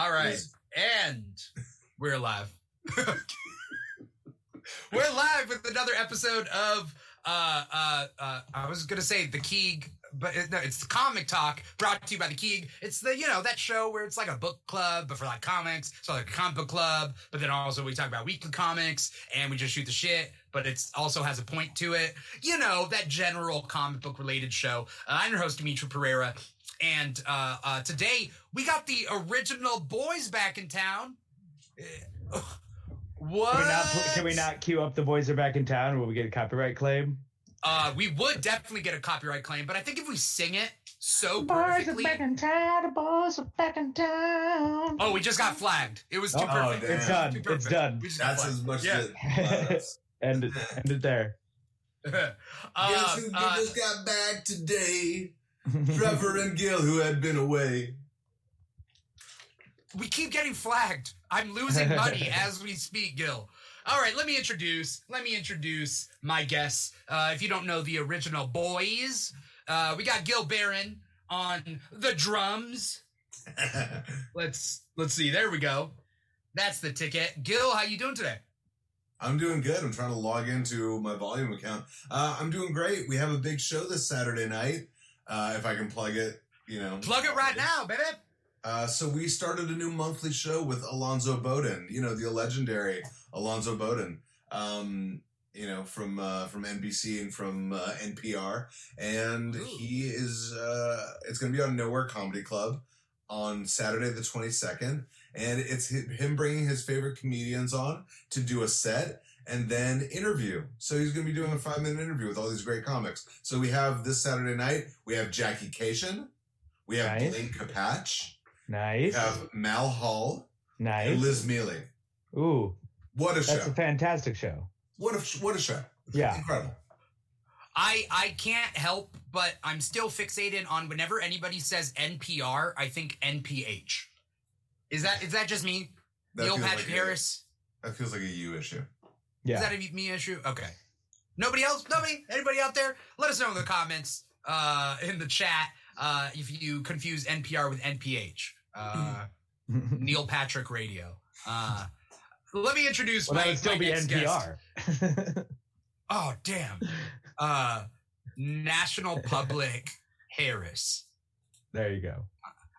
All right. And we're live. we're live with another episode of uh uh uh I was gonna say the Keeg, but it, no, it's the comic talk brought to you by the Keeg. It's the you know that show where it's like a book club, but for like comics. So like a comic book club, but then also we talk about weekly comics and we just shoot the shit. But it's also has a point to it. You know that general comic book related show. Uh, I'm your host Dimithri Perera. And uh, uh, today we got the original boys back in town. What? Can we, not, can we not queue up the boys are back in town? Will we get a copyright claim? Uh, we would definitely get a copyright claim, but I think if we sing it so Boys are back in town. The boys are back in town. Oh, we just got flagged. It was too Oh, perfect. damn. it's done. Too It's done. We just got That's as much Yeah. as it matters. End it, end it there. Guess uh, who uh, just got back today? Trevor and Gil, who had been away. we keep getting flagged. I'm losing money as we speak, Gil. All right, let me introduce. Let me introduce my guests. Uh, if you don't know the original boys, uh, we got Gil Baron on the drums. Let's let's see. There we go. That's the ticket. Gil, how you doing today? I'm doing good. I'm trying to log into my volume account. Uh, I'm doing great. We have a big show this Saturday night. Uh, if I can plug it, you know. Plug it right now, baby. Uh, so we started a new monthly show with Alonzo Bowden, you know, the legendary Alonzo Bowden, um, you know, from, uh, from NBC and from, uh, NPR. And Ooh. he is, uh, it's going to be on Nowhere Comedy Club on Saturday, the 22nd. And it's him bringing his favorite comedians on to do a set and then interview. So he's going to be doing a five minute interview with all these great comics. So we have this Saturday night, we have Jackie Kashian. We have Nice. Blaine Capatch. We have Mal Hall and Nice. Liz Miele. Ooh, What a show! that's a fantastic show. what a what a show! Yeah. incredible. I I can't help but I'm still fixated on whenever anybody says NPR, I think NPH. Is that is that just me? That Neil Patrick like a- Harris. that feels like a you issue. Yeah. Is that a me issue? Okay. Nobody else? Nobody? Anybody out there? Let us know in the comments, uh, in the chat, uh, if you confuse NPR with NPH. Uh, Neil Patrick Radio. Uh, let me introduce well, my, that would still be next guest. NPR. Oh, damn. Uh, National Public Harris. there you go.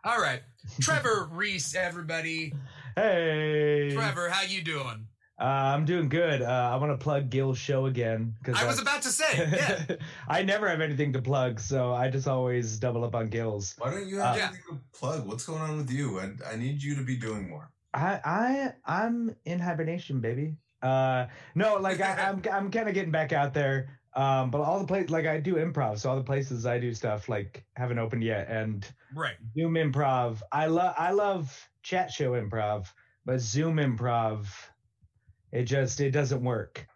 All right. Trevor Reece, everybody. Hey. Trevor, how you doing? Uh, I'm doing good. Uh, I want to plug Gil's show again because I was about to say, yeah. I never have anything to plug, so I just always double up on Gil's. Why don't you have Uh, anything to plug? What's going on with you? I, I need you to be doing more. I I I'm in hibernation, baby. Uh, no, like I, I'm I'm kind of getting back out there. Um, but all the places like I do improv, so all the places I do stuff like haven't opened yet, and Right. Zoom improv. I love I love chat show improv, but Zoom improv, it just it doesn't work.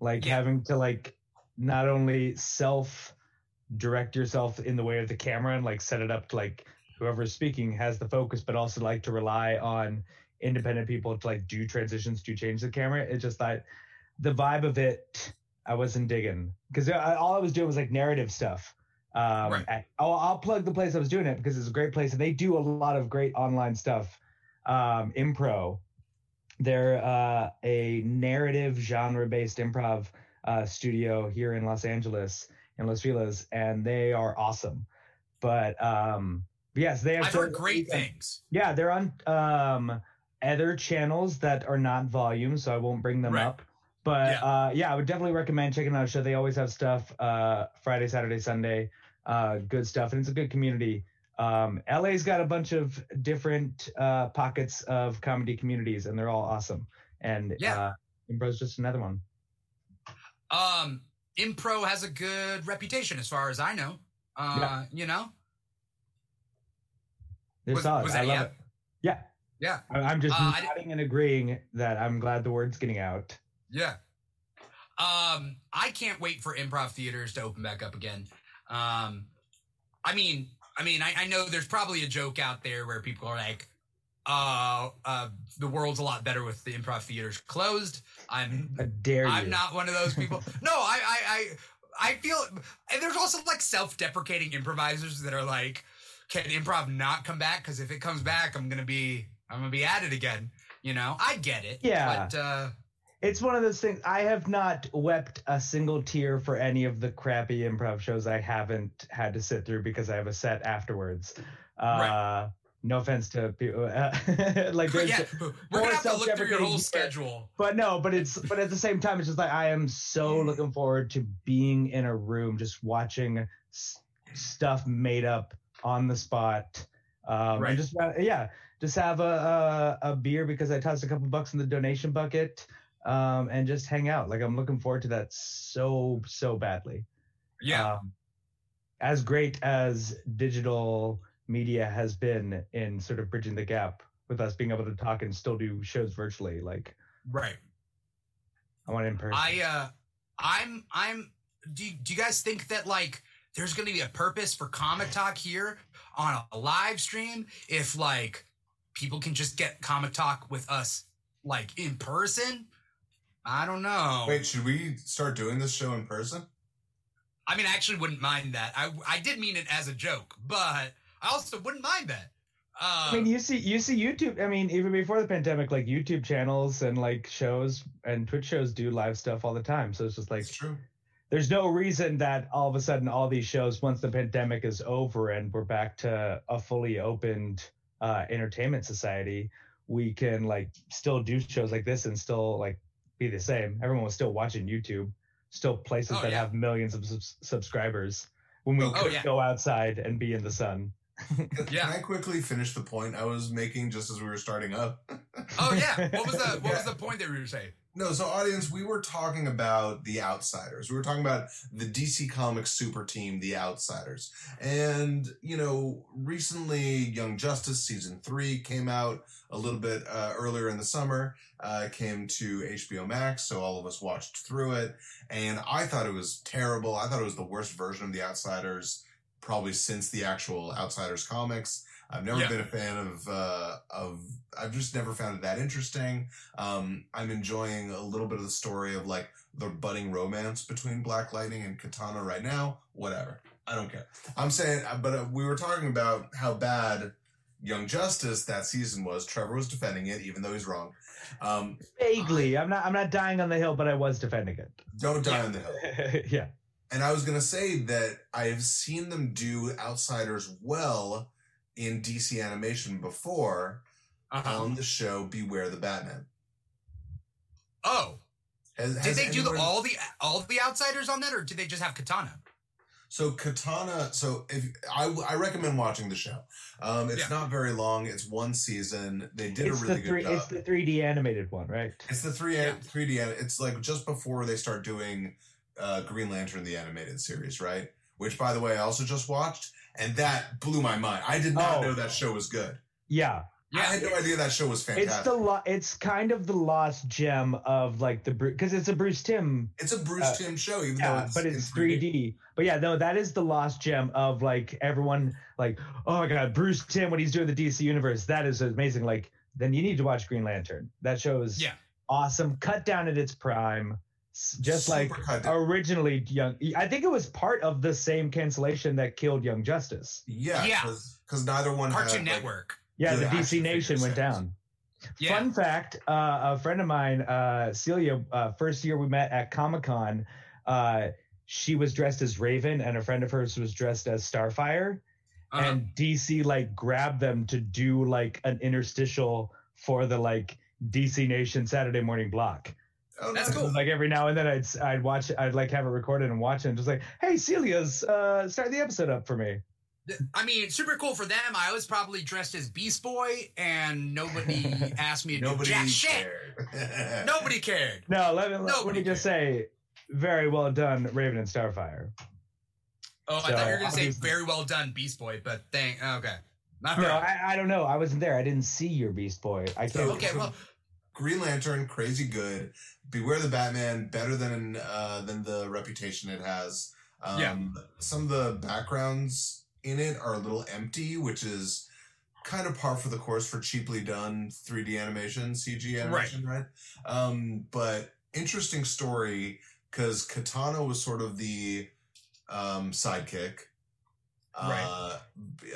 Like Yeah. having to like not only self direct yourself in the way of the camera and like set it up to like whoever's speaking has the focus, but also like to rely on independent people to like do transitions to change the camera. It just like the vibe of it, I wasn't digging because all I was doing was like narrative stuff. Um, Right. at- I'll, I'll plug the place I was doing it because it's a great place and they do a lot of great online stuff. Um, Impro, they're uh, a narrative genre based improv uh, studio here in Los Angeles in Los Feliz, and they are awesome. But um, yes, they have. I've heard great things. yeah, they're on um other channels that are not volume, so I won't bring them Right. up. But Yeah. uh yeah, I would definitely recommend checking out a show. They always have stuff uh Friday, Saturday, Sunday, uh good stuff and it's a good community. Um LA's got a bunch of different uh pockets of comedy communities and they're all awesome. And Yeah. uh Impro's just another one. Um, Impro has a good reputation as far as I know. Uh, Yeah. you know? They're Was- solid. was I love yeah? it. Yeah. Yeah. I- I'm just Uh, nodding and agreeing that I'm glad the word's getting out. Yeah. Um, I can't wait for improv theaters to open back up again. Um, I mean, I mean, I, I know there's probably a joke out there where people are like, uh, uh, the world's a lot better with the improv theaters closed. I'm I dare you. I'm not one of those people. no, I, I, I, I feel, and there's also like self-deprecating improvisers that are like, can improv not come back? Because if it comes back, I'm gonna be, I'm gonna be at it again. You know, I get it. Yeah. But uh, It's one of those things. I have not wept a single tear for any of the crappy improv shows I haven't had to sit through because I have a set afterwards. Uh, Right. No offense to people, uh, like there's, yeah, we're gonna have to look through your whole schedule. but no, but it's but at the same time, it's just like I am so looking forward to being in a room, just watching s- stuff made up on the spot. Um, Right. And just uh, yeah, just have a, a a beer because I tossed a couple bucks in the donation bucket, um, and just hang out. Like I'm looking forward to that so so badly. Yeah. Um, as great as digital media has been in sort of bridging the gap with us being able to talk and still do shows virtually, like right. I want in person. I uh I'm I'm do you, do you guys think that like there's going to be a purpose for comic talk here on a live stream if like people can just get comic talk with us like in person? I don't know. Wait, should we start doing this show in person? I mean, I actually wouldn't mind that. I I did mean it as a joke, but I also wouldn't mind that. Uh, I mean, you see, you see YouTube. I mean, even before the pandemic, like YouTube channels and like shows and Twitch shows do live stuff all the time. So it's just like It's true. there's no reason that all of a sudden all these shows, once the pandemic is over and we're back to a fully opened uh, entertainment society, we can like still do shows like this and still like be the same. Everyone was still watching YouTube, still places Oh, that yeah. have millions of subs- subscribers when we Oh, could yeah. go outside and be in the sun. Can, Yeah. can I quickly finish the point I was making just as we were starting up? oh yeah, what was the what was the point that we were saying? No, so audience, we were talking about the Outsiders. We were talking about the DC Comics super team, the Outsiders. And, you know, recently Young Justice season 3 came out a little bit uh, earlier in the summer. Uh, came to HBO Max, so all of us watched through it. And I thought it was terrible. I thought it was the worst version of the Outsiders probably since the actual Outsiders comics. I've never Yeah. been a fan of uh, of. I've just never found it that interesting. Um, I'm enjoying a little bit of the story of like the budding romance between Black Lightning and Katana right now. Whatever, I don't care. I'm saying, uh, but uh, we were talking about how bad Young Justice that season was. Trevor was defending it, even though he's wrong. Um, Vaguely, I'm not. I'm not dying on the hill, but I was defending it. don't die Yeah. on the hill. it. yeah. And I was gonna say that I've seen them do Outsiders well in DC animation before Uh-huh. on the show Beware the Batman. Oh, Has, did has they do the, all the all the outsiders on that, or did they just have Katana? So Katana. So if I, I recommend watching the show. Um, it's Yeah. not very long. It's one season. They did It's a really three. good job. It's the 3D animated one, right? It's the three Yeah. three D. It's like just before they start doing uh, Green Lantern the animated series, right? Which, by the way, I also just watched, and that blew my mind. I did not Oh. know that show was good. Yeah. I had no idea that show was fantastic. It's the lo- It's kind of the lost gem of like the because it's a Bruce Timm. It's a Bruce Uh, Timm show, even though it's but it's 3D. But yeah, no, that is the lost gem of like everyone like, oh my god, Bruce Timm when he's doing the DC universe, that is amazing. Like, then you need to watch Green Lantern. That show is Yeah. awesome. Cut down at its prime, just like cut originally young. I think it was part of the same cancellation that killed Young Justice. Yeah, Yeah. because neither one Cartoon had, like, Network. Yeah, the DC Nation went sets. down. Yeah. Fun fact: uh, a friend of mine, uh, Celia, uh, first year we met at Comic Con, uh, she was dressed as Raven, and a friend of hers was dressed as Starfire. Uh-huh. And DC like grabbed them to do like an interstitial for the like DC Nation Saturday morning block. Oh, That's cool. Like every now and then, I'd I'd watch, I'd like have it recorded and watch it, and just like, hey, Celia's uh, start the episode up for me. I mean, super cool for them. I was probably dressed as Beast Boy, and nobody asked me to Nobody do jack shit. Nobody cared. No, let me let Nobody me just say, very well done, Raven and Starfire. Oh, I thought you were gonna say very well done, Beast Boy, but thank. Okay, not No. I, I don't know. I wasn't there. I didn't see your Beast Boy. I can't. Okay, well, Green Lantern, crazy good. Beware the Batman, better than uh, than the reputation it has. Um, Yeah. Some of the backgrounds in it are a little empty, which is kind of par for the course for cheaply done 3D animation, CG animation, right? Um, but interesting story because Katana was sort of the um, sidekick. Uh,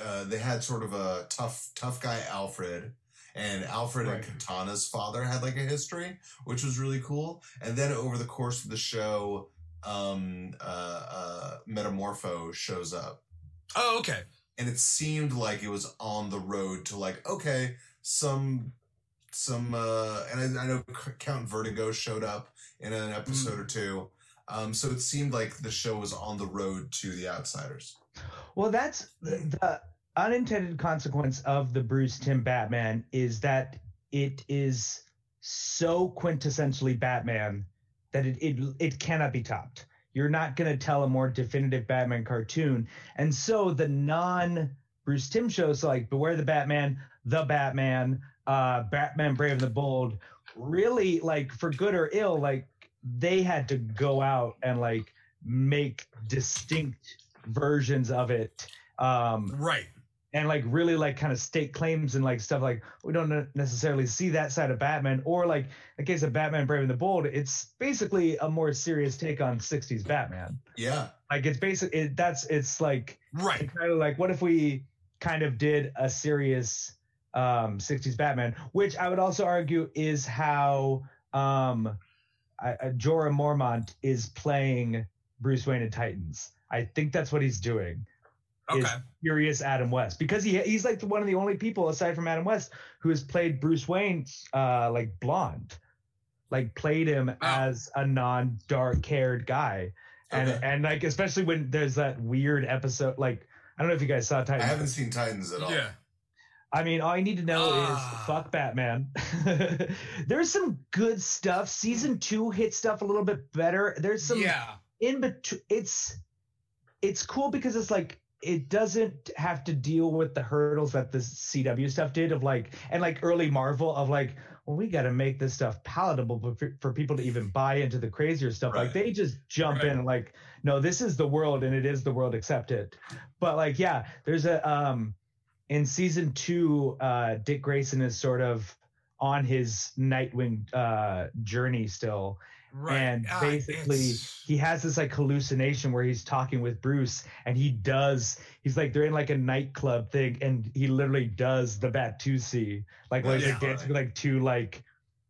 uh, they had sort of a tough, tough guy Alfred, and Alfred Right. and Katana's father had like a history, which was really cool. And then over the course of the show, um, uh, uh, Metamorpho shows up, Oh, okay. and it seemed like it was on the road to like okay, some some uh, and I, I know Count Vertigo showed up in an episode or two. Um, so it seemed like the show was on the road to the outsiders. Well, that's the, the unintended consequence of the Bruce Timm Batman is that it is so quintessentially Batman that it it, it cannot be topped. You're not going to tell a more definitive Batman cartoon, and so the non Bruce Timm shows like Beware the Batman, The Batman, uh, Batman Brave and the Bold, really like for good or ill, like they had to go out and like make distinct versions of it um Right. And like really like kind of state claims and like stuff like we don't necessarily see that side of batman or like the case of batman brave and the bold it's basically a more serious take on 60s batman. Yeah, like it's basic it, that's it's like Right. it's kind of like what if we kind of did a serious um 60s batman which i would also argue is how um I, I, jorah mormont is playing bruce wayne in titans. I think that's what he's doing Okay. is furious adam west because he he's like one of the only people aside from adam west who has played bruce wayne uh like blonde like played him as a non-dark haired guy and Okay. and like especially when there's that weird episode like i don't know if you guys saw Titans. I haven't seen Titans at all. Yeah. I mean, all you need to know Ah. is fuck Batman. There's some good stuff. Season two hits stuff a little bit better. There's some yeah. in between. It's it's cool because it's like it doesn't have to deal with the hurdles that the CW stuff did of like and like early Marvel of like, well, we got to make this stuff palatable for, for people to even buy into the crazier stuff. Like they just jump Right. in like, no, this is the world and it is the world, accept it. But like, yeah, there's a um in season two, uh Dick Grayson is sort of on his Nightwing uh journey still Right. and Ah, basically it's- he has this like hallucination where he's talking with Bruce and he does he's like they're in like a nightclub thing and he literally does the Batusi like where he's Yeah. like dancing with like two like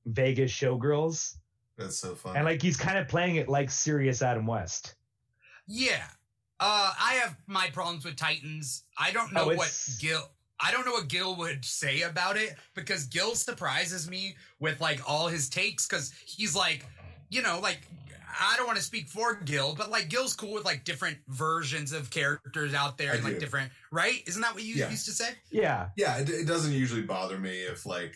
Vegas showgirls That's so fun. and like he's kind of playing it like serious Adam West. Yeah. Uh, I have my problems with Titans. I don't know Oh, what Gil. I don't know what Gil would say about it because Gil surprises me with like all his takes because he's like, you know, like I don't want to speak for Gil, but like Gil's cool with like different versions of characters out there I and like different, right? Isn't that what you Yeah. used to say? Yeah. yeah, it, it doesn't usually bother me if like,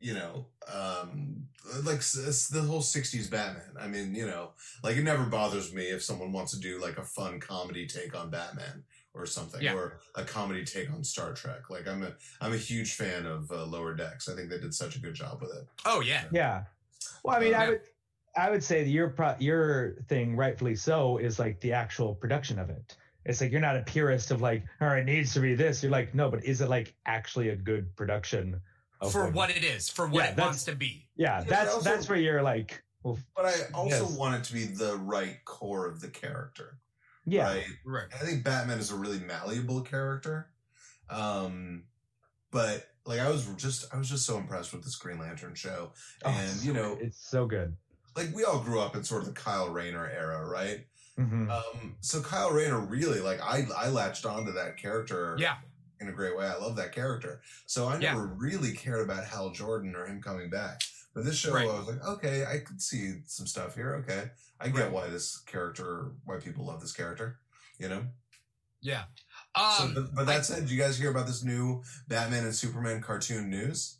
you know, um, like s- s- the whole '60s Batman. I mean, you know, like it never bothers me if someone wants to do like a fun comedy take on Batman or something, Yeah. or a comedy take on Star Trek. Like I'm a I'm a huge fan of uh, Lower Decks. I think they did such a good job with it. Oh yeah, Yeah. Well, I mean, I Yeah. would I would say that your pro- your thing, rightfully so, is like the actual production of it. It's like you're not a purist of like, all right, it needs to be this. You're like, no, but is it like actually a good production? of for what it is, for what Yeah, it that's- wants to be. Yeah, but that's also- that's where you're like, well, But I also Yes. want it to be the right core of the character. yeah, Right. Right. I think Batman is a really malleable character. Um, but like I was just I was just so impressed with this Green Lantern show. Oh, And you know, it's so good. Like we all grew up in sort of the Kyle Rayner era, right? Mhm. Um, so Kyle Rayner really like I I latched onto that character Yeah. in a great way. I love that character. So I Yeah. never really cared about Hal Jordan or him coming back. But this show, Right. I was like, okay, I could see some stuff here. Okay, I get Right. why this character, why people love this character. You know. Yeah. So, Um, but, but that said, did you guys hear about this new Batman and Superman cartoon news?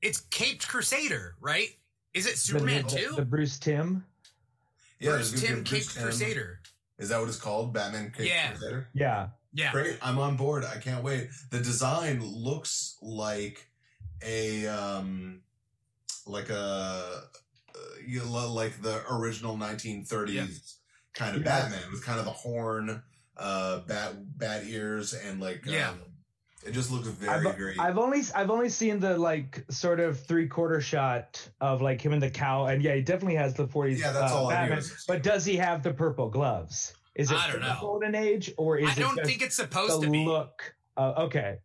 it's Caped Crusader, right? Is it Superman the, too? the Bruce Timm. Yeah, Bruce there's gonna be Timm a Bruce Caped Timm. Crusader. Is that what it's called? Batman Caped Yeah. Crusader? Yeah, Yeah. Great. I'm on board. I can't wait. The design looks like a um like a uh, you know, like the original 1930s kind of Yeah. Batman with kind of the horn, uh bat bat ears and like Yeah. um, it just looks very I've, very I've only I've only seen the like sort of three quarter shot of like him and the cow, and yeah, he definitely has the 40s. Yeah, that's uh, all I Batman, knew. But does he have the purple gloves? Is it I don't the know. golden age or is I don't just think it's supposed to be. look? Uh, okay,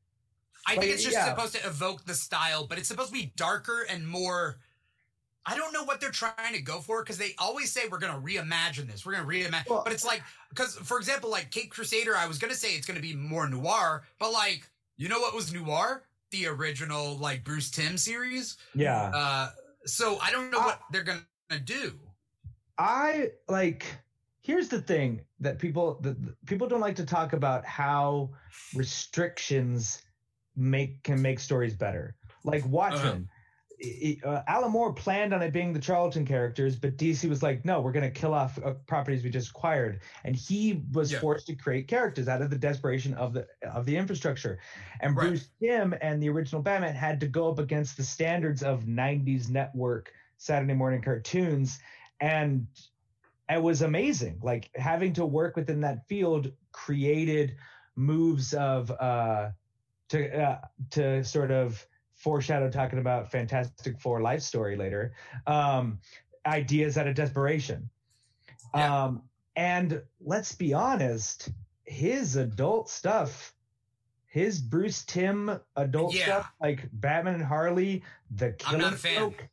I Like, think it's just yeah. supposed to evoke the style, but it's supposed to be darker and more. I don't know what they're trying to go for because they always say we're going to reimagine this. We're going to reimagine, Well- but it's like because, for example, like Caped Crusader, I was going to say it's going to be more noir, but like you know what was noir? The original like Bruce Timm series. Yeah. Uh, so I don't know I- what they're to do. I like here's the thing that people the- people don't like to talk about how restrictions make can make stories better. Like Watchmen. i- uh, Alan Moore planned on it being the Charlton characters, but DC was like, "No, we're going to kill off uh, properties we just acquired," and he was Yeah. forced to create characters out of the desperation of the of the infrastructure. And Right. Bruce Timm and the original Batman had to go up against the standards of '90s network Saturday morning cartoons, and it was amazing. Like having to work within that field created moves of uh, to uh, to sort of foreshadow talking about Fantastic Four life story later. Um, ideas out of desperation. Yeah. Um, and let's be honest, his adult stuff, his Bruce Timm adult Yeah. stuff, like Batman and Harley, the I'm Killing not a fan. Joke,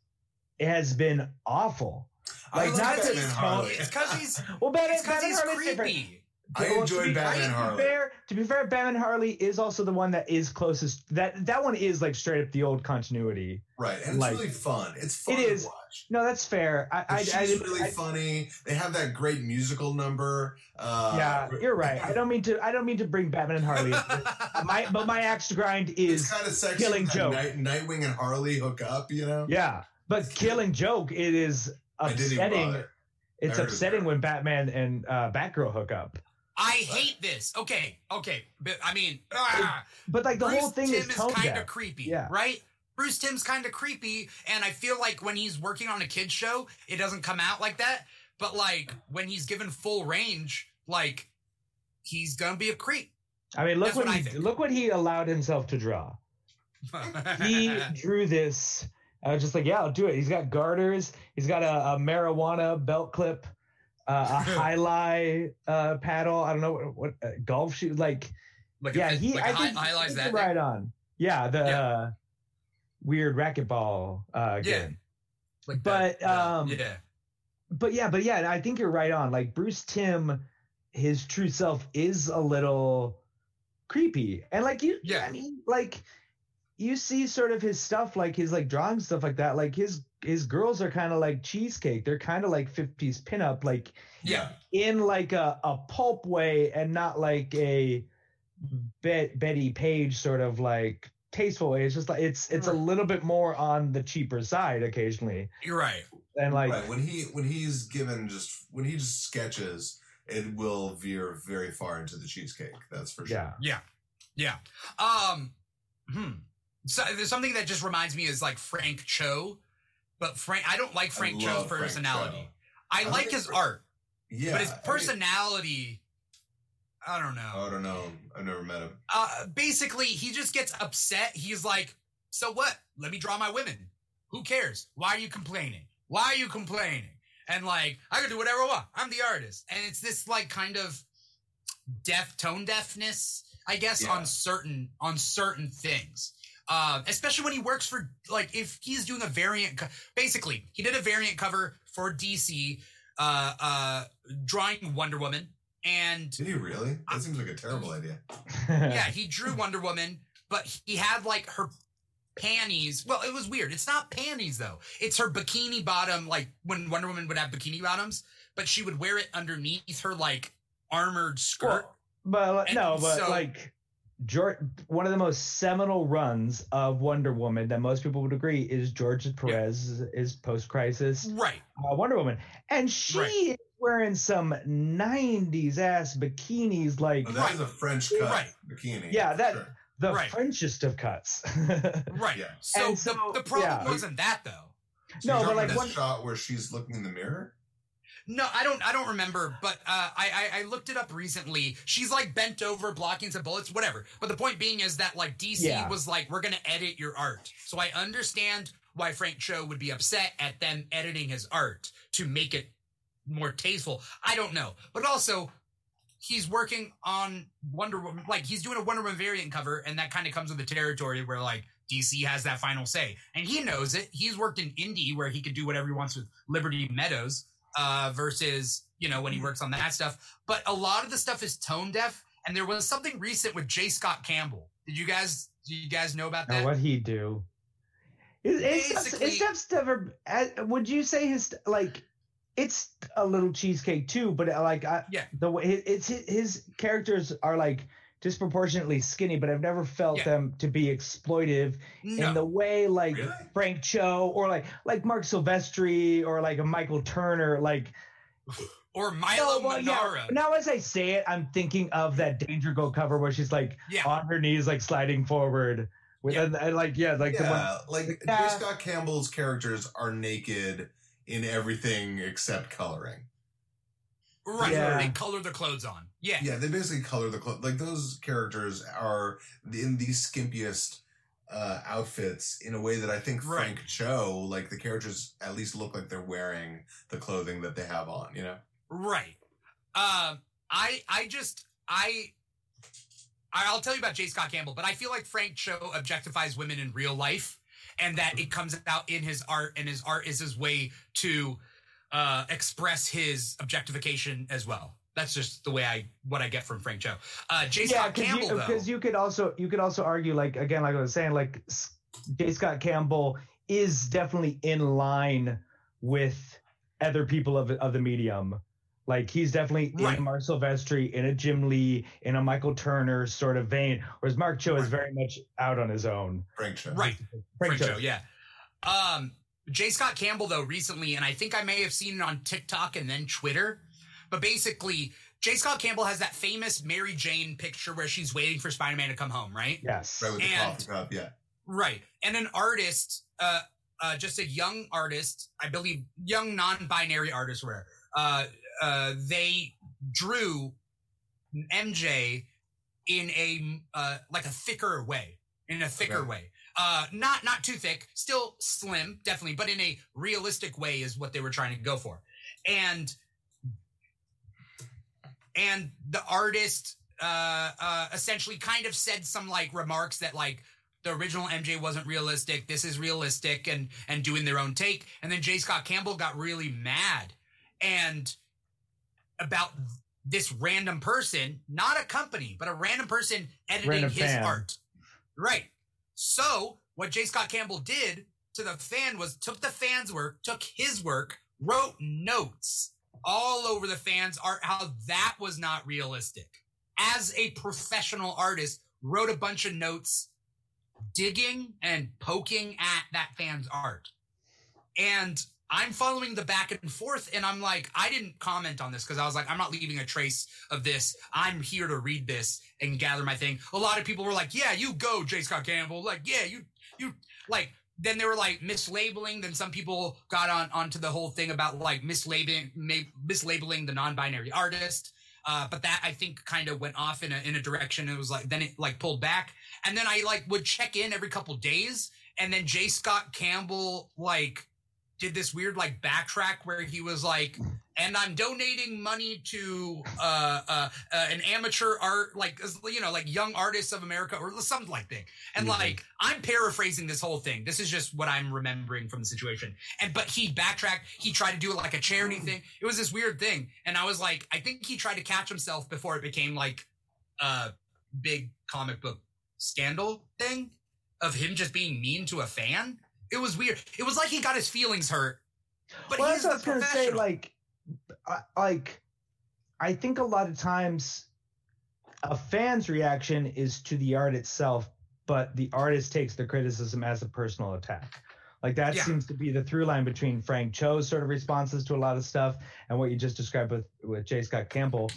has been awful. I Like, not that- and Harley. It's because he's Well, Batman, it's because Batman he's Harley's different. I enjoyed be- Batman to be Fair, to be fair, Batman and Harley is also the one that is closest. That that one is like straight up the old continuity. Right, and it's Like- really fun. It's fun It is. to watch. No, that's fair. I, I, She's I, really I- funny. They have that great musical number. Uh, yeah, you're right. I don't mean to. I don't mean to bring Batman and Harley. my but my axe to grind It's is kind of sexy. Killing Joke. Night, Nightwing and Harley hook up. You know. yeah, but Killing Joke. It is I upsetting. It's I it upsetting when Batman and uh, Batgirl hook up. I hate this. Okay, okay, but I mean, ah, But like the Bruce whole thing Timm is tone kind of creepy, Yeah. right? Bruce Timm's kind of creepy, and I feel like when he's working on a kids show, it doesn't come out like that. But like when he's given full range, like he's gonna be a creep. I mean, look That's what, what he look what he allowed himself to draw. he drew this. I was just like, yeah, I'll do it. He's got garters. He's got a, a marijuana belt clip, uh, a highlight uh, paddle. I don't know what, what uh, golf shoe. Like, like yeah, a, he. like I think highlights he's that. right on. Yeah, the Yeah. Uh, weird racquetball uh, Yeah. like but, that, um, yeah, But yeah, but yeah, I think you're right on. Like Bruce Timm, his true self is a little creepy, and like you, Yeah. I mean, like you see sort of his stuff, like his like drawing stuff like that. Like his his girls are kind of like cheesecake. They're kind of like 50s pinup, like yeah, in like a, a pulp way, and not like a Bet, Bettie Page sort of like tasteful way. It's just like it's it's a little bit more on the cheaper side occasionally, you're right. and like right when he when he's given just when he just sketches, it will veer very far into the cheesecake. That's for sure. yeah yeah. Yeah. Um. Hmm. So there's something that just reminds me is like Frank Cho, but Frank. I don't like Frank I Cho's love Frank personality. Cho. I, I like his art, Yeah, but his personality. I don't know. I don't know. I've never met him. uh, basically, he just gets upset. He's like, "So what? Let me draw my women. Who cares? Why are you complaining? Why are you complaining?" And like, I can do whatever I want. I'm the artist, and it's this like kind of deaf tone deafness, I guess, Yeah. on certain on certain things. Um, especially when he works for like if he's doing a variant. Co- basically, he did a variant cover for DC, uh, uh, drawing Wonder Woman, and Did he really? That seems like a terrible idea. yeah, he drew Wonder Woman, but he had like her panties. Well, it was weird. It's not panties though. It's her bikini bottom, like when Wonder Woman would have bikini bottoms, but she would wear it underneath her like armored skirt. Well, but like, And no, but so- like George, one of the most seminal runs of Wonder Woman that most people would agree is George Perez is post crisis right. uh, Wonder Woman, and she Right. is wearing some '90s ass bikinis, like Oh, that is a French cut Right. bikini. Yeah, for that- sure. the right. Frenchest of cuts. Right. Yeah. So, so, the, the problem yeah. wasn't that though. So No, you're but, like, this one- shot where she's looking in the mirror. No, I don't. I don't remember. But uh, I, I I looked it up recently. She's like bent over, blocking some bullets, whatever. But the point being is that like DC Yeah. was like, we're gonna edit your art. So I understand why Frank Cho would be upset at them editing his art to make it more tasteful. I don't know, but also he's working on Wonder Woman, like he's doing a Wonder Woman variant cover, and that kind of comes with the territory where like DC has that final say, and he knows it. He's worked in indie where he could do whatever he wants with Liberty Meadows, uh, versus you know when he works on that stuff. But a lot of the stuff is tone deaf, and there was something recent with J. Scott Campbell. Did you guys? Do you guys know about that? Now, what he do? Is, is, is stuff's never? Would you say his like? It's a little cheesecake too, but like I, Yeah. the way it's his, his characters are like disproportionately skinny, but I've never felt Yeah. them to be exploitive no. in the way like Really? Frank Cho or like like Marc Silvestri or like a Michael Turner. Like or Milo no, well, Manara. yeah. Now as I say it, I'm thinking of that Danger Girl cover where she's like Yeah. on her knees, like sliding forward. With Yeah. and, and, uh, like yeah, like the one like Yeah. J. Scott Campbell's characters are naked in everything except coloring. Right. Yeah. They color the clothes on. Yeah. Yeah, they basically color the clothes. Like those characters are in the skimpiest uh, outfits in a way that I think Right. Frank Cho, like the characters, at least look like they're wearing the clothing that they have on. You know. Right. Um, I I just I I'll tell you about J. Scott Campbell, but I feel like Frank Cho objectifies women in real life, and that it comes out in his art, and his art is his way to uh, express his objectification as well. That's just the way I what I get from Frank Cho. Uh, J. yeah, Scott Campbell, though. because you, could also you could also argue like again like I was saying like S- J. Scott Campbell is definitely in line with other people of of the medium. Like he's definitely Right. in Marc Silvestri, in a Jim Lee, in a Michael Turner sort of vein, whereas Mark Cho is very much out on his own. Frank Cho. right. Frank Frank Cho, yeah. Um, J. Scott Campbell, though, recently, and I think I may have seen it on TikTok and then Twitter, but basically, J. Scott Campbell has that famous Mary Jane picture where she's waiting for Spider Man to come home, right? Yes. Right with the And- coffee cup. Yeah. Right. And an artist, uh, uh, just a young artist, I believe, young non-binary artist, where uh, uh, they drew MJ in a uh, like a thicker way, in a thicker Okay. way. Uh, not not too thick, still slim, definitely, but in a realistic way is what they were trying to go for. And and the artist uh, uh, essentially kind of said some like remarks that like the original MJ wasn't realistic. This is realistic, and and doing their own take. And then J. Scott Campbell got really mad and about this random person, not a company, but a random person editing Random his fan. art. Right. So what J. Scott Campbell did to the fan was took the fan's work, took his work, wrote notes all over the fan's art, how that was not realistic. As a professional artist, wrote a bunch of notes digging and poking at that fan's art. And I'm following the back and forth, and I'm like, I didn't comment on this because I was like, I'm not leaving a trace of this. I'm here to read this and gather my thing. A lot of people were like, Yeah, you go, J. Scott Campbell. Like, yeah, you, you, like, then they were like mislabeling. Then some people got on onto the whole thing about like mislabeling, mislabeling the non-binary artist. Uh, but that I think kind of went off in a in a direction. It was like then it like pulled back, and then I like would check in every couple days, and then J. Scott Campbell like did this weird like backtrack where he was like, and I'm donating money to uh, uh, uh an amateur art like you know like Young Artists of America or something like that. And Mhm. like I'm paraphrasing this whole thing. This is just what I'm remembering from the situation. And but he backtracked. He tried to do it like a charity thing. It was this weird thing. And I was like, I think he tried to catch himself before it became like a big comic book scandal thing of him just being mean to a fan. It was weird. It was like he got his feelings hurt. But well, he's that's what I was gonna say. Like, I- like, I think a lot of times a fan's reaction is to the art itself, but the artist takes the criticism as a personal attack. Like that Yeah. seems to be the through line between Frank Cho's sort of responses to a lot of stuff and what you just described with with J. Scott Campbell.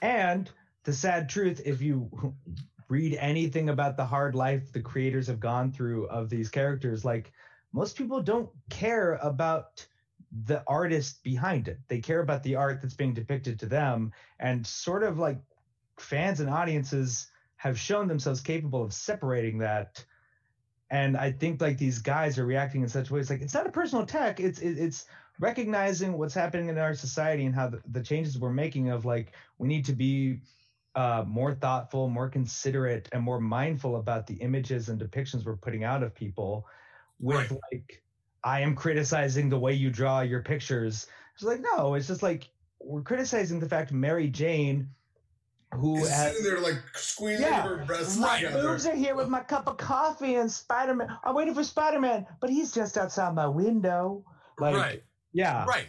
And the sad truth, if you read anything about the hard life the creators have gone through of these characters, like most people don't care about the artist behind it. They care about the art that's being depicted to them, and sort of like fans and audiences have shown themselves capable of separating that. And I think like these guys are reacting in such ways like it's not a personal attack. It's it's recognizing what's happening in our society and how the, the changes we're making of like we need to be uh, more thoughtful, more considerate, and more mindful about the images and depictions we're putting out of people. With Right. like, I am criticizing the way you draw your pictures. It's like no, it's just like we're criticizing the fact Mary Jane, who He's has sitting there like squeezing Yeah. her breasts Right. together. boobs are here with my cup of coffee and Spider Man. I'm waiting for Spider Man, but he's just outside my window. Like, right, yeah, right.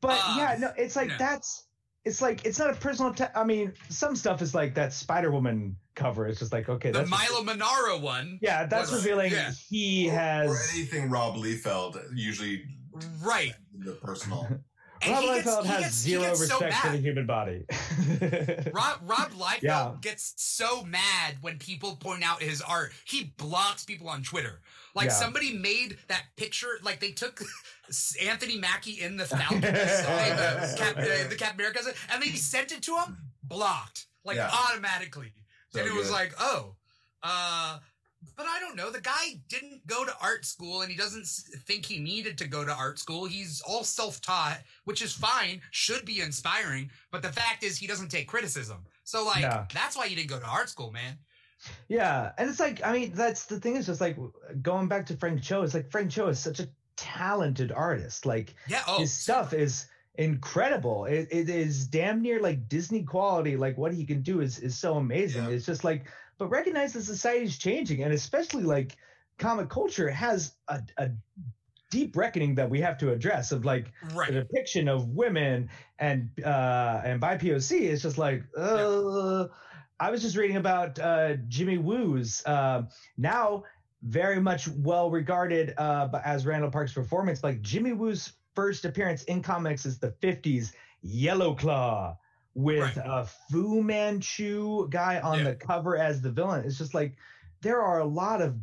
but Uh, yeah, no, it's like yeah. that's it's like it's not a personal. atta- I mean, some stuff is like that Spider Woman cover. It's just like okay, The that's Milo Manara one. yeah, that's was- revealing yeah. he Or has. anything Rob Liefeld, usually Right. the personal. And Rob he gets, Liefeld has gets, zero gets so respect for the human body. Rob, Rob Liefeld Yeah. gets so mad when people point out his art. He blocks people on Twitter. Like Yeah. somebody made that picture, like they took Anthony Mackie in the Falcon, the, Cap, uh, the Cap America, and they sent it to him, blocked, like Yeah. automatically. So and it was like, oh, uh, but I don't know. The guy didn't go to art school and he doesn't think he needed to go to art school. He's all self taught, which is fine, should be inspiring. But the fact is, he doesn't take criticism. So, like, Yeah. that's why you didn't go to art school, man. Yeah, and it's like I mean that's the thing is just like going back to Frank Cho. It's like Frank Cho is such a talented artist. Like Yeah. Oh, his stuff is incredible. It, it is damn near like Disney quality. Like what he can do is is so amazing. Yeah. It's just like, but recognize the is changing, and especially like comic culture has a, a deep reckoning that we have to address of like the depiction of women and uh and by POC is just like uh I was just reading about uh Jimmy Woo's uh now very much well regarded uh as Randall Park's performance like Jimmy Woo's first appearance in comics is the 50s Yellow Claw with Right. a Fu Manchu guy on Yeah. the cover as the villain it's just like there are a lot of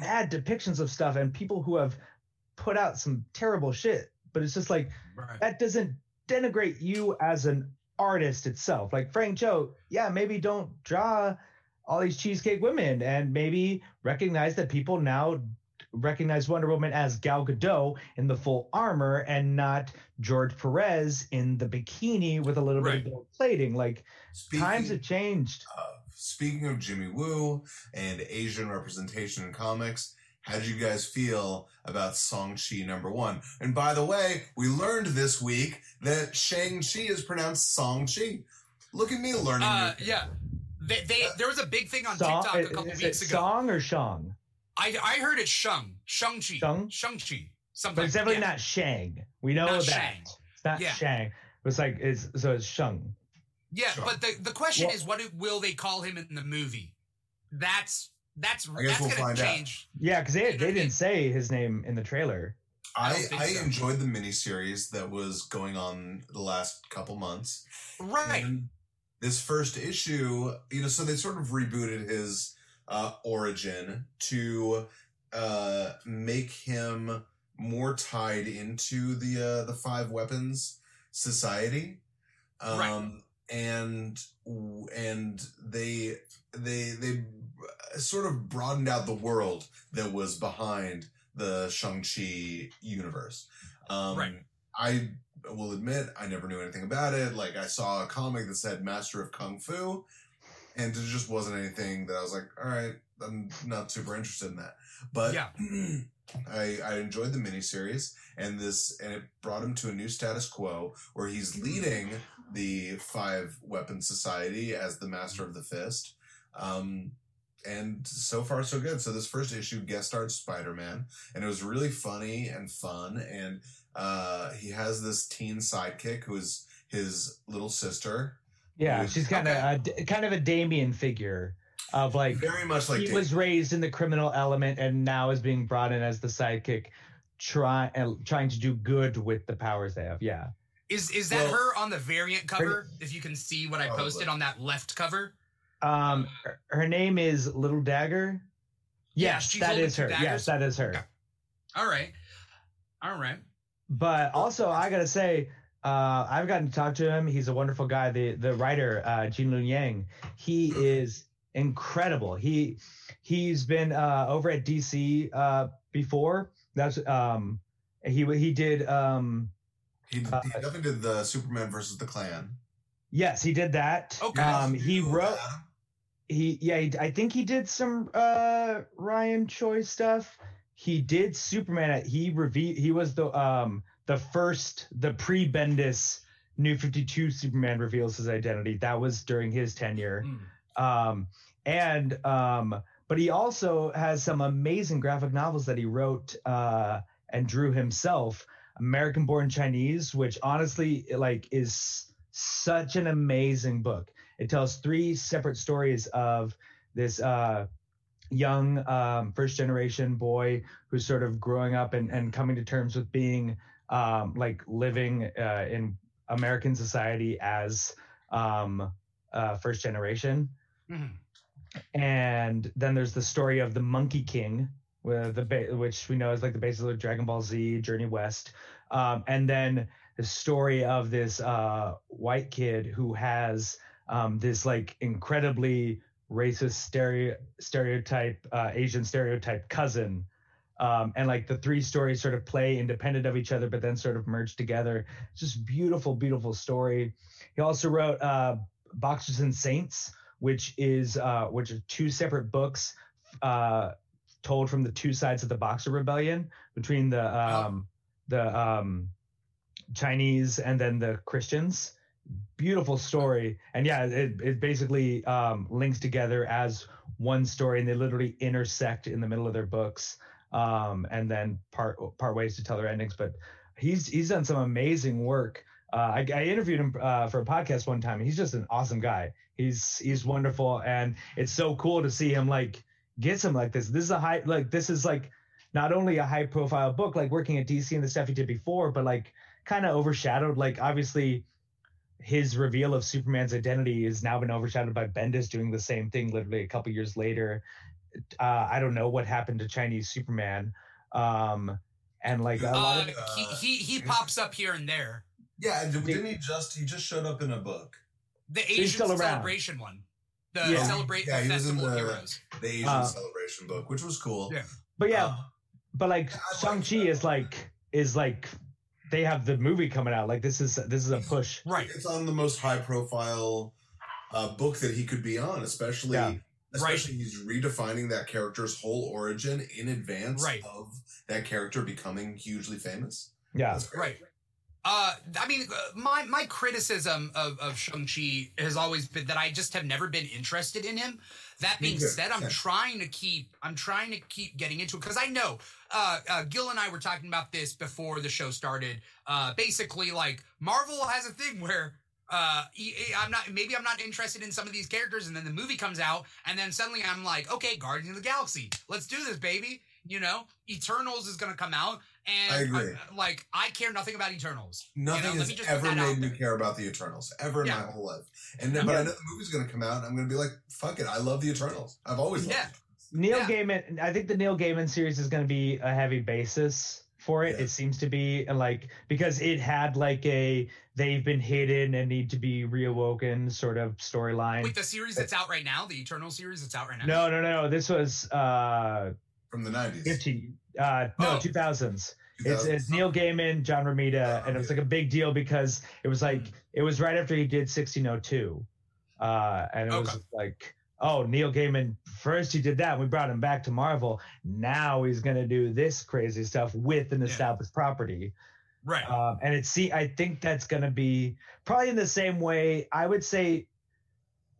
bad depictions of stuff and people who have put out some terrible shit but it's just like right. that doesn't denigrate you as an artist itself. Like Frank Cho, yeah, maybe don't draw all these cheesecake women and maybe recognize that people now recognize Wonder Woman as Gal Gadot in the full armor and not George Perez in the bikini with a little bit of plating. Like Speaking times have changed. speaking of Jimmy Woo and Asian representation in comics, how did you guys feel about Song-Chi number one? And by the way, we learned this week that Shang-Chi is pronounced Song-Chi. Look at me learning. Uh, yeah. They, they, there was a big thing on Song, TikTok a couple is weeks it ago. Song or Shang? I, I heard it Shang. Shang-Chi. Shang? Shang-Chi. Something. But it's definitely yeah. not Shang. We know Not that. Shang. It's not Yeah. Shang. It's like it's so it's Shang. Yeah, Sure. but the, the question Well- is, what will they call him in the movie? That's that's I guess that's we'll gonna find out. Yeah, because they, they what I mean? didn't say his name in the trailer. I I, I so. enjoyed the miniseries that was going on the last couple months. Right. And this first issue, you know, so they sort of rebooted his uh, origin to uh, make him more tied into the uh, the five weapons society, um, Right. and and they they they sort of broadened out the world that was behind the Shang Chi universe. Um, Right. I will admit I never knew anything about it. Like I saw a comic that said Master of Kung Fu, and it just wasn't anything that I was like, all right, I'm not super interested in that. But Yeah. I I enjoyed the miniseries and this and it brought him to a new status quo where he's leading the Five Weapon Society as the Master of the Fist. Um and so far so good. So this first issue guest starred Spider Man, and it was really funny and fun. And uh, he has this teen sidekick who is his little sister, Yeah, Yes. she's kind of a d kind of a Damian figure of like very much like he Dave- was raised in the criminal element and now is being brought in as the sidekick, try uh, trying to do good with the powers they have. Yeah, Is is that Well- her on the variant cover? If you can see what I Probably. posted on that left cover. Um, her, her name is Little Dagger. Yeah, Yes, she's that holding is her. Yes, that is her. Okay. All right. All right. But also, I gotta say, uh, I've gotten to talk to him. He's a wonderful guy. The the writer, uh, Gene Luen Yang, he is incredible. He he's been uh, over at DC uh, before. That's um, he he did um He, he Uh, definitely did the Superman versus the Klan. yes he did that Okay. um he wrote Adam. He yeah he, i think he did some uh ryan choi stuff. He did superman he revealed he was the um the first the pre-bendis new 52 superman reveals his identity. That was during his tenure. Mm. um and um but he also has some amazing graphic novels that he wrote uh and drew himself. American born chinese which honestly like is such an amazing book it tells three separate stories of this uh young um first generation boy who's sort of growing up and, and coming to terms with being um like living uh in american society as um uh first generation Mhm. and then there's the story of the Monkey King, with the ba- which we know is like the basis of Dragon Ball Z, Journey West, um, and then the story of this uh, white kid who has um, this like incredibly racist stereo- stereotype, uh, Asian stereotype cousin. Um, and like the three stories sort of play independent of each other, but then sort of merge together. It's just beautiful, beautiful story. He also wrote uh, Boxers and Saints, which is uh, which are two separate books uh, told from the two sides of the Boxer Rebellion between the um, the um, Chinese and then the Christians. Beautiful story, and yeah, it, it basically um, links together as one story, and they literally intersect in the middle of their books, um, and then part part ways to tell their endings. But he's he's done some amazing work. Uh, I, I interviewed him uh, for a podcast one time. He's just an awesome guy. He's he's wonderful, and it's so cool to see him like get some like this. This is a high like this is like not only a high profile book like working at DC and the stuff he did before, but like kind of overshadowed. Like obviously his reveal of Superman's identity has now been overshadowed by Bendis doing the same thing literally a couple years later. Uh, I don't know what happened to Chinese Superman. Um, and like a lot Uh, of he, he he pops up here and there. Yeah, didn't he just he just showed up in a book? The Asian still celebration one. The Yeah. celebrate Yeah, the he was in festival the- heroes. The Asian Uh, celebration book, which was cool. Yeah. but yeah, Uh, but like I like Shang Chi that. is like is like they have the movie coming out. Like this is this is a push. Right. it's on the most high profile uh, book that he could be on, especially Yeah. especially he's redefining that character's whole origin in advance Right. of that character becoming hugely famous. Yeah, Right. Uh, I mean, uh, my my criticism of of Shang Chi has always been that I just have never been interested in him. That being said, I'm Same. trying to keep I'm trying to keep getting into it because I know uh, uh, Gil and I were talking about this before the show started. Uh, basically, like Marvel has a thing where uh, I'm not maybe I'm not interested in some of these characters, and then the movie comes out, and then suddenly I'm like, okay, Guardians of the Galaxy, let's do this, baby. You know, Eternals is gonna come out, and I agree. I- like I care nothing about Eternals. Nothing you know, let has me just ever made me care about the Eternals ever in Yeah. my whole life. And then, but I know the movie's going to come out, and I'm going to be like, "Fuck it, I love the Eternals. I've always loved Yeah. it." Neil Yeah. Gaiman. I think the Neil Gaiman series is going to be a heavy basis for it. Yeah. It seems to be and like because it had like a they've been hidden and need to be reawoken sort of storyline. Wait, the series that's out right now, the Eternal series that's out right now. No, No, no, no. This was uh from the '90s. 15 uh no Oh. 2000s. It's, 2000s. it's Neil Gaiman, John Romita, Oh, and it was okay. like a big deal because it was like it was right after he did 1602, uh, and it was like, oh, Neil Gaiman first he did that, we brought him back to Marvel. Now he's gonna do this crazy stuff with an Yeah. established property, Right. um, and it's see, I think that's gonna be probably in the same way. I would say.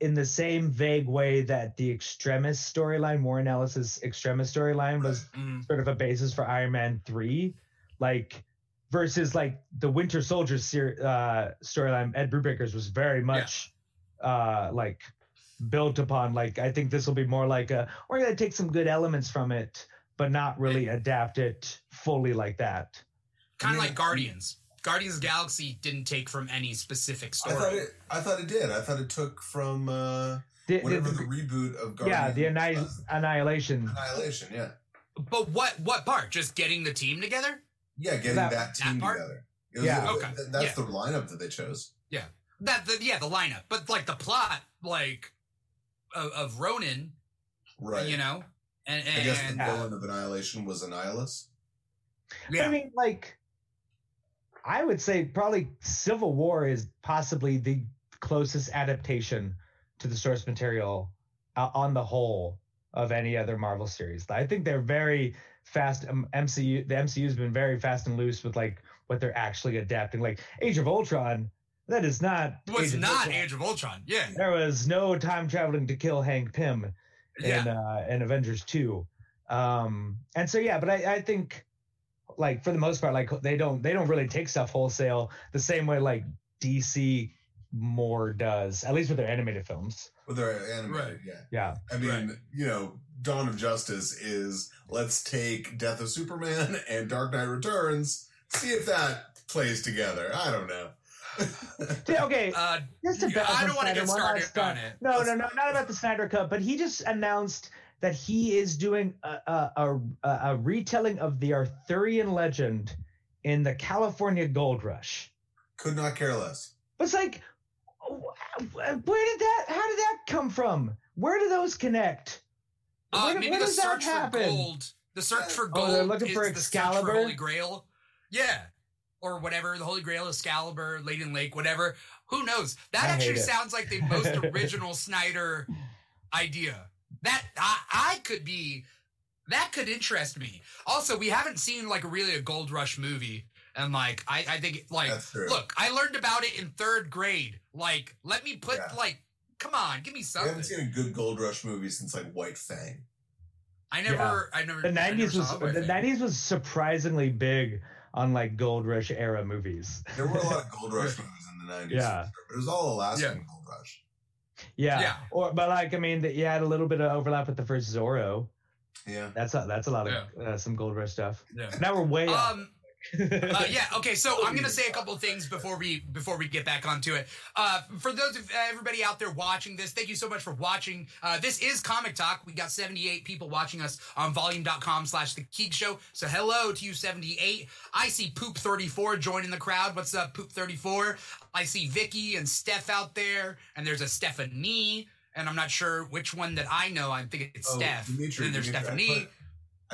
In the same vague way that the Extremis storyline, Warren Ellis's Extremis storyline, was Mm, sort of a basis for Iron Man three, like versus like the Winter Soldier ser- uh, storyline. Ed Brubaker's was very much uh, like built upon. Like I think this will be more like a we're gonna take some good elements from it, but not really adapt it fully like that. kind of Yeah. like Guardians. Guardians of the Galaxy didn't take from any specific I story. thought it. I thought it did. I thought it took from uh, The, the- whatever the- the, reboot of Guardians. yeah, the Anni- Annihilation. Annihilation. Yeah, but what what part? Just getting the team together? yeah, getting That- that, team that part? together. It was, Yeah. Okay. th- that's Yeah. the lineup that they chose. Yeah, that the, yeah, the lineup, but like the plot, like of, of Ronan, Right. you know, and I guess the and Yeah. villain of Annihilation was Annihilus. Yeah. I mean, like, I would say probably Civil War is possibly the closest adaptation to the source material uh, on the whole of any other Marvel series. I think they're very fast. Um, MCU, the MCU's been very fast and loose with like what they're actually adapting. Like Age of Ultron, that is not was Age of not Ultron. Age of Ultron. Yeah. There was no time traveling to kill Hank Pym in Yeah. uh, in Avengers two, um, and so yeah. But I, I think like for the most part, like they don't they don't really take stuff wholesale the same way like DC more does, at least with their animated films. With their animated, Right. yeah. Yeah, I mean, Right. you know, Dawn of Justice is let's take Death of Superman and Dark Knight Returns, see if that plays together. I don't know. Okay. Uh, Just to Yeah, I don't wanna get started on it. No, no, no, not about the Snyder Cut, but he just announced that he is doing a a, a, a retelling of the Arthurian legend in the California Gold Rush. Could not care less. But it's like, where did that? How did that come from? Where do those connect? uh, Where- maybe where the does that search for gold. The search for gold. Oh, gold. they're looking is for the search for Excalibur? Holy Grail. Yeah. Or whatever, the Holy Grail, Excalibur, Lady Lake, whatever. Who knows? That I actually sounds like the most original Snyder idea. That I, I could be. That could interest me. Also, we haven't seen like really a Gold Rush movie, and like I, I think like look, I learned about it in third grade. Like, let me put Yeah. like, come on, give me I something. haven't seen a good Gold Rush movie since like White Fang. I never, I never. The nineties was the nineties was surprisingly big on like Gold Rush era movies. There were a lot of Gold Rush movies in the nineties. Yeah. but it was all Alaskan Yeah. Gold Rush. Yeah. Yeah. Or but like I mean, that you had a little bit of overlap with the first Zorro. Yeah. That's a, that's a lot of uh, some Gold Rush stuff. Yeah. Now we're way. Um, uh, yeah. Okay. So I'm gonna say a couple of things before we before we get back onto it. Uh, for those of uh, everybody out there watching this, thank you so much for watching. Uh, this is Comic Talk. We got 78 people watching us on Volume.com/slash The Keeg Show. So hello to you, 78. I see Poop 34 joining the crowd. What's up, Poop 34? I see Vicky and Steph out there, and there's a Stephanie. And I'm not sure which one that I know. I think it's Oh, Steph. Dimithri, and then there's Dimithri, Stephanie.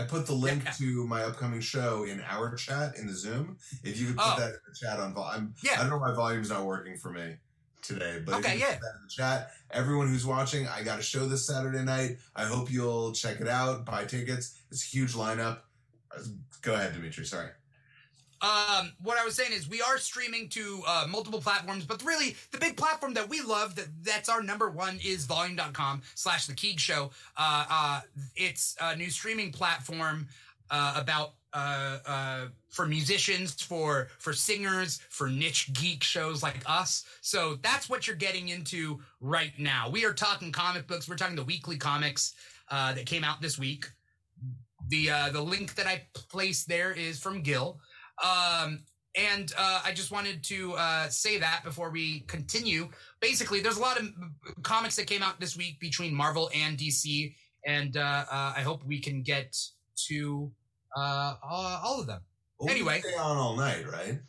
I put the link Yeah. to my upcoming show in our chat in the Zoom. If you could put Oh. that in the chat on volume, I don't know why volume's not working for me today, but Okay, if you yeah. put that in the chat, everyone who's watching, I got a show this Saturday night. I hope you'll check it out, buy tickets. It's a huge lineup. Go ahead, Dimithri. Sorry. Um, what I was saying is we are streaming to uh, multiple platforms, but really the big platform that we love that that's our number one is volume.com slash the Keeg Show. Uh, uh, it's a new streaming platform uh, about uh, uh, for musicians, for for singers, for niche geek shows like us. So that's what you're getting into right now. We are talking comic books. We're talking the weekly comics that came out this week. The the link that I placed there is from Gil. Um, and uh, I just wanted to uh, say that before we continue. Basically, there's a lot of comics that came out this week between Marvel and DC, and uh, uh, I hope we can get to uh, all of them. Well, Anyway. stay on all night, right?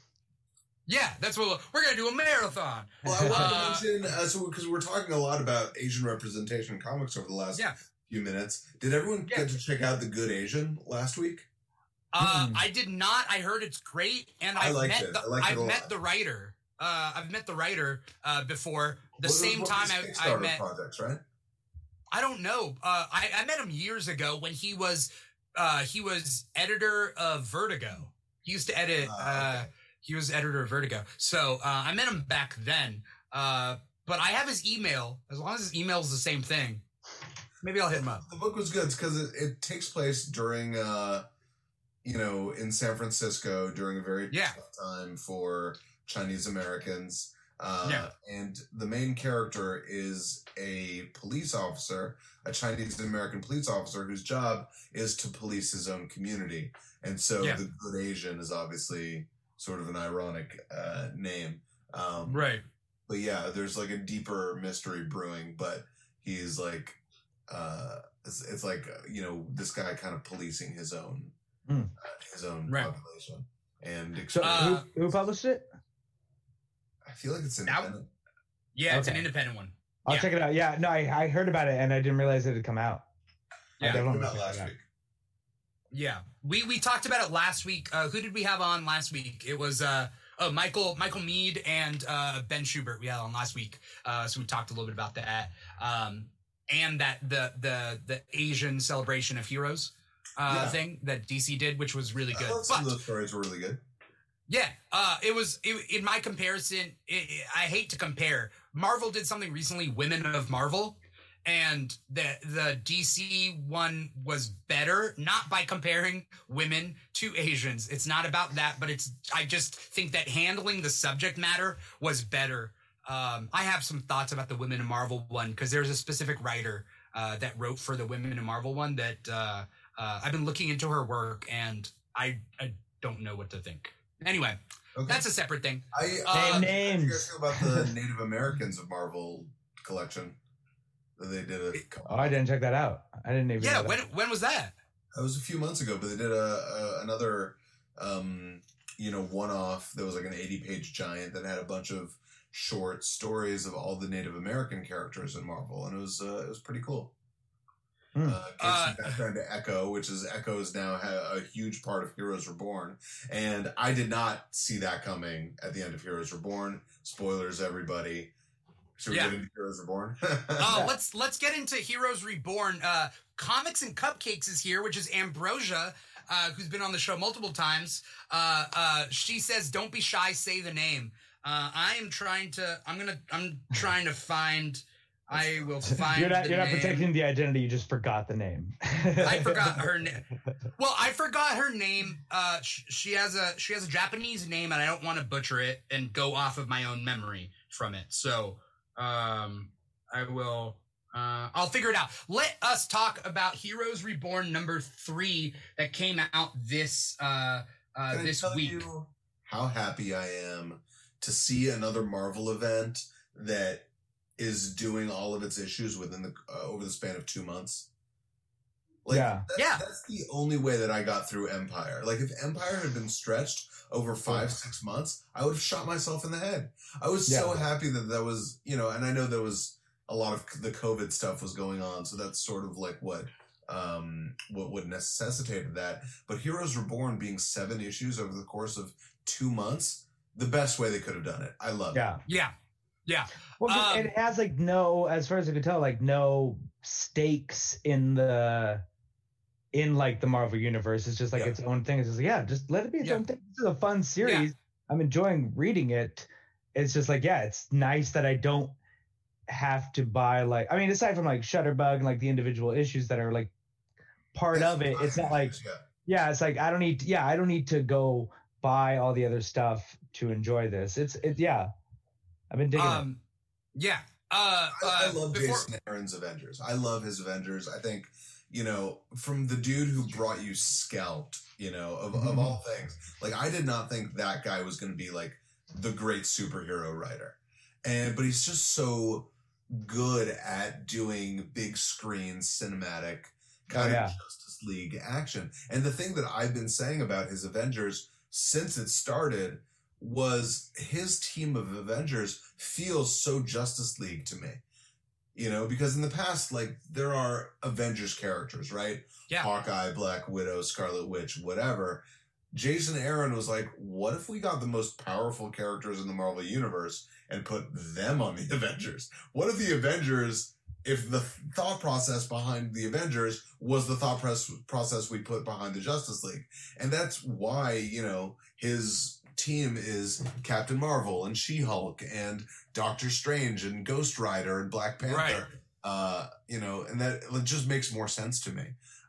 Yeah, that's what we'll, we're gonna do a marathon. Well, I want to mention uh, so because we're talking a lot about Asian representation in comics over the last Yeah. few minutes. Did everyone Yeah. get to check out the Good Asian last week? Uh, Hmm. I did not. I heard it's great, and I liked met it. the I a met the writer. Uh, I've met the writer uh, before. The What- same what time I, I met. projects, right? I don't know. Uh, I, I met him years ago when he was uh, he was editor of Vertigo. He used to edit. Ah, Uh, okay. he was editor of Vertigo. So uh, I met him back then. Uh, but I have his email. As long as his email is the same thing, maybe I'll hit him up. The book was good because it, it takes place during, uh, you know, in San Francisco during a very Yeah. tough time for Chinese Americans. Uh, Yeah. And the main character is a police officer, a Chinese American police officer whose job is to police his own community. And so Yeah. the good Asian is obviously sort of an ironic uh, name. Um, Right. but yeah, there's like a deeper mystery brewing, but he's like, uh, it's, it's like, uh, you know, this guy kind of policing his own, Uh, his own Right. population. And So Uh, who, who published it? I feel like it's Now- independent. Yeah, it's an independent one. I'll Yeah. check it out. Yeah, no, I, I heard about it and I didn't realize it had come out. Yeah. It definitely came out last out. week. Yeah, we we talked about it last week. Uh, who did we have on last week? It was uh, oh Michael Michael Mead and uh, Ben Schubert. We had on last week, uh, so we talked a little bit about that, um, and that the the the Asian celebration of heroes uh, Yeah. thing that DC did, which was really good. some But- of those stories were really good. yeah, uh, it was it, in my comparison. It, it- I hate to compare. Marvel did something recently, Women of Marvel, and the the DC one was better. Not by comparing women to Asians. It's not about that, but it's. I just think that handling the subject matter was better. Um, I have some thoughts about the Women of Marvel one because there's a specific writer uh, that wrote for the Women in Marvel one that uh, uh, I've been looking into her work and I I don't know what to think. Anyway, Okay. that's a separate thing. I, Uh, how do names. you guys feel about the Native Americans of Marvel collection? That they did a Oh, I didn't check that out. I didn't even. Yeah, know when when was that? That was a few months ago, but they did a, a another, um, you know, one off. There was like an eighty page giant that had a bunch of short stories of all the Native American characters in Marvel, and it was uh, it was pretty cool. Hmm. Uh, gave some background to Echo, which is Echo is now ha- a huge part of Heroes Reborn, and I did not see that coming at the end of Heroes Reborn. Spoilers, everybody. Should we Yeah. get into Heroes Reborn? Uh, let's let's get into Heroes Reborn. Uh, Comics and Cupcakes is here, which is Ambrosia, uh, who's been on the show multiple times. Uh, uh, she says, "Don't be shy, say the name." Uh, I am trying to. I'm gonna. I'm trying to find. I will find. You're not. the You're not name. protecting the identity. You just forgot the name. I forgot her name. Well, I forgot her name. Uh, sh- she has a she has a Japanese name, and I don't want to butcher it and go off of my own memory from it. So, um, I will. Uh, I'll figure it out. Let us talk about Heroes Reborn number three that came out this uh, uh, Can I this tell week. you how happy I am to see another Marvel event that is doing all of its issues within the uh, over the span of two months. Like, Yeah. that- Yeah. that's the only way that I got through Empyre. Like, if Empyre had been stretched over five, six months, I would have shot myself in the head. I was so happy that that was, you know, and I know there was a lot of the COVID stuff was going on, so that's sort of like what um what would necessitated that. But Heroes Reborn being seven issues over the course of two months, the best way they could have done it. I love it. Yeah, yeah. Yeah, Well, Um, it has like no, as far as I can tell, like no stakes in the in like the Marvel universe. It's just like Yeah. its own thing. It's just like, yeah, just let it be its Yeah. own thing. This is a fun series. I'm enjoying reading it. It's just like, yeah, it's nice that I don't have to buy like I mean, aside from like Shutterbug and like the individual issues that are like part of it, it's not like Yeah. yeah, it's like I don't need yeah, I don't need to go buy all the other stuff to enjoy this. It's it yeah. I've been digging it. um, yeah. Uh, I, I uh, love before- Jason Aaron's Avengers. I love his Avengers. I think, you know, from the dude who brought you Scalped, you know, of, of all things, like I did not think that guy was going to be like the great superhero writer. And, but he's just so good at doing big screen cinematic kind Oh, yeah. of Justice League action. And the thing that I've been saying about his Avengers since it started was his team of Avengers feels so Justice League to me. You know, because in the past, like there are Avengers characters, right? Yeah. Hawkeye, Black Widow, Scarlet Witch, whatever. Jason Aaron was like, what if we got the most powerful characters in the Marvel Universe and put them on the Avengers? What if the Avengers, if the thought process behind the Avengers was the thought process we put behind the Justice League? And that's why, you know, his team is Captain Marvel and She Hulk and Doctor Strange and Ghost Rider and Black Panther. Right. Uh, you know, and that it just makes more sense to me.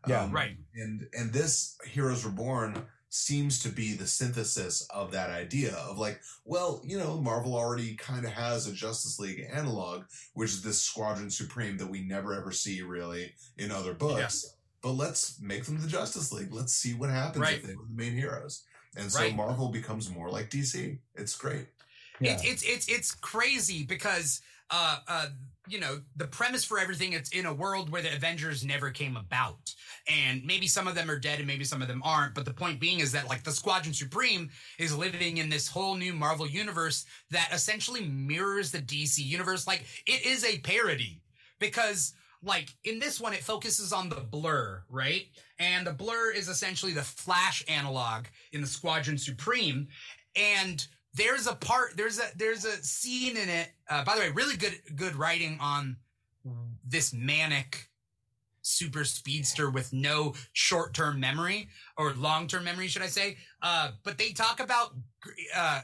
Yeah. Right. And and this Heroes Reborn seems to be the synthesis of that idea of like, well, you know, Marvel already kind of has a Justice League analog, which is this Squadron Supreme that we never ever see really in other books. But let's make them the Justice League. Let's see what happens Right. if they were the main heroes. And so Right. Marvel becomes more like DC. It's great. Yeah. It's it's it's it's crazy because uh uh you know the premise for everything it's in a world where the Avengers never came about and maybe some of them are dead and maybe some of them aren't but the point being is that like the Squadron Supreme is living in this whole new Marvel universe that essentially mirrors the DC universe like it is a parody because like in this one, it focuses on the blur, right? And the blur is essentially the Flash analog in the Squadron Supreme. And there's a part, there's a there's a scene in it. Uh, by the way, really good good writing on this manic super speedster with no short term memory or long term memory, should I say? Uh, but they talk about uh,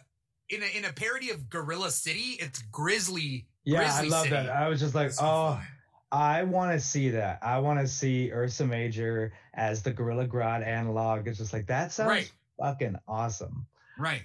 in a in a parody of Gorilla City, it's Grizzly. Yeah, Grizzly I love City. that. I was just like, So oh. I want to see that. I want to see Ursa Major as the Gorilla Grodd analog. It's just like that sounds Right. fucking awesome. Right.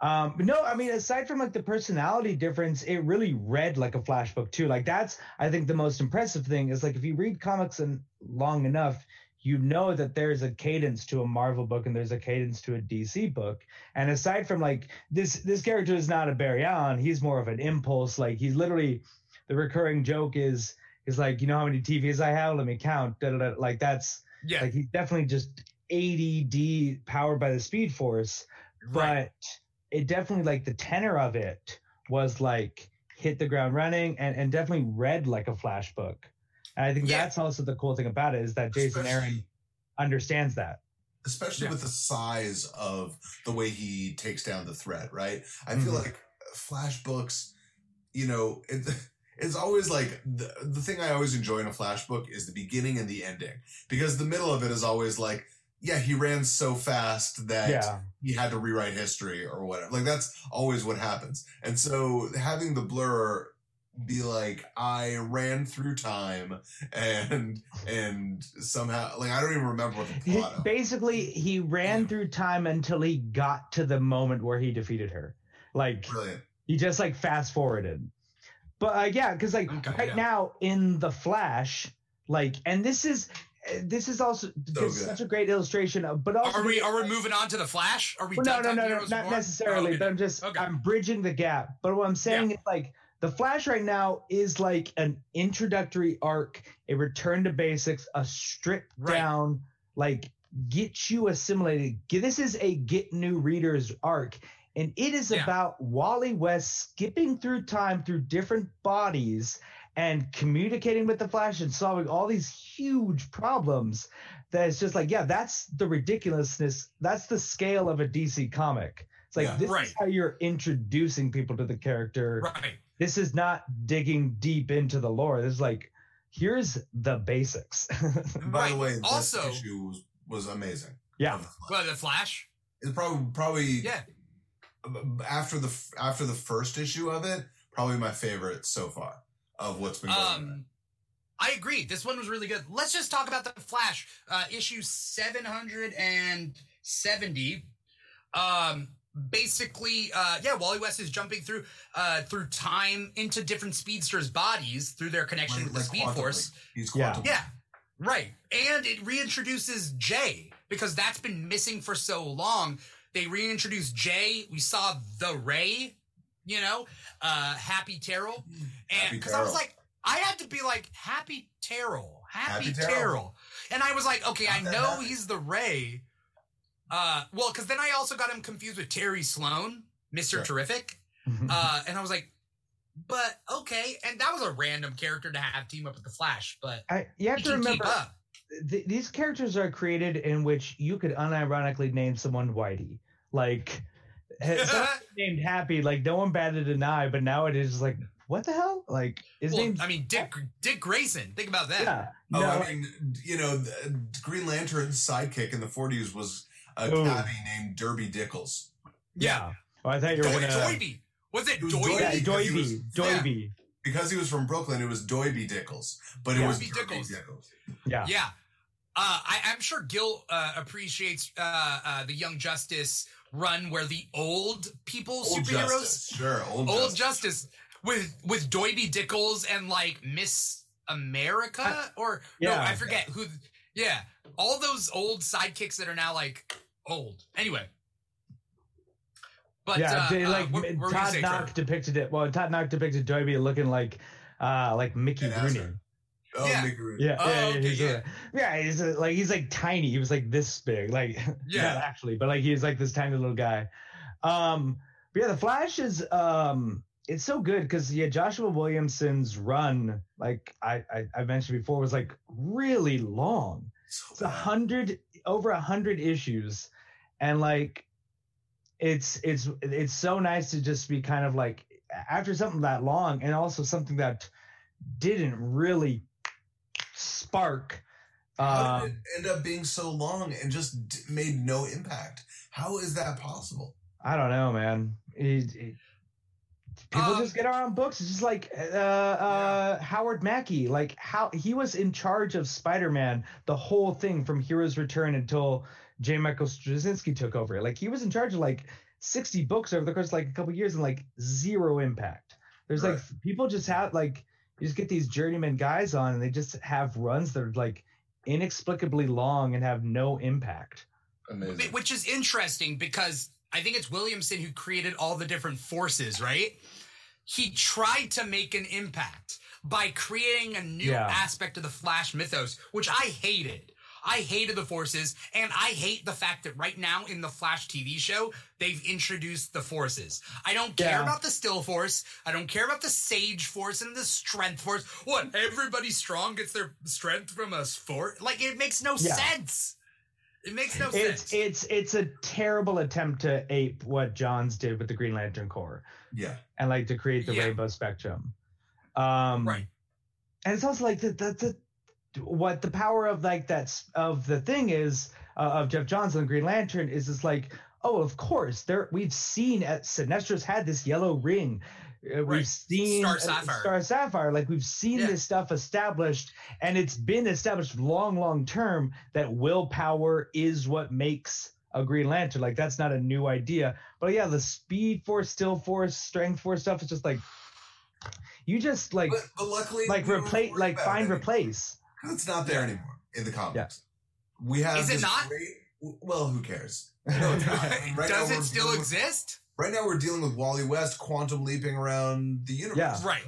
Um, but no, I mean, aside from like the personality difference, it really read like a flash book too. Like that's, I think, the most impressive thing is like if you read comics and long enough, you know that there's a cadence to a Marvel book and there's a cadence to a DC book. And aside from like this, this character is not a Barry Allen. He's more of an impulse. Like he's literally the recurring joke is is like, you know how many TVs I have? Let me count. Da, da, da. Like that's Yeah. like he's definitely just ADD powered by the Speed Force right. but it definitely like the tenor of it was like hit the ground running and, and definitely read like a flash book. And I think Yeah. that's also the cool thing about it is that Jason Especially- Aaron understands that. especially Yeah. with the size of the way he takes down the threat, right? I feel Mhm. like Flash books, you know, it, it's always like the, the thing I always enjoy in a Flash book is the beginning and the ending because the middle of it is always like, yeah, he ran so fast that Yeah. he had to rewrite history or whatever. Like that's always what happens. And so having the blur be like, I ran through time and and somehow like I don't even remember what the plot. of- basically, he ran Yeah. through time until he got to the moment where he defeated her. Like Brilliant. he just like fast forwarded. But uh, yeah, because like Okay, right yeah. now in the Flash, like, and this is this is also good. such a great illustration of, but also Are we are we moving on to the Flash? Are we Well, no, no, no, no, not necessarily. Oh, okay. But I'm just Okay. I'm bridging the gap. But what I'm saying is like the Flash right now is like an introductory arc, a return to basics, a stripped Right. down, like get you assimilated. Get- This is a get new readers arc. And it is Yeah. about Wally West skipping through time through different bodies and communicating with the Flash and solving all these huge problems. That it's just like, yeah, that's the ridiculousness. That's the scale of a DC comic. It's like Yeah. this Right. is how you're introducing people to the character. Right. This is not digging deep into the lore. This is like, here's the basics. By Right. the way, this Also- issue was, was amazing. yeah. Of the Flash. Well, the Flash. It's probably probably Yeah. After the after the first issue of it, probably my favorite so far of what's been going on. Um, I agree. This one was really good. Let's just talk about the Flash. Uh, issue seven hundred and seventy. Um, basically, uh, yeah, Wally West is jumping through uh through time into different speedsters' bodies through their connection with the Speed Quantum Force. He's Yeah. Yeah, right. And it reintroduces Jay because that's been missing for so long. They reintroduced Jay. We saw the Ray, you know, uh, Happy Terrill, and because I was like, I had to be like Happy Terrill, Happy, Happy Terrill. Terrill. and I was like, okay, I Not that know happy. he's the Ray. Uh, well, because then I also got him confused with Terry Sloane, Mister Sure. Terrific. Uh, and I was like, but okay. And that was a random character to have team up with the Flash, but I, you have to remember, th- these characters are created in which you could unironically name someone Whitey. Like, named Happy, like, no one batted an eye, but now it is like, what the hell? Like, his well, name's. I mean, Dick Dick Grayson. Think about that. yeah. Oh, no, I mean, you know, the, uh, Green Lantern's sidekick in the 40s was a Ooh. cabbie named Derby Dickles. yeah. Oh, I thought you were Doy- going to. Doiby. Was it It was Doiby? Yeah, Doiby. because he was- Doiby. Doiby. Because he was from Brooklyn, it was Doiby Dickles, but it Yeah. was Doiby Dickles. Dickles. Yeah. Yeah. Uh, I, I'm sure Gil uh, appreciates uh, uh, the Young Justice run where the old people Old superheroes, Justice. Sure, Old, old Justice. Justice, with with Doiby Dickles and like Miss America or no, yeah. I forget who. Yeah, all those old sidekicks that are now like old. Anyway. But yeah, uh, they, uh, like what- what were you gonna Todd say, Nauck depicted it. Well, Todd Nauck depicted Doiby looking like, uh, like Mickey And Rooney. Azure. Oh, Yeah. Mick Yeah, Oh, yeah, okay, he's yeah. A, yeah, he's a, like he's like tiny. He was like this big, like Yeah. not actually, but like he's like this tiny little guy. Um, but yeah, the Flash is um it's so good because yeah, Joshua Williamson's run, like I, I I mentioned before, was like really long. So It's a hundred over a hundred issues, and like it's it's it's so nice to just be kind of like after something that long, and also something that didn't really spark. How did Um, it end up being so long and just d- made no impact? How is that possible? I don't know, man. It- it- people Um, just get around books. It's just like uh, uh, Howard Mackie. Like how he was in charge of Spider-Man the whole thing from Heroes Return until J. Michael Straczynski took over. Like he was in charge of like sixty books over the course of like a couple years and like zero impact. There's like people just have like you just get these journeyman guys on and they just have runs that are like inexplicably long and have no impact. Amazing. Which is interesting because I think it's Williamson who created all the different forces, right? He tried to make an impact by creating a new Yeah. aspect of the Flash mythos, which I hated. I hated the forces, and I hate the fact that right now in the Flash TV show, they've introduced the forces. I don't care Yeah. about the Still Force. I don't care about the Sage Force and the Strength Force. What? Everybody strong gets their strength from a force? Like, it makes no Yeah. sense. It makes no it's sense. it's it's a terrible attempt to ape what Johns did with the Green Lantern Corps yeah. and like to create the Yeah. rainbow spectrum. Um Right. And it's also like the the, the what the power of like that's of the thing is uh, of Geoff Johns and Green Lantern is is like oh of course there we've seen at Sinestro's had this yellow ring. Uh, Right. We've seen Star uh, Sapphire. Star Sapphire. Like we've seen Yeah. this stuff established, and it's been established long, long term that willpower is what makes a Green Lantern. Like that's not a new idea. But yeah, the Speed Force, Still Force, Strength Force stuff is just like you just like But, but luckily, like replace, like find it replace. Because it's not there Yeah. anymore in the comics. We have. Is it not? Great, well, who cares? No, it's not. Right Does it still with- exist? Right now, we're dealing with Wally West quantum leaping around the universe. Yeah. Right.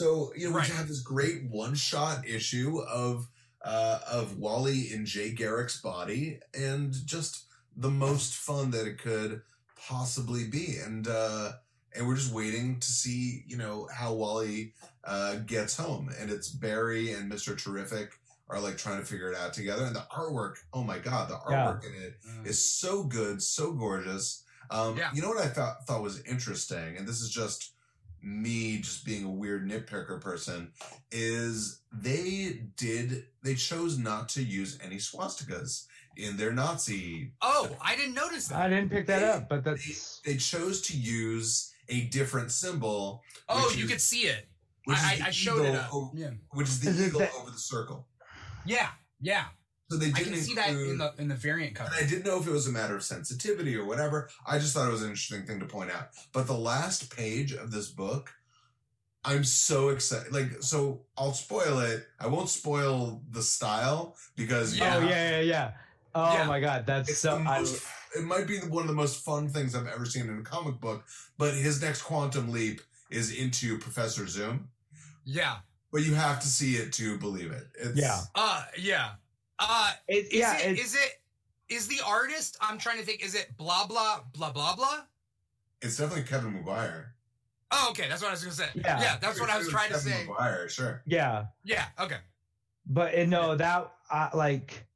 So you know Right. we have this great one-shot issue of uh, of Wally in Jay Garrick's body, and just the most fun that it could possibly be, and uh, and we're just waiting to see you know how Wally uh, gets home, and it's Barry and Mister Terrific are like trying to figure it out together, and the artwork, oh my god, the Yeah. artwork in it is so good, so gorgeous. Um, Yeah. You know what I thought thought was interesting, and this is just me just being a weird nitpicker person, is they did they chose not to use any swastikas in their Nazi. Oh, I didn't notice that. I didn't pick that They- up, but that's They chose to use a different symbol, Oh, you is- could see it. which I, I, I showed it up. o- Yeah. which is the Is eagle that- over the circle. Yeah. Yeah. So they didn't can see that in the in the variant cover. And I didn't know if it was a matter of sensitivity or whatever. I just thought it was an interesting thing to point out. But the last page of this book, I'm so excited. Like, so I'll spoil it. I won't spoil the style because Yeah. oh yeah, yeah, yeah. Oh Yeah. my god, that's it's so the I, most, it might be one of the most fun things I've ever seen in a comic book. But his next quantum leap is into Professor Zoom. Yeah. But you have to see it to believe it. It's, Yeah. Uh yeah. Uh it, is yeah, it it's, is it is the artist I'm trying to think is it blah blah blah blah blah? It's definitely Kevin Maguire. Oh, okay, that's what I was gonna say. Yeah. Yeah, that's what I was It's trying to Kevin say. Maguire, sure. yeah. Yeah, okay. But no, that I like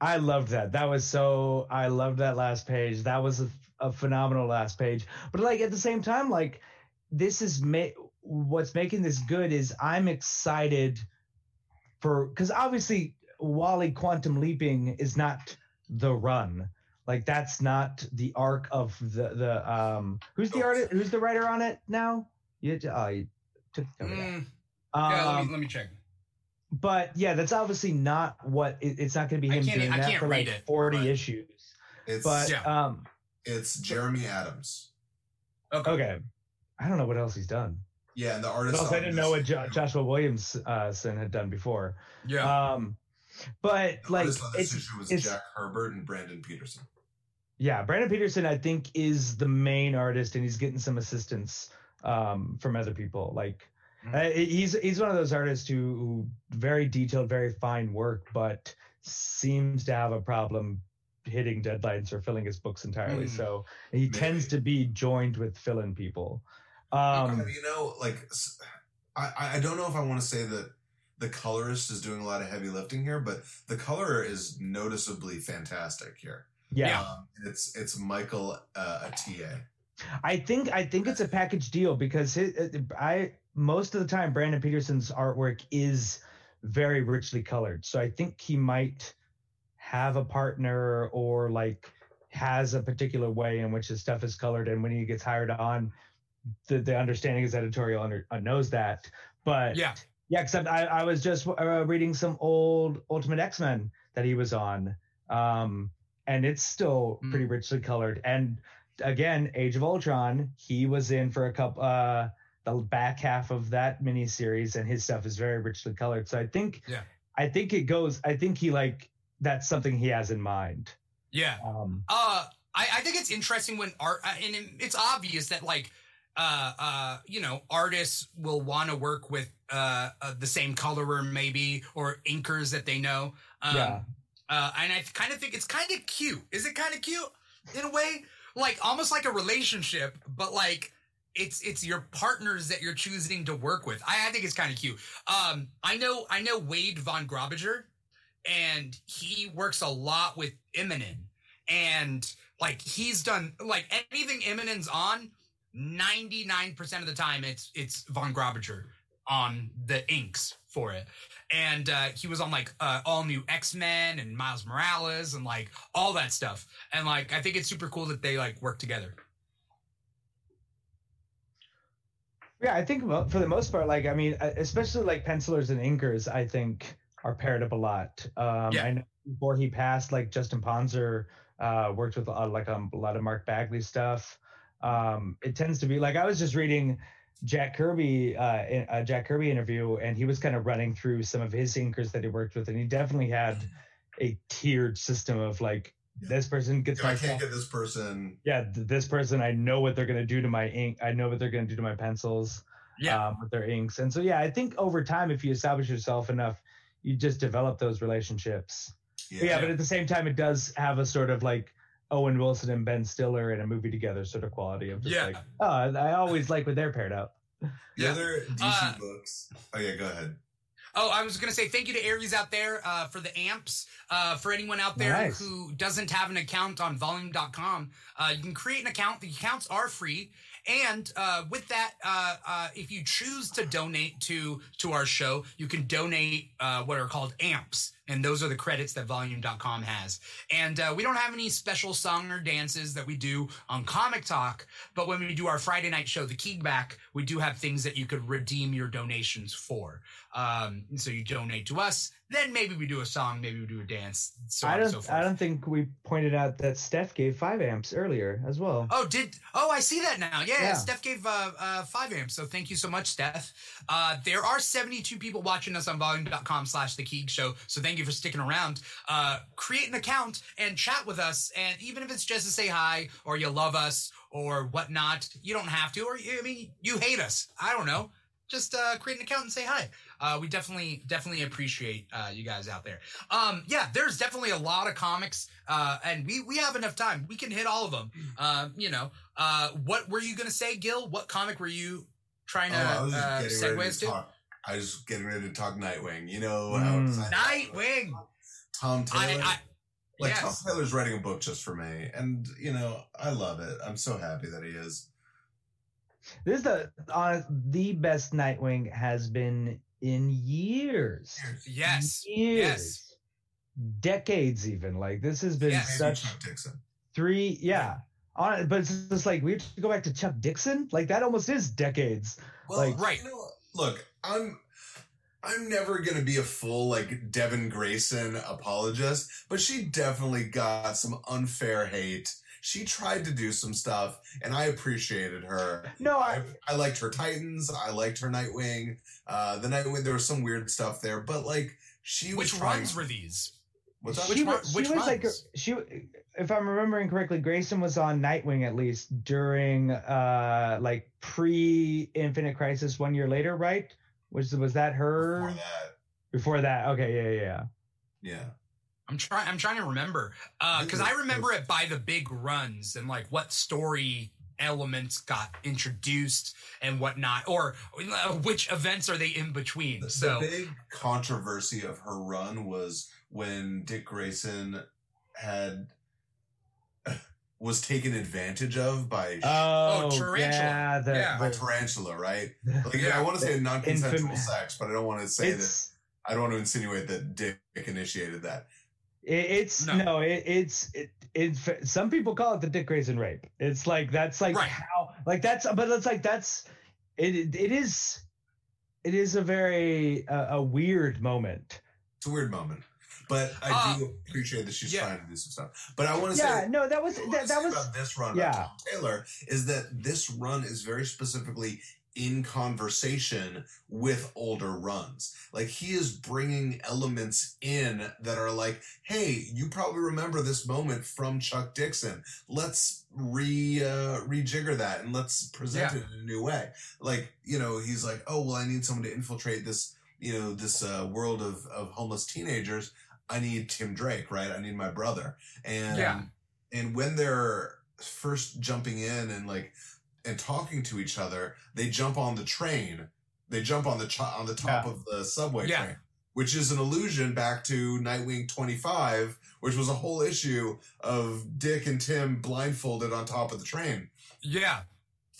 I loved that. That was so I loved that last page. That was a, a phenomenal last page. But like at the same time, like this is ma- what's making this good is I'm excited for because obviously Wally Quantum Leaping is not the run. Like that's not the arc of the the um who's the artist who's the writer on it now? You, oh, you took oh, yeah. Mm, Um, let me let me check. But yeah, that's obviously not what it, it's not going to be I him can't- doing I that can't for like read it, 40 issues. It's But Yeah. um it's Jeremy Adams. Okay. okay. I don't know what else he's done. Yeah, and the artist. else I didn't know what jo- Joshua Williams uh, had done before. Yeah. Um but the like artist on this it's, issue was it's Jack Herbert and Brandon Peterson. yeah, Brandon Peterson I think is the main artist and he's getting some assistance um from other people. Like. Uh, he's he's one of those artists who, who very detailed, very fine work, but seems to have a problem hitting deadlines or filling his books entirely. Mm. So he tends to be joined with fill-in people. Um, you know, like I don't know if I want to say that the colorist is doing a lot of heavy lifting here, but the color is noticeably fantastic here. yeah. Um, it's it's Michael uh, Atiyeh. I think I think it's a package deal because it, it, I most of the time Brandon Peterson's artwork is very richly colored. So I think he might have a partner or like has a particular way in which his stuff is colored and when he gets hired on the, the understanding is editorial under, uh, knows that but Yeah. yeah except I, I was just uh, reading some old ultimate x-men that he was on um and it's still Mm. pretty richly colored and again age of ultron he was in for a couple uh the back half of that miniseries and his stuff is very richly colored so i think Yeah. i think it goes i think he like that's something he has in mind Yeah. um Uh, I, I think it's interesting when art, and it's obvious that like, uh, uh, you know, artists will want to work with uh, uh, the same colorer maybe or inkers that they know. Um, Yeah. Uh, and I kind of think it's kind of cute. Is it kind of cute in a way? Like almost like a relationship, but like it's it's your partners that you're choosing to work with. I, I think it's kind of cute. Um, I know I know Wade von Grawbadger, and he works a lot with Immonen, and like he's done like anything Immonen's on. Ninety nine percent of the time, it's it's von Grobiger on the inks for it, and uh, he was on like uh, all new X Men and Miles Morales and like all that stuff, and like I think it's super cool that they like work together. Yeah, I think for the most part, like I mean, especially like pencilers and inkers, I think are paired up a lot. Um, Yeah. I know before he passed, like Justin Ponsor uh, worked with uh, like um, a lot of Mark Bagley stuff. Um, it tends to be like I was just reading Jack Kirby, uh, in- a Jack Kirby interview, and he was kind of running through some of his inkers that he worked with, and he definitely had a tiered system of like. This person gets If my I can't get this person. yeah, th- this person, I know what they're going to do to my ink. I know what they're going to do to my pencils Yeah, um, with their inks. And so, yeah, I think over time, if you establish yourself enough, you just develop those relationships. But yeah, but at the same time, it does have a sort of like Owen Wilson and Ben Stiller in a movie together sort of quality of just Yeah. like, oh, I always like when they're paired up. The Yeah. other DC Uh, books. Oh yeah, go ahead. Oh, I was going to say thank you to Aries out there uh, for the amps. Uh, for anyone out there Nice. who doesn't have an account on volume.com, uh, you can create an account. The accounts are free. And uh, with that, uh, uh, if you choose to donate to to our show, you can donate uh, what are called amps. And those are the credits that volume.com has. And uh, we don't have any special song or dances that we do on Comic Talk. But when we do our Friday night show, The Kickback, we do have things that you could redeem your donations for. Um, so you donate to us, then maybe we do a song, maybe we do a dance, so I on and so don't. forth. I don't think we pointed out that Steph gave five amps earlier as well. Oh, did oh I see that now. Yeah, Yeah. Steph gave uh, uh, five amps, so thank you so much, Steph. Uh, there are 72 people watching us on volume.com slash the Keeg Show, so thank you for sticking around. Uh, create an account and chat with us, and even if it's just to say hi or you love us or whatnot, you don't have to, or I mean you hate us. I don't know. Just uh, create an account and say hi. Uh, we definitely, definitely appreciate uh, you guys out there. Um, yeah, there's definitely a lot of comics, uh, and we we have enough time. We can hit all of them. Um, you know, uh, what were you gonna say, Gil? What comic were you trying to oh, was just uh, segue us to to? I was getting ready to talk Nightwing. You know, Mm. how excited I was. Nightwing. Tom I, Taylor. I like yes. Tom Taylor's writing a book just for me, and you know, I love it. I'm so happy that he is. This is the uh, the best Nightwing has been in years. yes, years, yes. decades even. Like this has been Yes. Such Chuck Dixon. three, yeah. On, but it's just like we have to go back to Chuck Dixon. Like that almost is decades. Well, Like- Right. You know, look, I'm I'm never gonna be a full like Devin Grayson apologist, but she definitely got some unfair hate. She tried to do some stuff, and I appreciated her. No, I, I, I liked her Titans. I liked her Nightwing. Uh, the Nightwing, there was some weird stuff there, but like she was Which trying. runs were these? What's up? Which she one- was, she which was like she. If I'm remembering correctly, Grayson was on Nightwing at least during uh like pre Infinite Crisis one year later, right? Was was that her Before that, before that? Okay, yeah, yeah, yeah. yeah. I'm trying. I'm trying to remember because I remember it by the big runs and like what story elements got introduced and whatnot, or uh, which events are they in between? The, so the big controversy of her run was when Dick Grayson had was taken advantage of by Oh, Tarantula. yeah, the, Yeah. by tarantula, right? Like Yeah. I want to say non-consensual Infam- sex, but I don't want to say that. I don't want to insinuate that Dick initiated that. it's No. no, it, it's it, it. Some people call it the Dick Grayson rape. It's like that's like Right. how like that's but it's like that's it. It, it is it is a very uh, a weird moment. It's a weird moment, but I Uh, do appreciate that she's yeah. trying to do some stuff. But I want to Yeah, say, no, that was what that, wanna that say was about this run. yeah. Yeah, Tom Taylor is that this run is very specifically in conversation with older runs. Like he is bringing elements in that are like, hey, you probably remember this moment from Chuck Dixon. Let's re uh, rejigger that and let's present Yeah. it in a new way. Like you know, he's like, oh well, I need someone to infiltrate this you know this uh, world of of homeless teenagers. I need Tim Drake, right? I need my brother, and Yeah. and when they're first jumping in and like and talking to each other, they jump on the train. They jump on the ch- on the top Yeah. of the subway Yeah. train, which is an allusion back to Nightwing twenty five, which was a whole issue of Dick and Tim blindfolded on top of the train, yeah,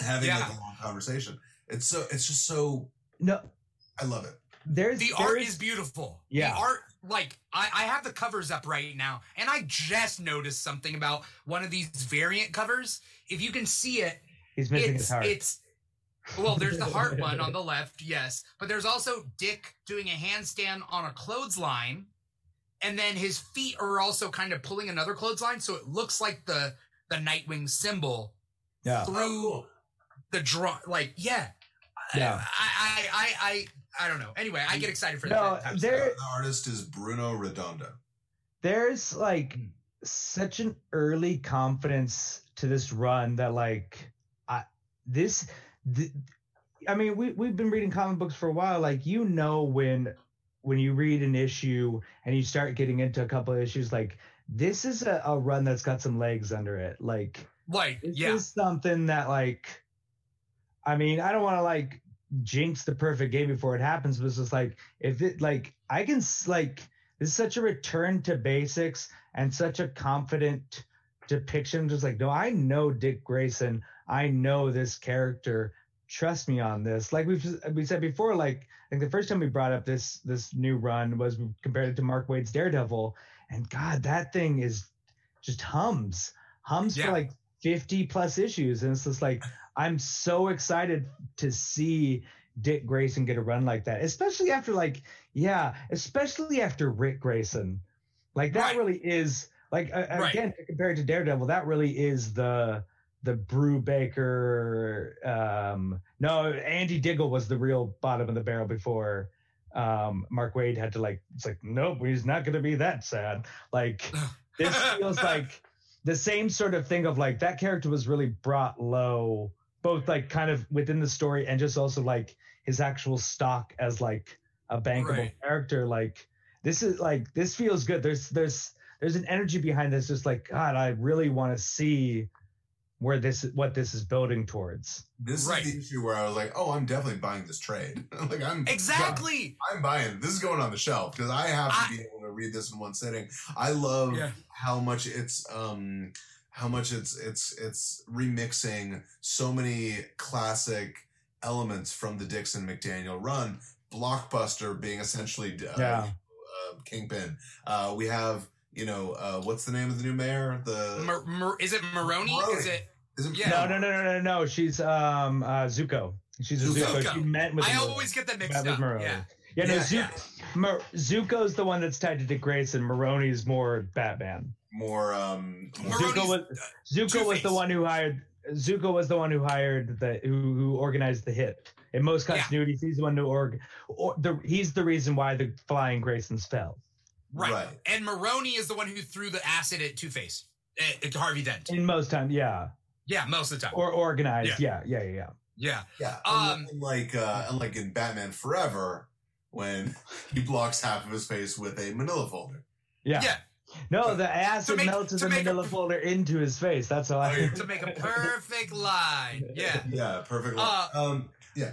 having Yeah. like a long conversation. It's so it's just so no. I love it. There's the there art is beautiful. Yeah. the art. Like I, I have the covers up right now, and I just noticed something about one of these variant covers. If you can see it, he's missing it's his heart. it's well there's the heart one on the left yes but there's also dick doing a handstand on a clothesline and then his feet are also kind of pulling another clothesline so it looks like the the nightwing symbol yeah. through the draw like yeah Yeah. I, I i i i don't know. Anyway i get excited for No, that type there- The artist is Bruno Redondo. there's like such an early confidence to this run that like I this th- I mean we we've been reading comic books for a while. Like you know when when you read an issue and you start getting into a couple of issues like this is a, a run that's got some legs under it. Like like this yeah. is something that like I mean I don't want to like jinx the perfect game before it happens was just like if it like I can like this is such a return to basics and such a confident depiction. Just like no I know Dick Grayson. I know this character. Trust me on this. Like we've we said before like I think the first time we brought up this this new run was we compared it to Mark Waid's Daredevil. And god that thing is just hums. Hums Yeah. for like 50 plus issues. And it's just like i'm so excited to see dick grayson get a run like that especially after like yeah especially after ric grayson like that Right. really is like uh, Right. again compared to daredevil that really is the the brubaker um no andy diggle was the real bottom of the barrel before um mark waid had to like it's like nope he's not gonna be that sad like this feels like the same sort of thing of like that character was really brought low both like kind of within the story and just also like his actual stock as like a bankable Right. character like this is like this feels good there's there's there's an energy behind this just like god i really want to see where this what this is building towards This Right. is the issue where I was like, oh, I'm definitely buying this trade. like I'm exactly I'm buying. This is going on the shelf because I have to I- be able to read this in one sitting. I love Yeah. how much it's um how much it's it's it's remixing so many classic elements from the Dixon McDaniel run. Blockbuster being essentially uh, Yeah. uh, Kingpin. Uh, we have you know uh, what's the name of the new mayor? The Mer- Mer- is it Maroni? Maroni. Is it? is it yeah. no no no no no no she's um uh zucco she's a zucco, Zucco. she met with I Maroni. always get them Met mixed with up. Maroni. Yeah. Yeah, no, Yeah, Zu- yeah. Mar- Zucco's the one that's tied to Dick Grayson. Maroni's more Batman. More um Maroni's, Zucco was Zucco was the one who hired. Zucco was the one who hired the who, who organized the hit. In most Yeah. continuities, he's the one who org. Or the he's the reason why the flying Graysons fell. Right. Right. And Maroni is the one who threw the acid at Two Face, at, at Harvey Dent. In most times, yeah, Yeah, most of the time. or organized, yeah, yeah, yeah, yeah. yeah. Yeah, Um, unlike uh, unlike in Batman Forever, when he blocks half of his face with a Manila folder. yeah. Yeah. No, the acid make- melted to the make a- manila folder into his face. That's how Oh, I. yeah. to make a perfect line. Yeah. Yeah, perfect. Uh, um, yeah.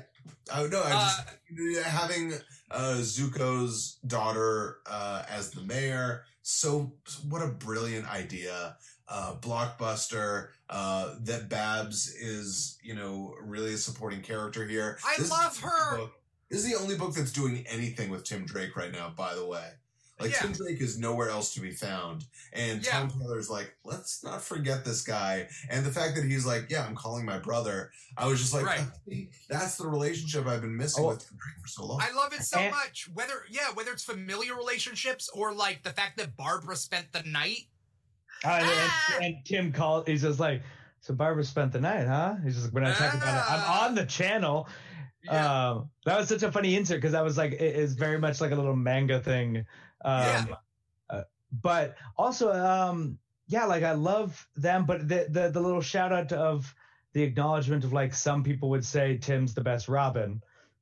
I no, I Uh, just having uh, Zucco's daughter uh, as the mayor. So what a brilliant idea! Uh, blockbuster. Uh, that Babs is, you know, really a supporting character here. I This love her. book- This is the only book that's doing anything with Tim Drake right now. By the way. Like Yeah. Tim Drake is nowhere else to be found, and Yeah. Tom Taylor's like, let's not forget this guy. And the fact that he's like, yeah, I'm calling my brother. I was just like, Right. That's the relationship I've been missing Oh. with Tim Drake for so long. I love it so And- much. Whether yeah, whether it's familiar relationships or like the fact that Barbara spent the night. Uh, and, Ah! and Tim called. He's just like, so Barbara spent the night, huh? He's just like, when I talk about it, Ah. I'm on the channel. Yeah. Um, that was such a funny insert because that was like it is very much like a little manga thing. Um, Yeah. uh, but also, um, yeah, like I love them, but the the, the little shout out of the acknowledgement of like some people would say Tim's the best Robin.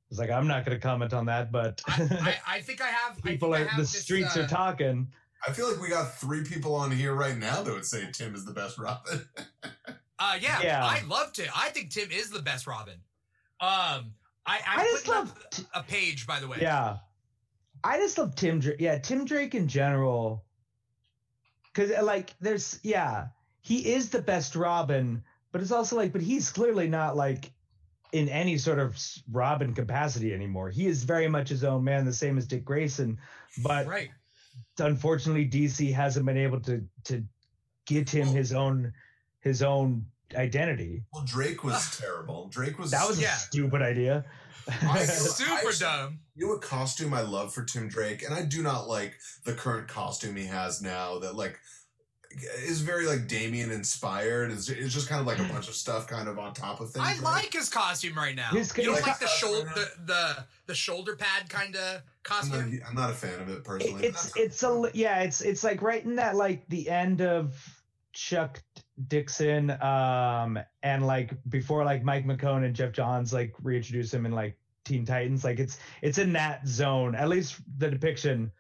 It's like I'm not going to comment on that, but I, I, I think I have. People I are have the this, streets uh, are talking. I feel like we got three people on here right now that would say Tim is the best Robin. Uh, yeah, Yeah. I love Tim. I think Tim is the best Robin. Um, I I'm I just love up t- a page by the way. Yeah. I just love Tim Drake. Yeah, Tim Drake in general. Cause uh, like there's yeah, he is the best Robin, but it's also like, but he's clearly not like in any sort of Robin capacity anymore. He is very much his own man, the same as Dick Grayson. But Right. unfortunately, DC hasn't been able to to get him Well- his own his own identity. well, Drake was terrible. Drake was That was Yeah. a stupid idea. I- Super actually- dumb. You know what costume I love for Tim Drake, and I do not like the current costume he has now. That like is very like Damian inspired. It's, it's just kind of like a bunch of stuff kind of on top of things. I right? like his costume right now. His- you don't his like the shoulder uh, right the, the the shoulder pad kind of I'm costume. not, I'm not a fan of it personally. it's it's a yeah it's it's like right in that like the end of chuck dixon um and like before like mike mckone and geoff johns like reintroduce him in like teen titans like it's it's in that zone at least the depiction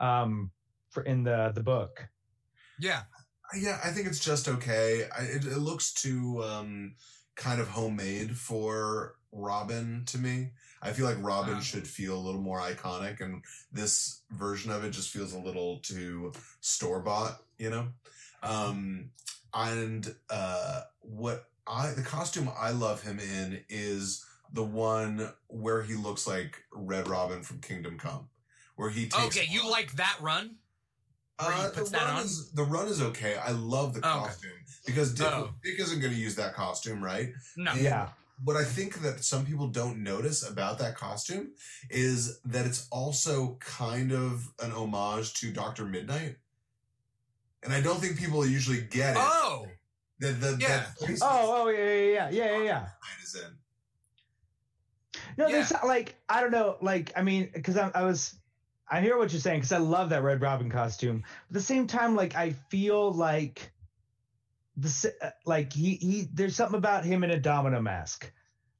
um for in the the book Yeah. Yeah, I think it's just okay. I, it, it looks too um, kind of homemade for Robin to me. I feel like Robin Uh. should feel a little more iconic, and this version of it just feels a little too store bought, you know. Um, and uh, what I the costume I love him in is the one where he looks like Red Robin from Kingdom Come, where he takes Okay, you like that run? Uh, the run is the run is okay. I love the Oh, okay. costume because Dick, Oh. Dick isn't going to use that costume, right? No. And yeah What I think that some people don't notice about that costume is that it's also kind of an homage to Doctor Midnight, and I don't think people usually get it. Oh. that the, Yeah. that oh oh yeah yeah yeah yeah yeah yeah is in. No, there's not, like I don't know, like I mean, because I, I was, I hear what you're saying because I love that Red Robin costume. At the same time, like I feel like the uh, like he he there's something about him in a domino mask.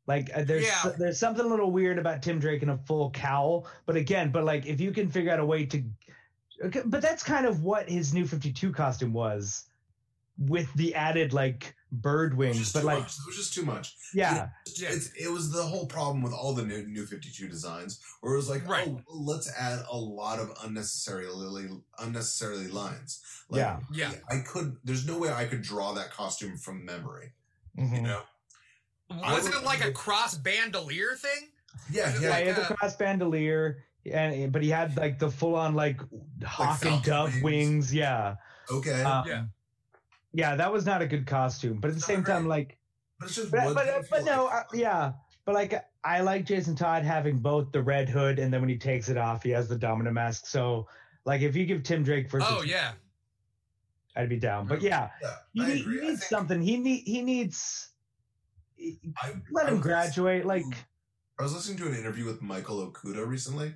Like uh, there's Yeah. there's something a little weird about Tim Drake in a full cowl. But again, but like if you can figure out a way to, okay, but that's kind of what his new 52 costume was, with the added like bird wings. But like much. it was just too much. yeah, Yeah. It's, it was the whole problem with all the new New Fifty Two designs, where it was like, Right. oh, let's add a lot of unnecessarily unnecessarily lines. Like, Yeah. Yeah. I could. There's no way I could draw that costume from memory. Mhm. You know? I Was would- it like a cross bandolier thing? Yeah, Is it yeah. Yeah, like he had a- the cross bandolier, and but he had like the full on like hawk and dove wings. wings. Yeah, okay, Um, Yeah. yeah, that was not a good costume. But at the same time, like, but it's just. but but, but no, like? uh, yeah, but like I like Jason Todd having both the red hood and then when he takes it off, he has the domino mask. So like, if you give Tim Drake first, Oh yeah. I'd be down. But yeah, yeah, he, need, he needs something. He need he needs. I, Let I him graduate. Like, I was listening to an interview with Michael Okuda recently,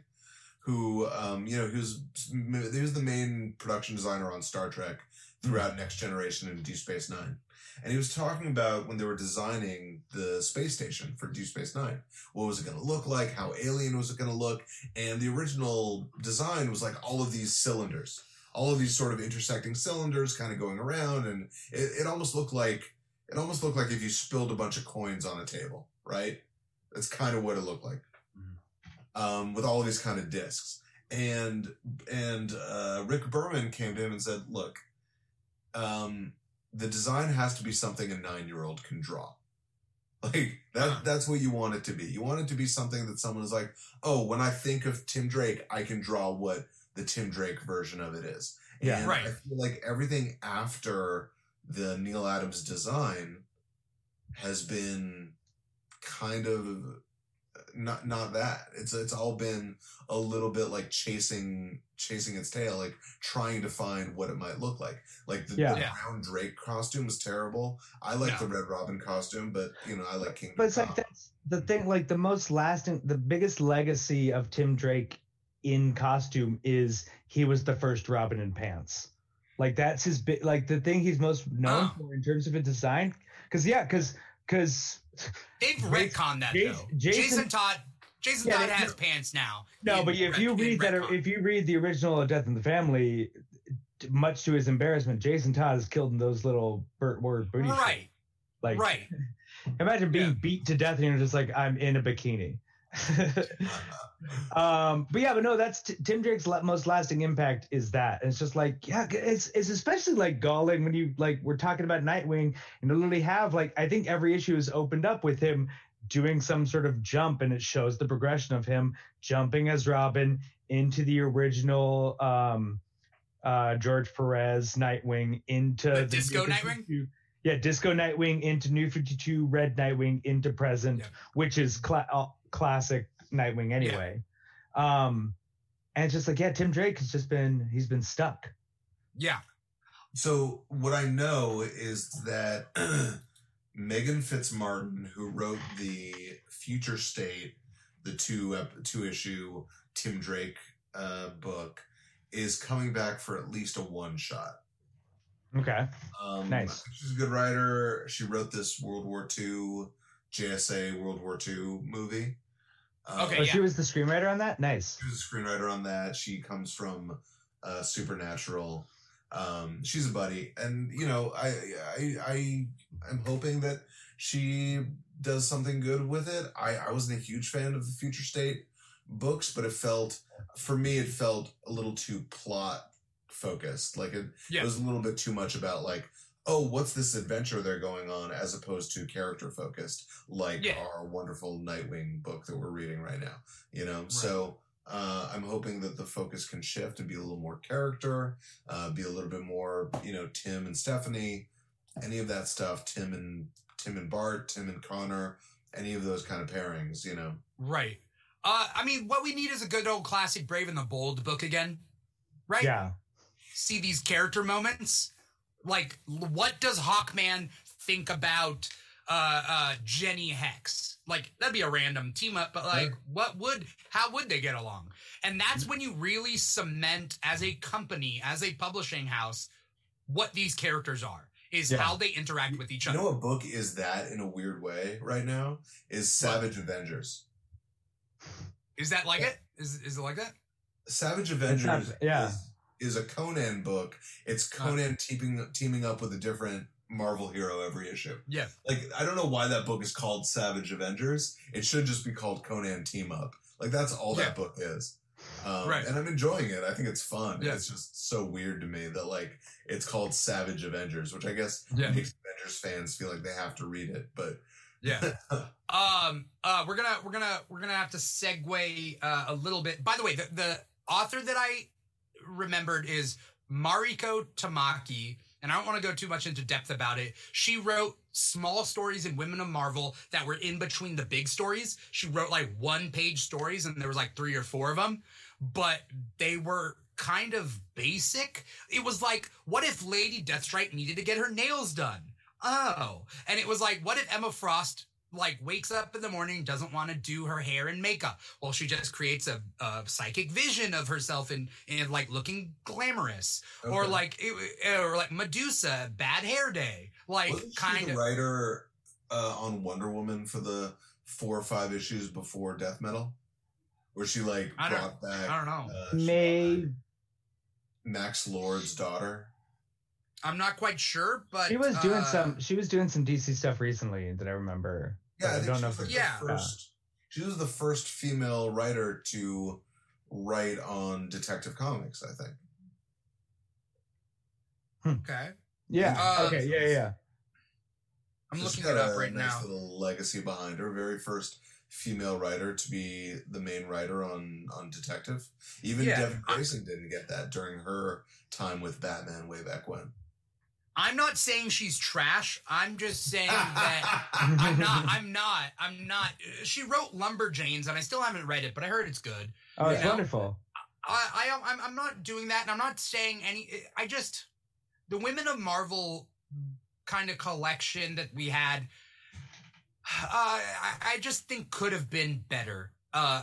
who, um, you know, he was he was the main production designer on Star Trek throughout Next Generation and Deep Space Nine, and he was talking about when they were designing the space station for Deep Space Nine, what was it going to look like, how alien was it going to look, and the original design was like all of these cylinders, all of these sort of intersecting cylinders kind of going around, and it, it almost looked like it almost looked like if you spilled a bunch of coins on a table, right? That's kind of what it looked like, um, with all of these kind of discs. And and uh, Rick Berman came to him and said, "Look, um, the design has to be something a nine year old can draw." Like that Huh. that's what you want it to be. You want it to be something that someone is like, oh, when I think of Tim Drake, I can draw what the Tim Drake version of it is. Yeah. And Right. I feel like everything after the Neal Adams design has been kind of not not that. It's it's all been a little bit like chasing chasing its tail, like trying to find what it might look like. Like the, Yeah. the brown Drake costume was terrible. I like No. the Red Robin costume, but you know I like King. But it's like that's the thing. Like the most lasting, the biggest legacy of Tim Drake in costume is he was the first Robin in pants. Like that's his bit. Like the thing he's most known Oh. for in terms of a design. Because yeah, because because They've retconned that Jason- though. Jason- Jason, Todd. Jason Yeah, Todd they- has pants now. no, but if ret- you read that, retcon. if you read the original Death in the Family, much to his embarrassment, Jason Todd is killed in those little Burt Ward booty. right, Like right. Imagine being Yeah. beat to death and you're just like, I'm in a bikini. um, but yeah, but no, that's t- Tim Drake's la- most lasting impact is that. And it's just like, yeah, it's it's especially like galling when you like we're talking about Nightwing and to literally have like I think every issue is opened up with him doing some sort of jump and it shows the progression of him jumping as Robin into the original um uh George Perez Nightwing into The New disco 52 Nightwing? Yeah, Disco Nightwing into New 52 Red Nightwing into present, Yeah. which is cla- uh, classic Nightwing anyway. Um and it's just like yeah, Tim Drake has just been he's been stuck. Yeah, So what I know is that Meghan Fitzmartin, who wrote the Future State, the two ep- two issue Tim Drake uh, book, is coming back for at least a one shot. Okay. Um, Nice. She's a good writer. She wrote this World War II JSA World War II movie. Um, Okay, Oh, yeah. she was the screenwriter on that? Nice. She was a screenwriter on that. She comes from uh, Supernatural. Um, she's a buddy, and you know, I I I am hoping that she does something good with it. I I wasn't a huge fan of the Future State books, but it felt for me it felt a little too plot focused. Like it, Yeah. it was a little bit too much about like. Oh, what's this adventure they're going on as opposed to character focused, like Yeah. our wonderful Nightwing book that we're reading right now. You know, so uh, I'm hoping that the focus can shift and be a little more character, uh, be a little bit more, you know, Tim and Stephanie, any of that stuff. Tim and Tim and Bart, Tim and Connor, any of those kind of pairings. You know, right. Uh, I mean, what we need is a good old classic Brave and the Bold book again, right? Yeah. see these character moments. Like, what does Hawkman think about uh, uh, Jenny Hex? Like, that'd be a random team up, but like, Sure. what would, how would they get along? And that's when you really cement as a company, as a publishing house, what these characters are, is Yeah. how they interact with each other. you know a book is that in a weird way right now is Savage Avengers. is that like it? Is, is it like that? Savage not- Avengers yeah. is, is a Conan book. It's Conan teaming teaming up with a different Marvel hero every issue. Yeah. Like I don't know why that book is called Savage Avengers. It should just be called Conan Team Up. Like that's all Yeah. that book is. Um, Right. And I'm enjoying it. I think it's fun. Yeah. It's just so weird to me that like it's called Savage Avengers, which I guess Yeah. makes Avengers fans feel like they have to read it. But Yeah. um. Uh. We're gonna. We're gonna. We're gonna have to segue uh, a little bit. By the way, the the author that I remembered is Mariko Tamaki, and I don't want to go too much into depth about it. She wrote small stories in Women of Marvel that were in between the big stories. She wrote like one page stories, and there was like three or four of them, but they were kind of basic. It was like, what if Lady Deathstrike needed to get her nails done? Oh, and it was like, what if Emma Frost like wakes up in the morning doesn't want to do her hair and makeup? Well, she just creates a, a psychic vision of herself in in like looking glamorous, or like it, or like Medusa, bad hair day, like wasn't she kind the of. writer uh, on Wonder Woman for the four or five issues before Death Metal, where she like I don't- brought back. I don't know. uh, May Max Lord's daughter. I'm not quite sure, but She was doing uh, some. She was doing some DC stuff recently that I remember. Yeah, But I, I think don't she know was if like it- the Yeah. first. She was the first female writer to write on Detective Comics. I think. Okay, Yeah. Uh, okay. Yeah. Yeah. I'm So looking it got up a right nice now. Little legacy behind her. Very first female writer to be the main writer on on Detective. Even Yeah, Devin I- Grayson didn't get that during her time with Batman way back when. I'm not saying she's trash. I'm just saying that I'm not. I'm not. I'm not. She wrote Lumberjanes, and I still haven't read it, but I heard it's good. Oh, it's You know? wonderful. I, I I'm, I'm not doing that, and I'm not saying any. I just the Women of Marvel kind of collection that we had. Uh, I, I just think could have been better. Uh,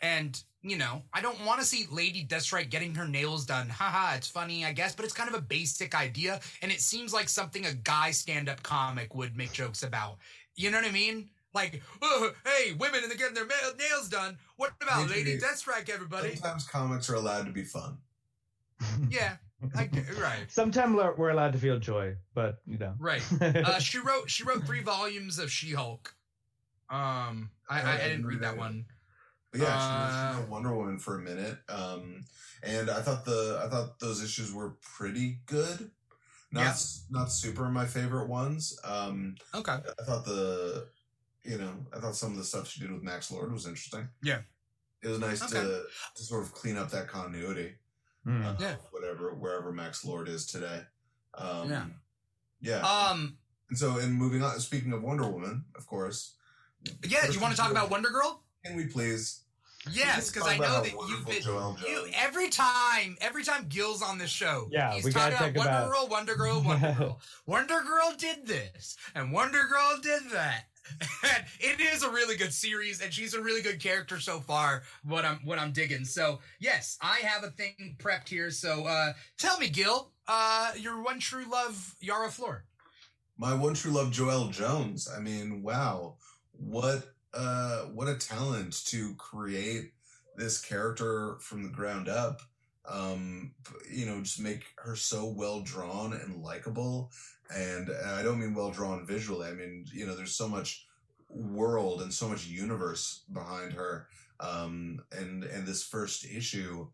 and you know, I don't want to see Lady Deathstrike getting her nails done. Haha, it's funny, I guess, but it's kind of a basic idea, and it seems like something a guy stand-up comic would make jokes about. You know what I mean? Like, oh, hey, women and they're getting their nails done. What about Maybe- Lady Deathstrike, everybody? Sometimes comics are allowed to be fun. Yeah, I right, Sometimes we're we're allowed to feel joy, but you know. right. Uh, she wrote she wrote three volumes of She Hulk. Um, I, I, I didn't read that one. But yeah, she, was, she Uh, was Wonder Woman for a minute. Um, and I thought the I thought those issues were pretty good. Not Yeah. not super my favorite ones. Um, Okay. I thought the you know I thought some of the stuff she did with Max Lord was interesting. Yeah. It was nice Okay. to to sort of clean up that continuity. Hmm. uh, Yeah. Whatever wherever Max Lord is today. Um, Yeah. Yeah. Um, and so, in moving on, speaking of Wonder Woman, of course. yeah. Do you want to talk about Wonder Girl? Can we please? Yes, because I know that you've been. Joelle You, every time, every time Gil's on this show, Yeah, he's we talking gotta about talk Wonder about- Girl, Wonder Girl, Wonder Girl. Wonder Girl did this, and Wonder Girl did that. And it is a really good series, and she's a really good character so far. What I'm, what I'm digging. So yes, I have a thing prepped here. So uh tell me, Gil, uh, your one true love, Yara Flor. My one true love, Joelle Jones. I mean, wow, what uh, what a talent to create this character from the ground up. Um, you know, just make her so well drawn and likable. And I don't mean well drawn visually. I mean, you know, there's so much world and so much universe behind her. Um, and and this first issue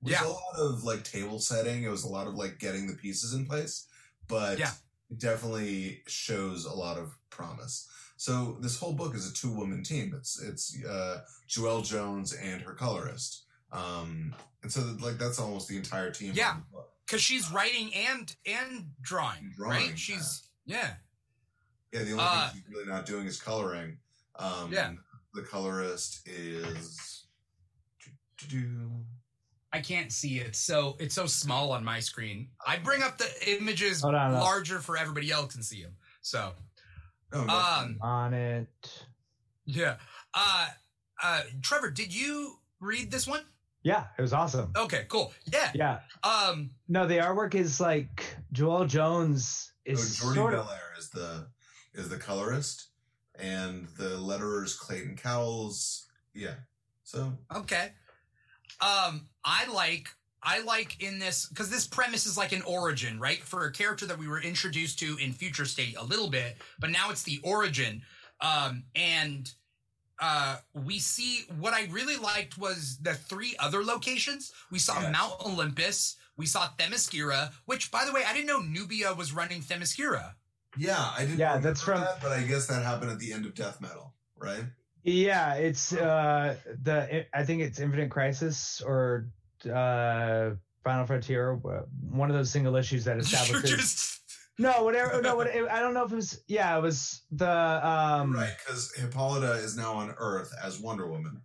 was Yeah. a lot of like table setting. It was a lot of like getting the pieces in place, but Yeah. it definitely shows a lot of promise. So this whole book is a two woman team. It's it's uh, Joelle Jones and her colorist. Um, and so like that's almost the entire team. Yeah. on the book. because she's writing and and drawing, Drawing, right? She's yeah. Yeah, the only Uh, thing she's really not doing is coloring. Um, Yeah. The colorist is. I can't see it, so it's so small on my screen. I bring up the images Hold on, hold on. larger for everybody else can see them. So Oh, Um, On it. yeah, uh, uh, Trevor, did you read this one? Yeah, it was awesome. Okay, cool. Yeah. Yeah. Um. No, the artwork is like Joelle Jones oh, is Jordie sort of Bellaire is the is the colorist, and the letterers Clayton Cowles. Yeah. So Okay. Um. I like. I like in this because this premise is like an origin, right? For a character that we were introduced to in Future State a little bit, but now it's the origin. Um. And uh, we see what I really liked was the three other locations. We saw Yes. Mount Olympus. We saw Themyscira, which, by the way, I didn't know Nubia was running Themyscira. yeah, I didn't. Yeah, that's from- that, but I guess that happened at the end of Death Metal, right? Yeah, it's uh the I think it's Infinite Crisis or uh Final Frontier, uh, one of those single issues that You're establishes. just No, whatever. No, what, I don't know if it was. Yeah, it was the um. right, because Hippolyta is now on Earth as Wonder Woman.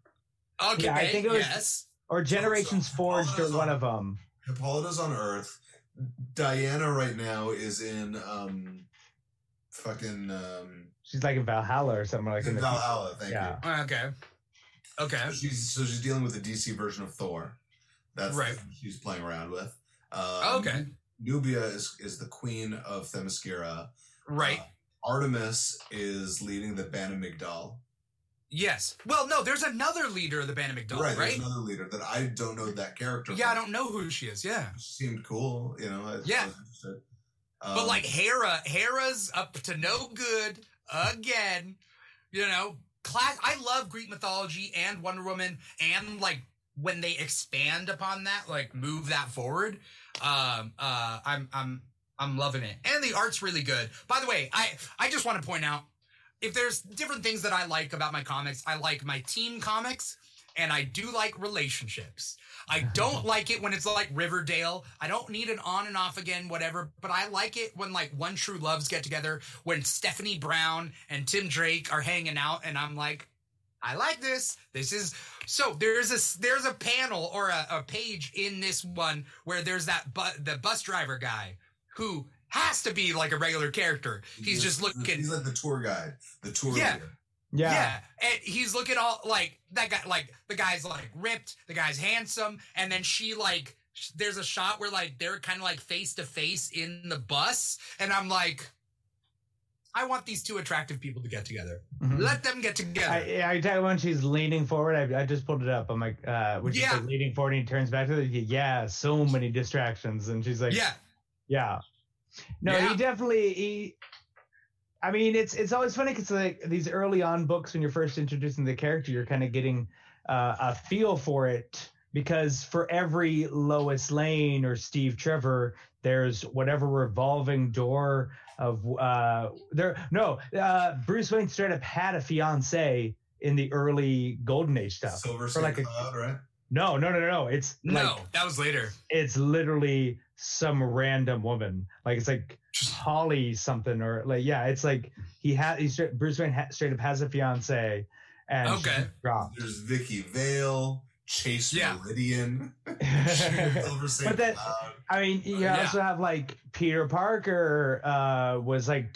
okay. Yeah, I think it was- yes. Or Generations So- Forged, or one of them. Hippolyta's on Earth. Diana right now is in um, fucking um, She's like in Valhalla or something like in in Valhalla. Thank Yeah. Okay. Okay. you. She's so she's dealing with the DC version of Thor. That's Right. what she's playing around with. Um, Okay. Nubia is is the queen of Themyscira. Right. Uh, Artemis is leading the Bana-Mighdall. Yes. Well, no, there's another leader of the Band of McDonald, right, right? there's another leader that I don't know that character. Yeah, I don't know who she is. Yeah. She seemed cool, you know. I, Yeah. I interested. But Um, like Hera, Hera's up to no good again. You know, class. I love Greek mythology and Wonder Woman, and like when they expand upon that, like move that forward. Um, uh, I'm I'm I'm loving it, and the art's really good. By the way, I I just want to point out if there's different things that I like about my comics, I like my team comics. And I do like relationships. I don't like it when it's like Riverdale. I don't need an on and off again, whatever. But I like it when like One True Loves get together, when Stephanie Brown and Tim Drake are hanging out, and I'm like, I like this. This is so. There's a there's a panel or a, a page in this one where there's that bu- the bus driver guy who has to be like a regular character. He's just looking. He's like the tour guide, the tour Yeah. leader. Yeah. Yeah. and he's looking all like that guy. Like the guy's like ripped, the guy's handsome, and then she like sh- there's a shot where like they're kind of like face to face in the bus, and I'm like, I want these two attractive people to get together. Mhm. Let them get together. I, I tell you when she's leaning forward, I, I just pulled it up. I'm like, uh, when she's Yeah. leaning forward and he turns back to her, yeah, so many distractions. And she's like, yeah, yeah. No, Yeah. he definitely, he, I mean, it's, it's always funny because like these early on books, when you're first introducing the character, you're kind of getting uh, a feel for it because for every Lois Lane or Steve Trevor, there's whatever revolving door of uh there no uh bruce wayne straight up had a fiance in the early golden age stuff Silver For Skin like a- Cloud, right? no no no no no it's no, like that was later. it's literally some random woman like it's like holly something or like yeah it's like he had he's straight, bruce wayne ha- straight up has a fiance and Okay. dropped There's Vicki Vale, Chase Yeah. Meridian, Silver But that- Cloud. I mean, you Yeah. also have like Peter Parker uh, was like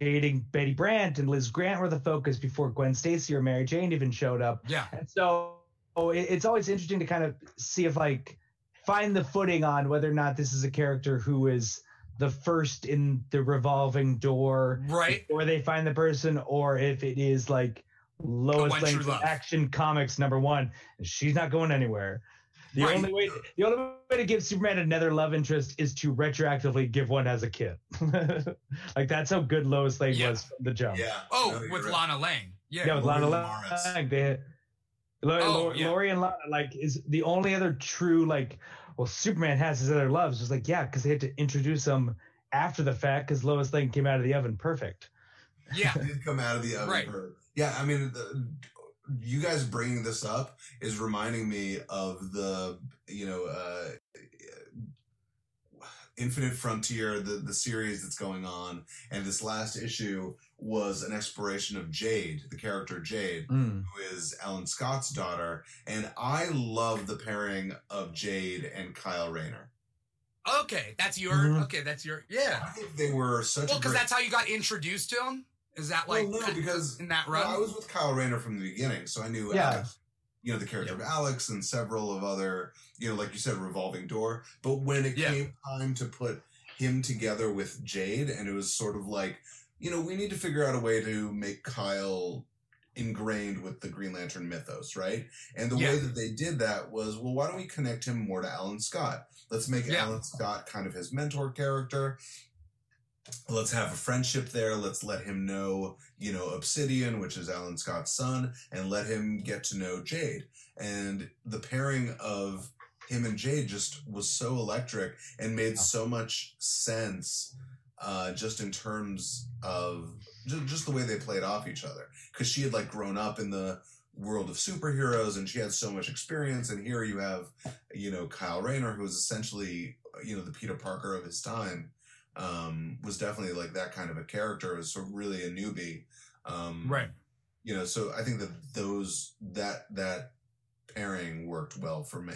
dating Betty Brant and Liz Grant were the focus before Gwen Stacy or Mary Jane even showed up. Yeah, And so oh, it- it's always interesting to kind of see if like find the footing on whether or not this is a character who is the first in the revolving door right. or they find the person or if it is like Lois One Lane. Action Comics number one. She's not going anywhere. The Right. only way the only way to give Superman another love interest is to retroactively give one as a kid. like that's how good Lois Lane Yeah. was from the jump. Yeah. Oh, No, with right. Lana Lang. Yeah. Yeah, with Lana Lawrence. Lang, they Lori, Oh, Lori, yeah. Lori and Lana like is the only other true like well Superman has his other loves. It's like yeah, because they had to introduce them after the fact because Lois Lane came out of the oven perfect. yeah. did come out of the oven. Right. for- yeah, I mean, the, you guys bringing this up is reminding me of the, you know, uh, Infinite Frontier, the the series that's going on, and this last issue was an exploration of Jade, the character Jade, Mm. who is Alan Scott's daughter, and I love the pairing of Jade and Kyle Rayner. Okay, that's your. Mhm. Okay, that's your. I Yeah. think they were such Well, because great. that's how you got introduced to him. Is that like well, no, because in that Well, run? I was with Kyle Rayner from the beginning, so I knew Yeah. Alex, you know, the character of Alex and several of other, you know, like you said, revolving door. But when it Yeah. came time to put him together with Jade, and it was sort of like, you know, we need to figure out a way to make Kyle ingrained with the Green Lantern mythos, right? And the way that they did that was, well, why don't we connect him more to Alan Scott? Let's make Yeah. Alan Scott kind of his mentor character. Let's have a friendship there. Let's let him know, you know, Obsidian, which is Alan Scott's son, and let him get to know Jade. And the pairing of him and Jade just was so electric and made so much sense, uh, just in terms of just, just the way they played off each other. Because she had like grown up in the world of superheroes and she had so much experience. And here you have, you know, Kyle Rayner, who is essentially, you know, the Peter Parker of his time um, was definitely like that kind of a character. Was sort of really a newbie, um, right. You know, so I think that those that that pairing worked well for me.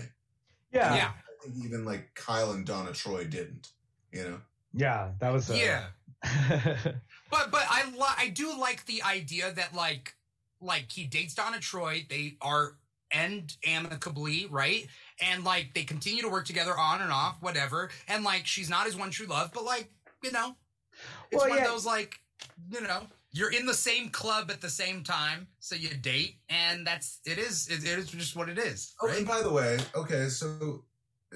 Yeah. Yeah. I think even like Kyle and Donna Troy didn't. You know, Yeah, that was uh, Yeah. But but I li- I do like the idea that like like he dates Donna Troy. They are end amicably, right? And like they continue to work together on and off, whatever. And like she's not his one true love, but like you know, it's Well, one yeah. of those like you know you're in the same club at the same time, so you date, and that's it is it, it is just what it is. Oh, and by the way, okay, so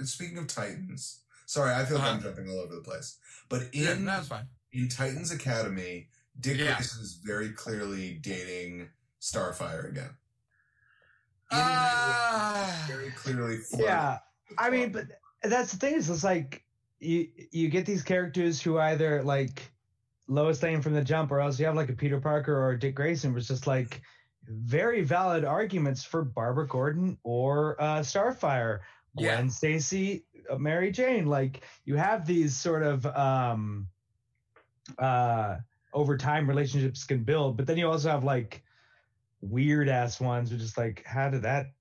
speaking of Titans, sorry, I feel like I'm Uh-huh. jumping all over the place, but in yeah, fine. in Titans Academy, Dick Yeah. Grayson is very clearly dating Starfire again. Ah. very clearly. flirting Yeah, I mean, but that's the thing is, it's like you you get these characters who either like Lois Lane from the jump, or else you have like a Peter Parker or a Dick Grayson, which is just like very valid arguments for Barbara Gordon or uh, Starfire, Yeah. Gwen Stacy, uh, Mary Jane. Like you have these sort of um, uh, over time relationships can build, but then you also have like weird ass ones, are just like, how did that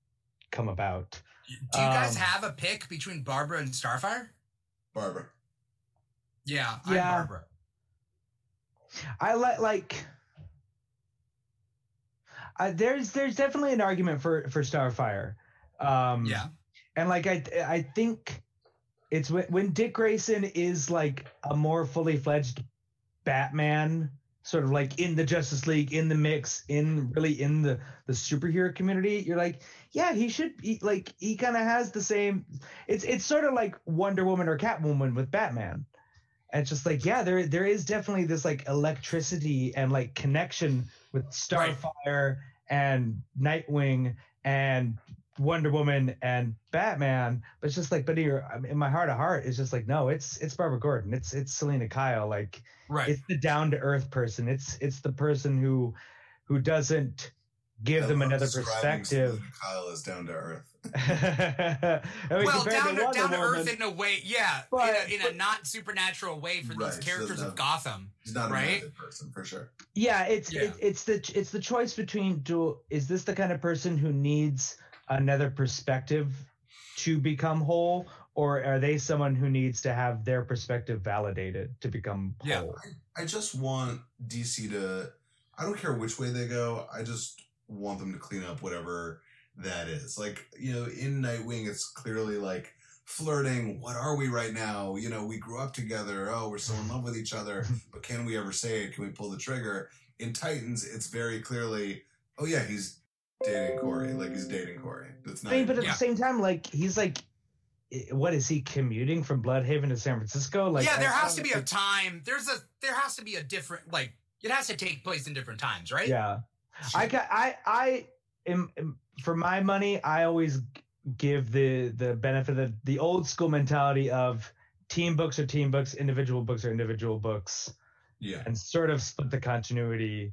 come about? Do you guys Um, have a pick between Barbara and Starfire? Barbara. Yeah, I'm Yeah. Barbara. I like like I, there's there's definitely an argument for for Starfire. Um Yeah. and like I I think it's when, when Dick Grayson is like a more fully fledged Batman sort of like in the Justice League in the mix in really in the the superhero community you're like yeah he should be like he kind of has the same it's it's sort of like Wonder Woman or Catwoman with Batman and it's just like yeah there there is definitely this like electricity and like connection with Right. Starfire and Nightwing and Wonder Woman and Batman, but it's just like, but here in my heart of heart, it's just like, no, it's it's Barbara Gordon, it's it's Selina Kyle, like Right. it's the down to earth person, it's it's the person who who doesn't give I them another perspective. Selina Kyle is down to earth. I mean, well, down to, Wonder down to Woman- earth in a way, yeah, But- in, a, in a not supernatural way for Right, these characters doesn't of Gotham. He's not Right? magic person for sure. Yeah, it's Yeah. It, it's the it's the choice between do is this the kind of person who needs another perspective to become whole, or are they someone who needs to have their perspective validated to become Yeah. whole? I just want DC to. I don't care which way they go. I just want them to clean up whatever that is. Like you know, in Nightwing, it's clearly like flirting. What are we right now? You know, we grew up together. Oh, we're so in love with each other. But can we ever say it? Can we pull the trigger? In Titans, it's very clearly. Oh yeah, he's dating Kory. Like he's dating Kory. That's not. I mean, but at Yeah. the same time, like he's like, what is he commuting from Blüdhaven to San Francisco? Like, yeah, there I- has to be a time. There's a there has to be a different like it has to take place in different times, right? Yeah, I got I I am, am- for my money. I always give the the benefit of the old school mentality of team books are team books, individual books are individual books, yeah. and sort of split the continuity.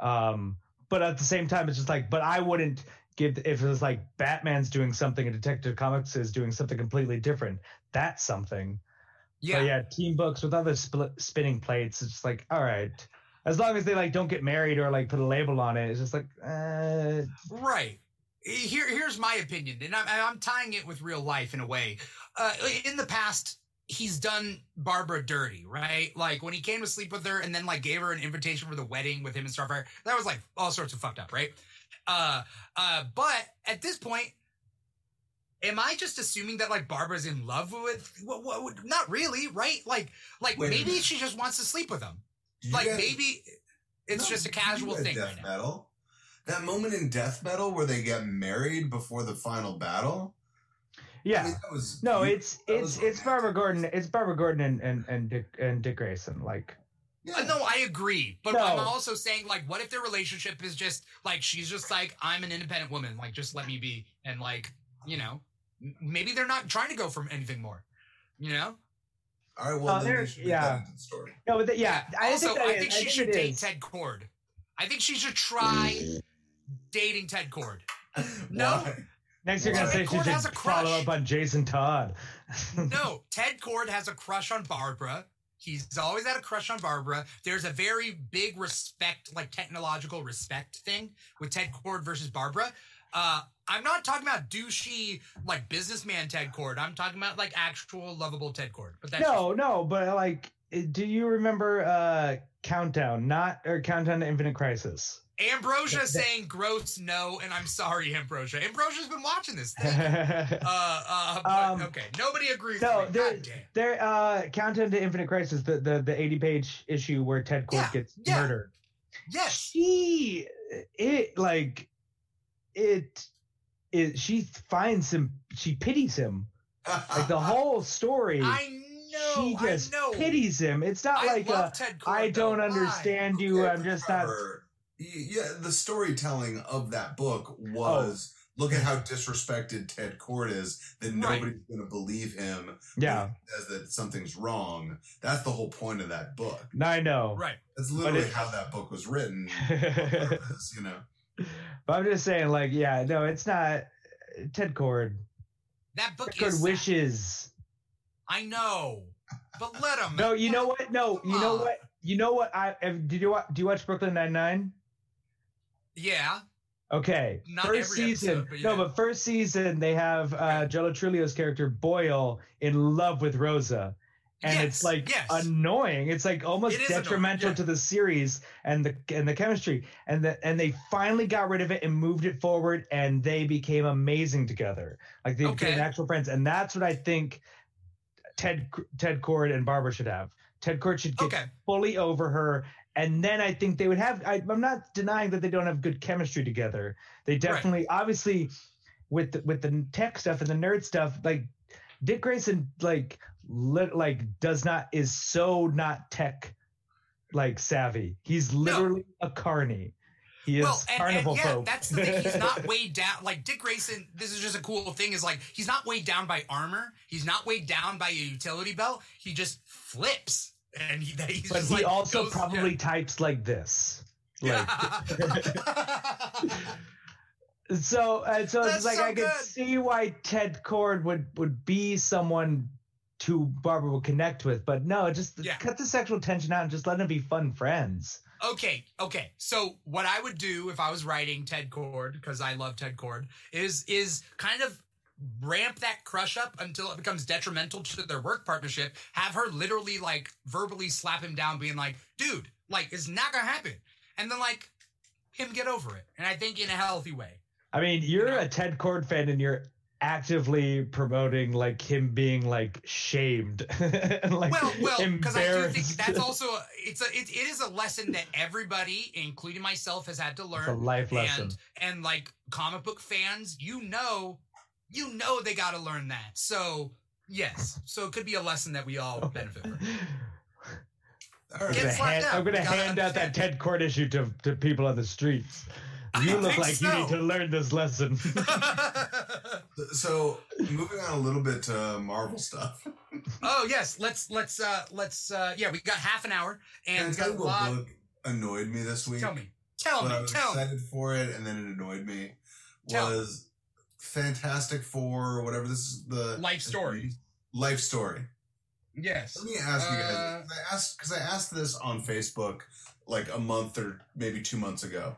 Um, but at the same time, it's just like, but I wouldn't give if it was like Batman's doing something and Detective Comics is doing something completely different. That's something. Yeah. But yeah, team books with other split, spinning plates. It's just like, all right, as long as they like don't get married or like put a label on it, it's just like, uh, Right. Here, here's my opinion, and I'm, I'm tying it with real life in a way. Uh, in the past, he's done Barbara dirty, right? Like when he came to sleep with her, and then like gave her an invitation for the wedding with him and Starfire. That was like all sorts of fucked up, right? Uh, uh, but at this point, am I just assuming that like Barbara's in love with? What? What? not really, right? Like, like Wait maybe she just wants to sleep with him. You Like guys- maybe it's No, just a casual thing Death right now. That moment in Death Metal where they get married before the final battle. I yeah. mean, that was No, you- it's that it's was it's Barbara. Gordon. It's Barbara Gordon and and and Dick and Dick Grayson. Like, Yeah. Uh, no, I agree. But No. I'm also saying, like, what if their relationship is just like she's just like, I'm an independent woman, like, just let me be, and like, you know, maybe they're not trying to go for anything more, you know? All right, well, Uh, then we should make yeah. that into the story. no, but the, yeah. I also, think I is- think she should date is. Ted Kord. I think she should try dating Ted Kord. No. Next, you're gonna Ted say she Cord has should a follow up on Jason Todd. No, Ted Kord has a crush on Barbara. He's always had a crush on Barbara. There's a very big respect, like technological respect thing with Ted Kord versus Barbara. Uh, I'm not talking about douchey, like businessman Ted Kord. I'm talking about like actual lovable Ted Kord. But that's no, no, but like, do you remember uh Countdown? Not or Countdown to Infinite Crisis. Ambrosia saying gross no, and I'm sorry, Ambrosia. Ambrosia's been watching this thing. Uh, uh, but, Um, okay, nobody agrees. no, there- God damn. uh, Countdown to Infinite Crisis, the the the 80 page issue where Ted Kord Yeah, gets yeah. murdered. Yes. she it like it it she finds him she pities him like the whole story I know. she just I know. pities him it's not I like a, Ted i don't though. Why? understand you i'm just not y- Yeah, the storytelling of that book was oh. look at how disrespected Ted Kord is, that Right. nobody's going to believe him. yeah when he says that something's wrong. That's the whole point of that book. i know Right. That's literally it- how that book was written. you know. but i'm just saying like yeah no it's not ted kord That book ted kord is. wishes I know, but let him. no you know what no Come you know what you know what i have- did you wa- do you watch brooklyn 99 Yeah. Okay, Not first season. episode, but No, but first season they have uh, Joe Lo Truglio's character Boyle in love with Rosa, and Yes, it's like yes. annoying. It's like almost It detrimental yeah. to the series and the and the chemistry. And the and they finally got rid of it and moved it forward, and they became amazing together. Like they Okay. became actual friends, and that's what I think Ted Ted Kord and Barbara should have. Ted Kord should get Okay. fully over her and then i think they would have I, i'm not denying that they don't have good chemistry together they definitely obviously with the, with the tech stuff and the nerd stuff like dick grayson like lit, like does not is so not tech like savvy he's literally a carny he is Well, and, and carnival yeah, folk that's the thing. He's not weighed down. Like Dick Grayson, this is just a cool thing. Is like he's not weighed down by armor. He's not weighed down by a utility belt. He just flips, and he, he's but he like also probably types like this like So, uh, so That's it's like so I could see why Ted Kord would would be someone to Barbara would connect with, but no, just Yeah. cut the sexual tension out and just let them be fun friends. Okay, okay. So what I would do if I was writing Ted Kord, because I love Ted Kord, is is kind of ramp that crush up until it becomes detrimental to their work partnership. Have her literally like verbally slap him down, being like, "Dude, like it's not gonna happen," and then like him get over it. And I think in a healthy way. I mean, you're know? a Ted Kord fan, and you're actively promoting like him being like shamed and like well, well, because I do think that's also a, it's a it, it is a lesson that everybody, including myself, has had to learn. It's a life lesson. and and like comic book fans you know you know they got to learn that so yes so it could be a lesson that we all benefit from All I'm Get gonna, slapped hand. I'm gonna hand out that. Ted Kord issue to, to people on the streets. I You look think like you need to learn this lesson. So moving on a little bit to Marvel stuff. oh yes let's let's uh let's uh yeah we got half an hour and And we got a lot book annoyed me this week. tell me tell but I me was tell me excited for it, and then it annoyed me. Tell me. was Fantastic Four, or whatever this is the Life Story. Life story. yes Let me ask you Uh, guys. I asked because I asked this on Facebook like a month or maybe two months ago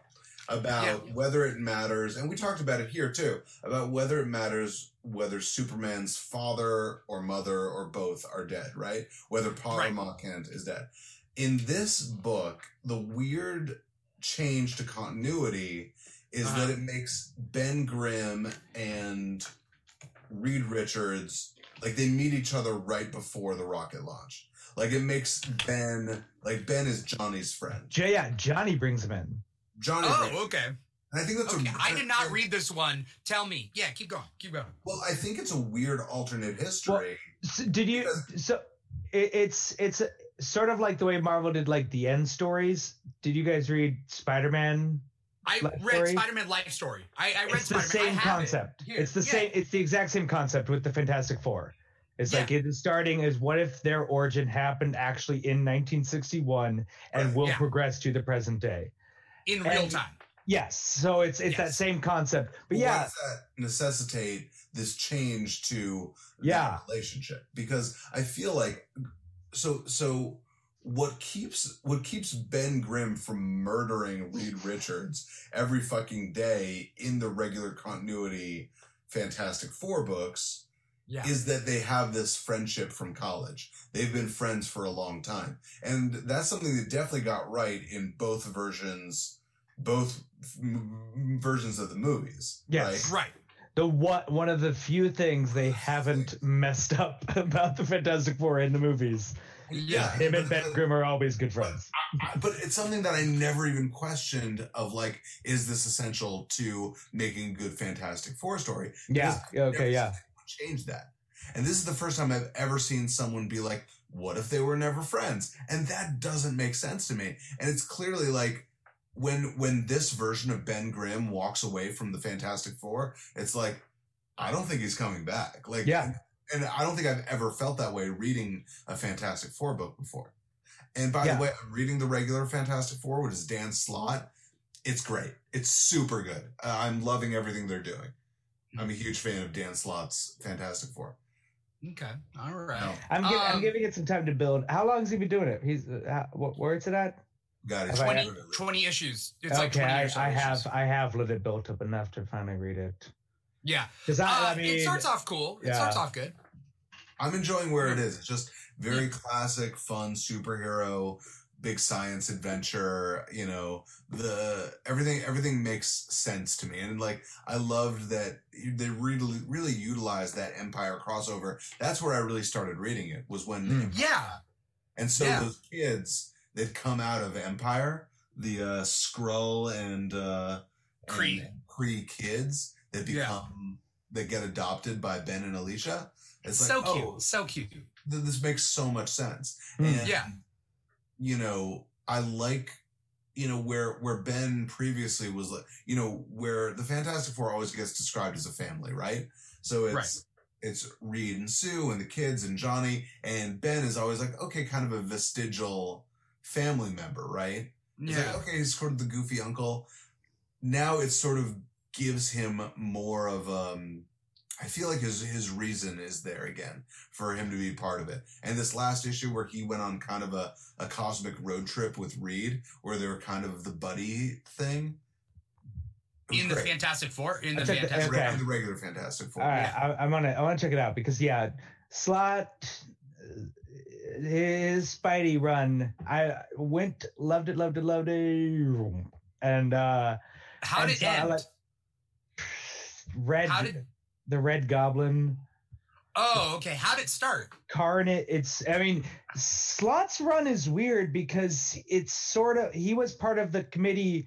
about Yeah. whether it matters, and we talked about it here too about whether it matters whether Superman's father or mother or both are dead, right? Whether Pa Right. Kent is dead. In this book, the weird change to continuity is Uh-huh. that it makes Ben Grimm and Reed Richards like they meet each other right before the rocket launch. Like it makes Ben like Ben is Johnny's friend. J- yeah, Johnny brings him in. Johnny, oh okay and I think that's okay a. i did not read this one tell me yeah keep going keep going Well, I think it's a weird alternate history. S did you? So it, it's it's uh, sort of like the way Marvel did like the end stories. Did you guys read Spider Man? I Life read Story? spider-man life story i, I read It's the spider-man I same have it. concept. Here, It's the yeah. same. It's the exact same concept with the Fantastic Four. It's Yeah. like it's starting as what if their origin happened actually in 1961 and will Yeah. progress to the present day. in And- real time Yes, so it's it's that same concept. But But why yeah, does that necessitate this change to Yeah. that relationship? Because I feel like so so what keeps what keeps Ben Grimm from murdering Reed Richards every fucking day in the regular continuity Fantastic Four books yeah is that they have this friendship from college. They've been friends for a long time. And that's something that definitely got right in both versions, both m- versions of the movies. Yes. Right? right the what one of the few things they haven't messed up about the Fantastic Four in the movies. Yeah. Him and Ben Grimm are always good friends. I- but it's something that I never even questioned of like, is this essential to making a good Fantastic Four story? Yeah. Because Okay. Yeah. Change that. And this is the first time I've ever seen someone be like, what if they were never friends? And that doesn't make sense to me. And it's clearly like when when this version of Ben Grimm walks away from the Fantastic Four, it's like, I don't think he's coming back. Like Yeah. And I don't think I've ever felt that way reading a Fantastic Four book before. And by Yeah. the way, I'm reading the regular Fantastic Four, which is Dan Slott. It's great. It's super good. Uh, I'm loving everything they're doing. I'm a huge fan of Dan Slott's Fantastic Four. Okay. All right. No. I'm, gi- I'm Um, giving it some time to build. How long has he been doing it? He's uh, how, what, where's it at? Got it. 20, 20 issues. It's like okay, 20 I, I have I have let it built up enough to finally read it. Yeah. Because I, Uh, I mean, it starts off cool. It yeah. starts off good. I'm enjoying where it is. It's just very classic, fun superhero, big science adventure. You know, the everything everything makes sense to me, and like I loved that they really really utilized that Empyre crossover. That's where I really started reading it. Was when Mm. Yeah. and so Yeah. those kids that come out of Empyre, the uh, Skrull and uh, and Kree. Kree kids that Yeah. become that get adopted by Ben and Alicia. It's like so cute. oh, So cute. th- this makes so much sense. Mm. And, Yeah. you know, I like, you know, where where Ben previously was like, you know, where the Fantastic Four always gets described as a family, right? So it's Right. it's Reed and Sue and the kids and Johnny and Ben is always like, okay, kind of a vestigial family member, right? It's Yeah. like, okay, he's sort of the goofy uncle. Now it's sort of gives him more of um I feel like his his reason is there again for him to be part of it. And this last issue where he went on kind of a, a cosmic road trip with Reed, where they were kind of the buddy thing. It was in the. Fantastic Four. In the I the- Fantastic okay. in the regular Fantastic Four. All right, I, I'm gonna I want to check it out because yeah, slott his Spidey run. I went loved it, loved it, loved it, and uh How and did it so I end? like- red How did- the red goblin Oh, okay. How did it start? carnate it's i mean slott's run is weird because it's sort of he was part of the committee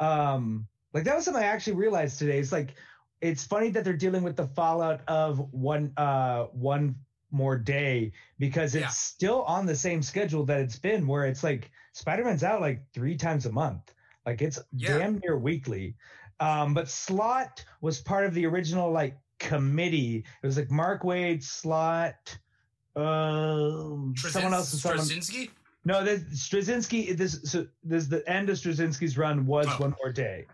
um like that was something i actually realized today it's like it's funny that they're dealing with the fallout of one uh one more day because it's Yeah. still on the same schedule that it's been where it's like spider-man's out like three times a month like it's Yeah. damn near weekly um but slott was part of the original like committee it was like mark waid slot um someone else someone Straczynski? no, this Straczynski. This so this the end of Straczynski's run was Oh. one more day,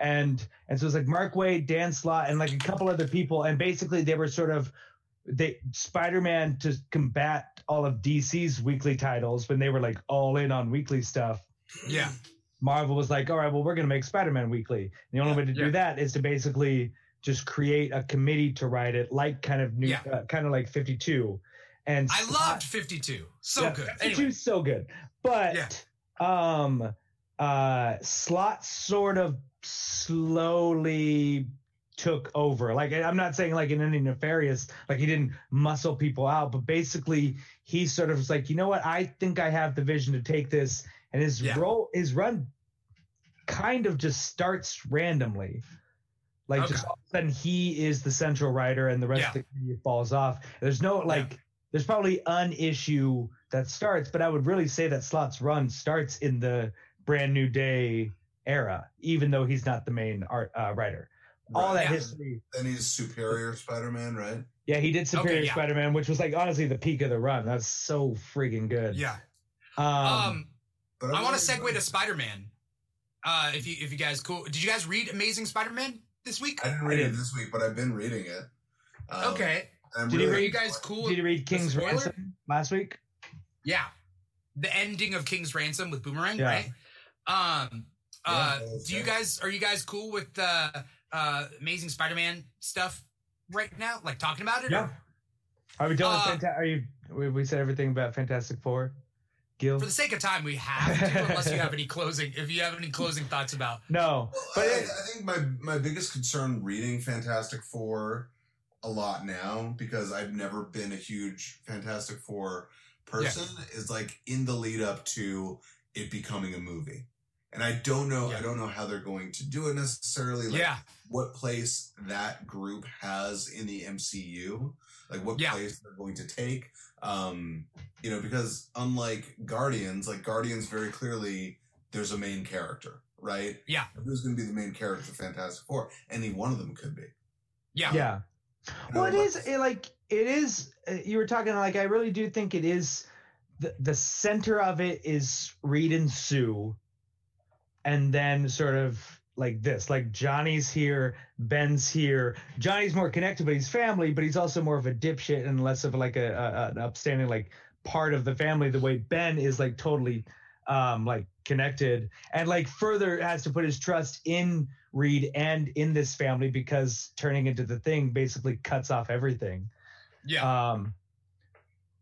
and and so it's like Mark Waid, Dan Slott, and like a couple other people, and basically they were sort of they Spider-Man to combat all of DC's weekly titles when they were like all in on weekly stuff. Yeah. Marvel was like, all right, well, we're going to make Spider-Man weekly. And the only way to Yeah. do that is to basically just create a committee to write it, like kind of new, Yeah. uh, kind of like 52. And I loved 52. So yeah, good. 52 Anyway. so good. But um uh slott sort of slowly took over. Like I'm not saying like in any nefarious, like he didn't muscle people out, but basically he sort of was like, you know what, I think I have the vision to take this. And his Yeah. role his run kind of just starts randomly. Like just all of a sudden he is the central writer and the rest Yeah. of the community falls off. There's no like there's probably an issue that starts, but I would really say that Slott's run starts in the brand new day era, even though he's not the main art uh, writer. All that Yeah. history. Then he's Superior Spider-Man, right? Yeah, he did Superior yeah. Spider-Man, which was like honestly the peak of the run. That's so freaking good. Yeah. Um, Um, But I want to segue to. Spider-Man. Uh, if you if you guys cool, did you guys read Amazing Spider-Man this week? I didn't read I it did. this week, but I've been reading it. Um, okay. and I'm Did you really Are you guys cool? did you read King's? Ransom last week? Yeah. The ending of King's Ransom with Boomerang, Yeah. right? Um uh Yeah, that's do you guys are you guys cool with uh uh Amazing Spider-Man stuff right now? Like talking about it? Yeah. or- Are we done? Uh, with Fanta- are you? We, we said everything about Fantastic Four. Gil? For the sake of time, we have to, unless you have any closing if you have any closing thoughts about no, Well, but I, it, I think my my biggest concern reading Fantastic Four a lot now because I've never been a huge Fantastic Four person is like in the lead up to it becoming a movie. And I don't know, Yeah. I don't know how they're going to do it necessarily. Like yeah, what place that group has in the MCU, like what Yeah. place they're going to take. Um, you know, because unlike Guardians, like Guardians very clearly there's a main character, right? Yeah. Who's going to be the main character of Fantastic Four? Any one of them could be. yeah, Yeah. You Well, it know, is it, like it is. uh, You were talking like I really do think it is. The the center of it is Reed and Sue, and then sort of like this, like Johnny's here, Ben's here. Johnny's more connected, but he's family, but he's also more of a dipshit and less of like a, a an upstanding like part of the family. The way Ben is like totally um like connected and like further has to put his trust in Reed and in this family because turning into the thing basically cuts off everything. yeah. Um,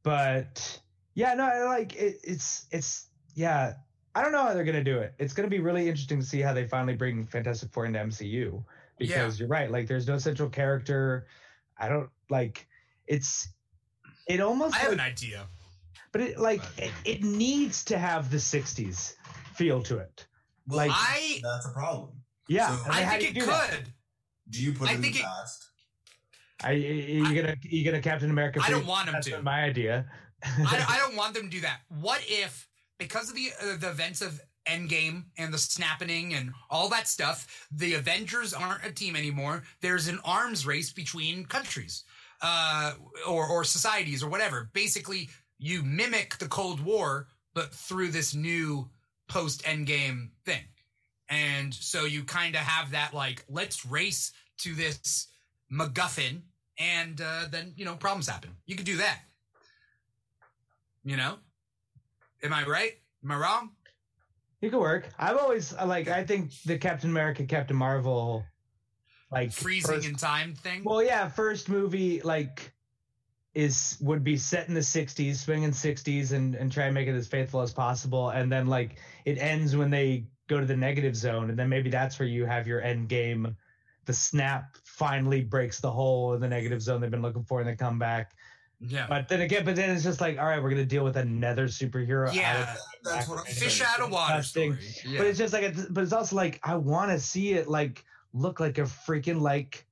but yeah, no, like it, it's it's yeah. I don't know how they're gonna do it. It's gonna be really interesting to see how they finally bring Fantastic Four into MCU because you're right. Like, there's no central character. I don't like. It's it almost I have like, an idea. but it like it, it needs to have the '60s feel to it. well, like- I that's a problem. Yeah, So- I I think it do could. that? Do you put I it in think the it- past? I, you gonna you gonna Captain America? I don't want them That's to. my idea. I, I don't want them to do that. What if, because of the uh, the events of Endgame and the snapping and all that stuff, the Avengers aren't a team anymore. There's an arms race between countries, uh, or or societies or whatever. Basically, you mimic the Cold War, but through this new post Endgame thing, and so you kind of have that like let's race to this MacGuffin, and uh, then you know problems happen. You could do that. You know? Am I right? Am I wrong? It could work. I've always uh, like. I think the Captain America, Captain Marvel, like Freezing first- in time thing? Well, yeah, first movie like is would be set in the '60s, swinging '60s, and and try and make it as faithful as possible. And then like it ends when they go to the negative zone, and then maybe that's where you have your end game. The snap finally breaks the hole in the negative zone they've been looking for, and they come back. Yeah. But then again, but then it's just like, all right, we're gonna deal with another superhero. out of yeah. That's what I'm Fish out of water story. Yeah. But it's just like, it's, but it's also like I want to see it like look like a freaking like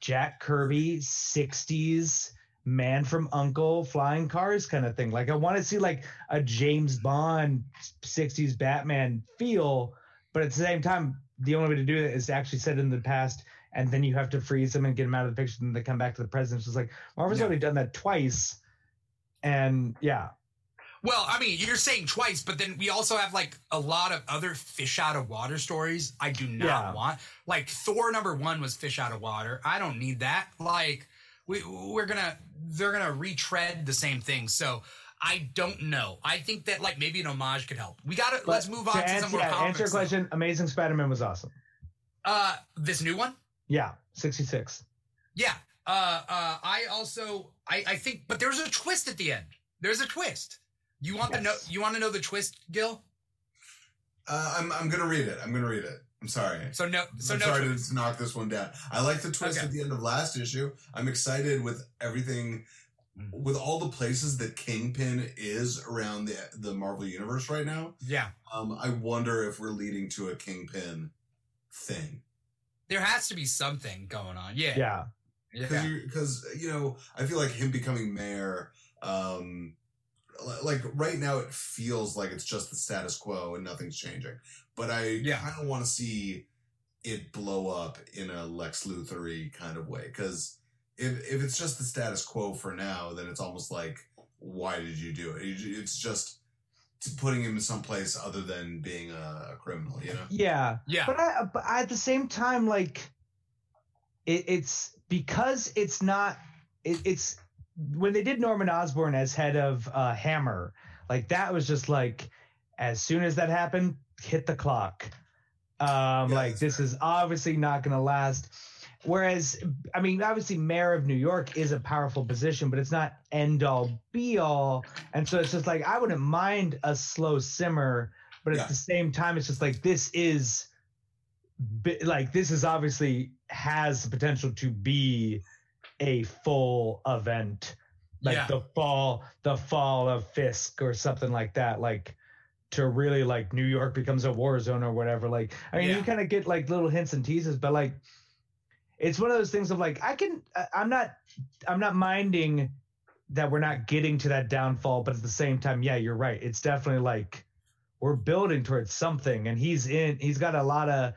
Jack Kirby '60s man from Uncle flying cars kind of thing. Like I want to see like a James Bond '60s Batman feel, but at the same time, the only way to do it is to actually set it in the past. And then you have to freeze them and get them out of the picture, and they come back to the present. It's like Marvel's Yeah. already done that twice, and yeah, well, I mean, you're saying twice, but then we also have like a lot of other fish out of water stories I do not Yeah. want. Like Thor number one was fish out of water. I don't need that. Like we we're gonna they're gonna retread the same thing. So I don't know. I think that like maybe an homage could help. We gotta But let's move on to to, answer, some more yeah, answer your question. Amazing Spider-Man was awesome. Uh, this new one. Yeah, 66. Yeah. Uh, uh, I also, I, I think, but there's a twist at the end. There's a twist. You want to know? You want to know the twist, Gil? Uh, I'm I'm gonna read it. I'm gonna read it. I'm sorry. So no, so I'm no. sorry twist. to knock this one down. I like the twist Okay. at the end of last issue. I'm excited with everything, Mm. with all the places that Kingpin is around the the Marvel universe right now. Yeah, Um, I wonder if we're leading to a Kingpin thing there has to be something going on. Yeah, Yeah. because yeah. you know I feel like him becoming mayor. Um, like right now it feels like it's just the status quo and nothing's changing. But I Yeah. kind of want to see it blow up in a Lex Luthor kind of way because if if it's just the status quo for now, then it's almost like why did you do it? It's just putting him in someplace other than being a, a criminal, you know? Yeah. yeah. But, I, but at the same time, like, it, it's because it's not, it, it's when they did Norman Osborn as head of uh, Hammer, like, that was just like, as soon as that happened, hit the clock. Um, Yeah, like, this fair. is obviously not going to last. Whereas, I mean, obviously, mayor of New York is a powerful position, but it's not end all be all. And so it's just like, I wouldn't mind a slow simmer, but at Yeah. the same time, it's just like, this is like, this is obviously has the potential to be a full event. like Yeah. the fall the fall of Fisk or something like that like to really like New York becomes a war zone or whatever like I mean Yeah. you kind of get like little hints and teases but like it's one of those things of like I can I'm not I'm not minding that we're not getting to that downfall but at the same time yeah you're right it's definitely like we're building towards something and he's in he's got a lot of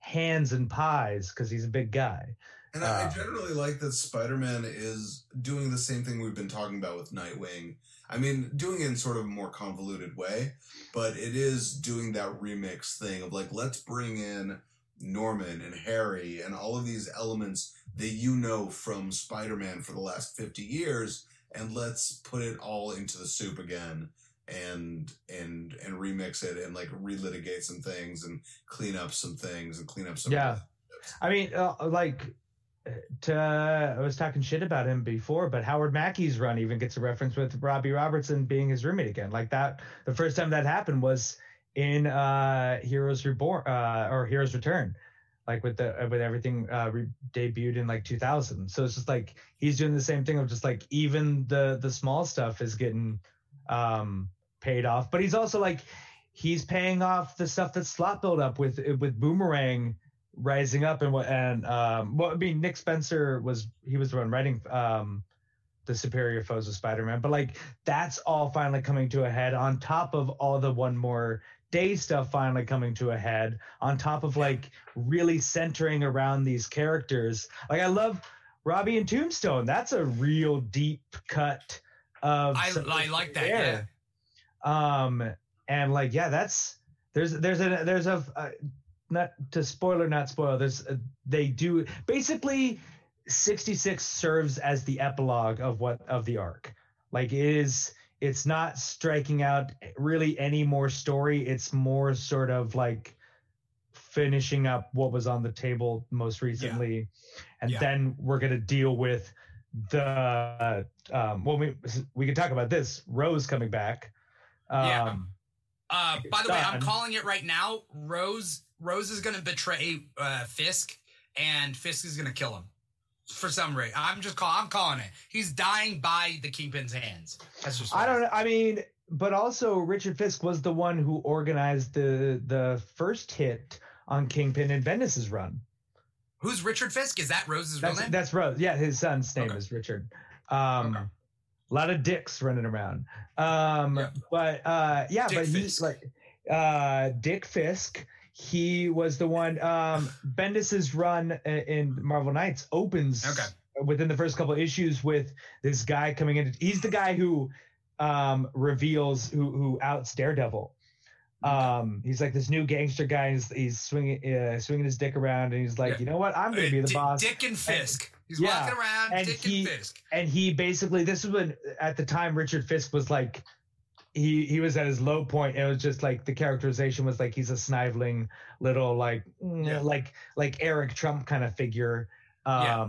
hands and pies because he's a big guy And I, I Uh, generally like that Spider Man is doing the same thing we've been talking about with Nightwing. I mean, doing it in sort of a more convoluted way, but it is doing that remix thing of like, let's bring in Norman and Harry and all of these elements that you know from Spider Man for the last 50 years, and let's put it all into the soup again and and and remix it and like relitigate some things and clean up some things and clean up some Yeah. I mean, uh, like, to, I was talking shit about him before, but Howard Mackie's run even gets a reference with Robbie Robertson being his roommate again. Like that, the first time that happened was in uh Heroes Reborn uh, or Heroes Return, like with the with everything uh, re- debuted in like 2000. So it's just like he's doing the same thing of just like even the the small stuff is getting um paid off, but he's also like he's paying off the stuff that slott built up with with Boomerang rising up and what and um well I mean Nick Spencer was he was the one writing um the superior foes of Spider-Man but like that's all finally coming to a head on top of all the one more day stuff finally coming to a head on top of like really centering around these characters like I love Robbie and Tombstone that's a real deep cut of I, I like that. there Yeah. um and like yeah that's there's there's a there's a uh, not to spoiler not spoil there's a, they do basically 66 serves as the epilogue of what of the arc like it is it's not striking out really any more story it's more sort of like finishing up what was on the table most recently and Yeah. then we're going to deal with the um well we we can talk about this rose coming back um Yeah. Uh, by the way, I'm calling it right now. Rose Rose is going to betray uh, Fisk, and Fisk is going to kill him for some reason. I'm just call. I'm calling it. He's dying by the Kingpin's hands. That's just. I don't know. I mean, but also Richard Fisk was the one who organized the the first hit on Kingpin and Bendis's run. Who's Richard Fisk? Is that Rose's real That's name? that's Rose. Yeah, his son's name Okay. is Richard. Um Okay. a lot of dicks running around. Um Yeah. but uh yeah, Dick but he's like uh Dick Fisk he was the one um Bendis's run in Marvel Knights opens Okay. within the first couple issues with this guy coming in he's the guy who um reveals who who outs Daredevil um he's like this new gangster guy he's, he's swinging uh, swinging his dick around and he's like Yeah. you know what i'm gonna be the Dick, boss Dick and Fisk. He's Yeah, walking around. and Dick he- and Fisk. and he basically this is when at the time richard fisk was like he he was at his low point. And it was just like the characterization was like he's a sniveling little like mm, Yeah. like like eric trump kind of figure. Um Yeah.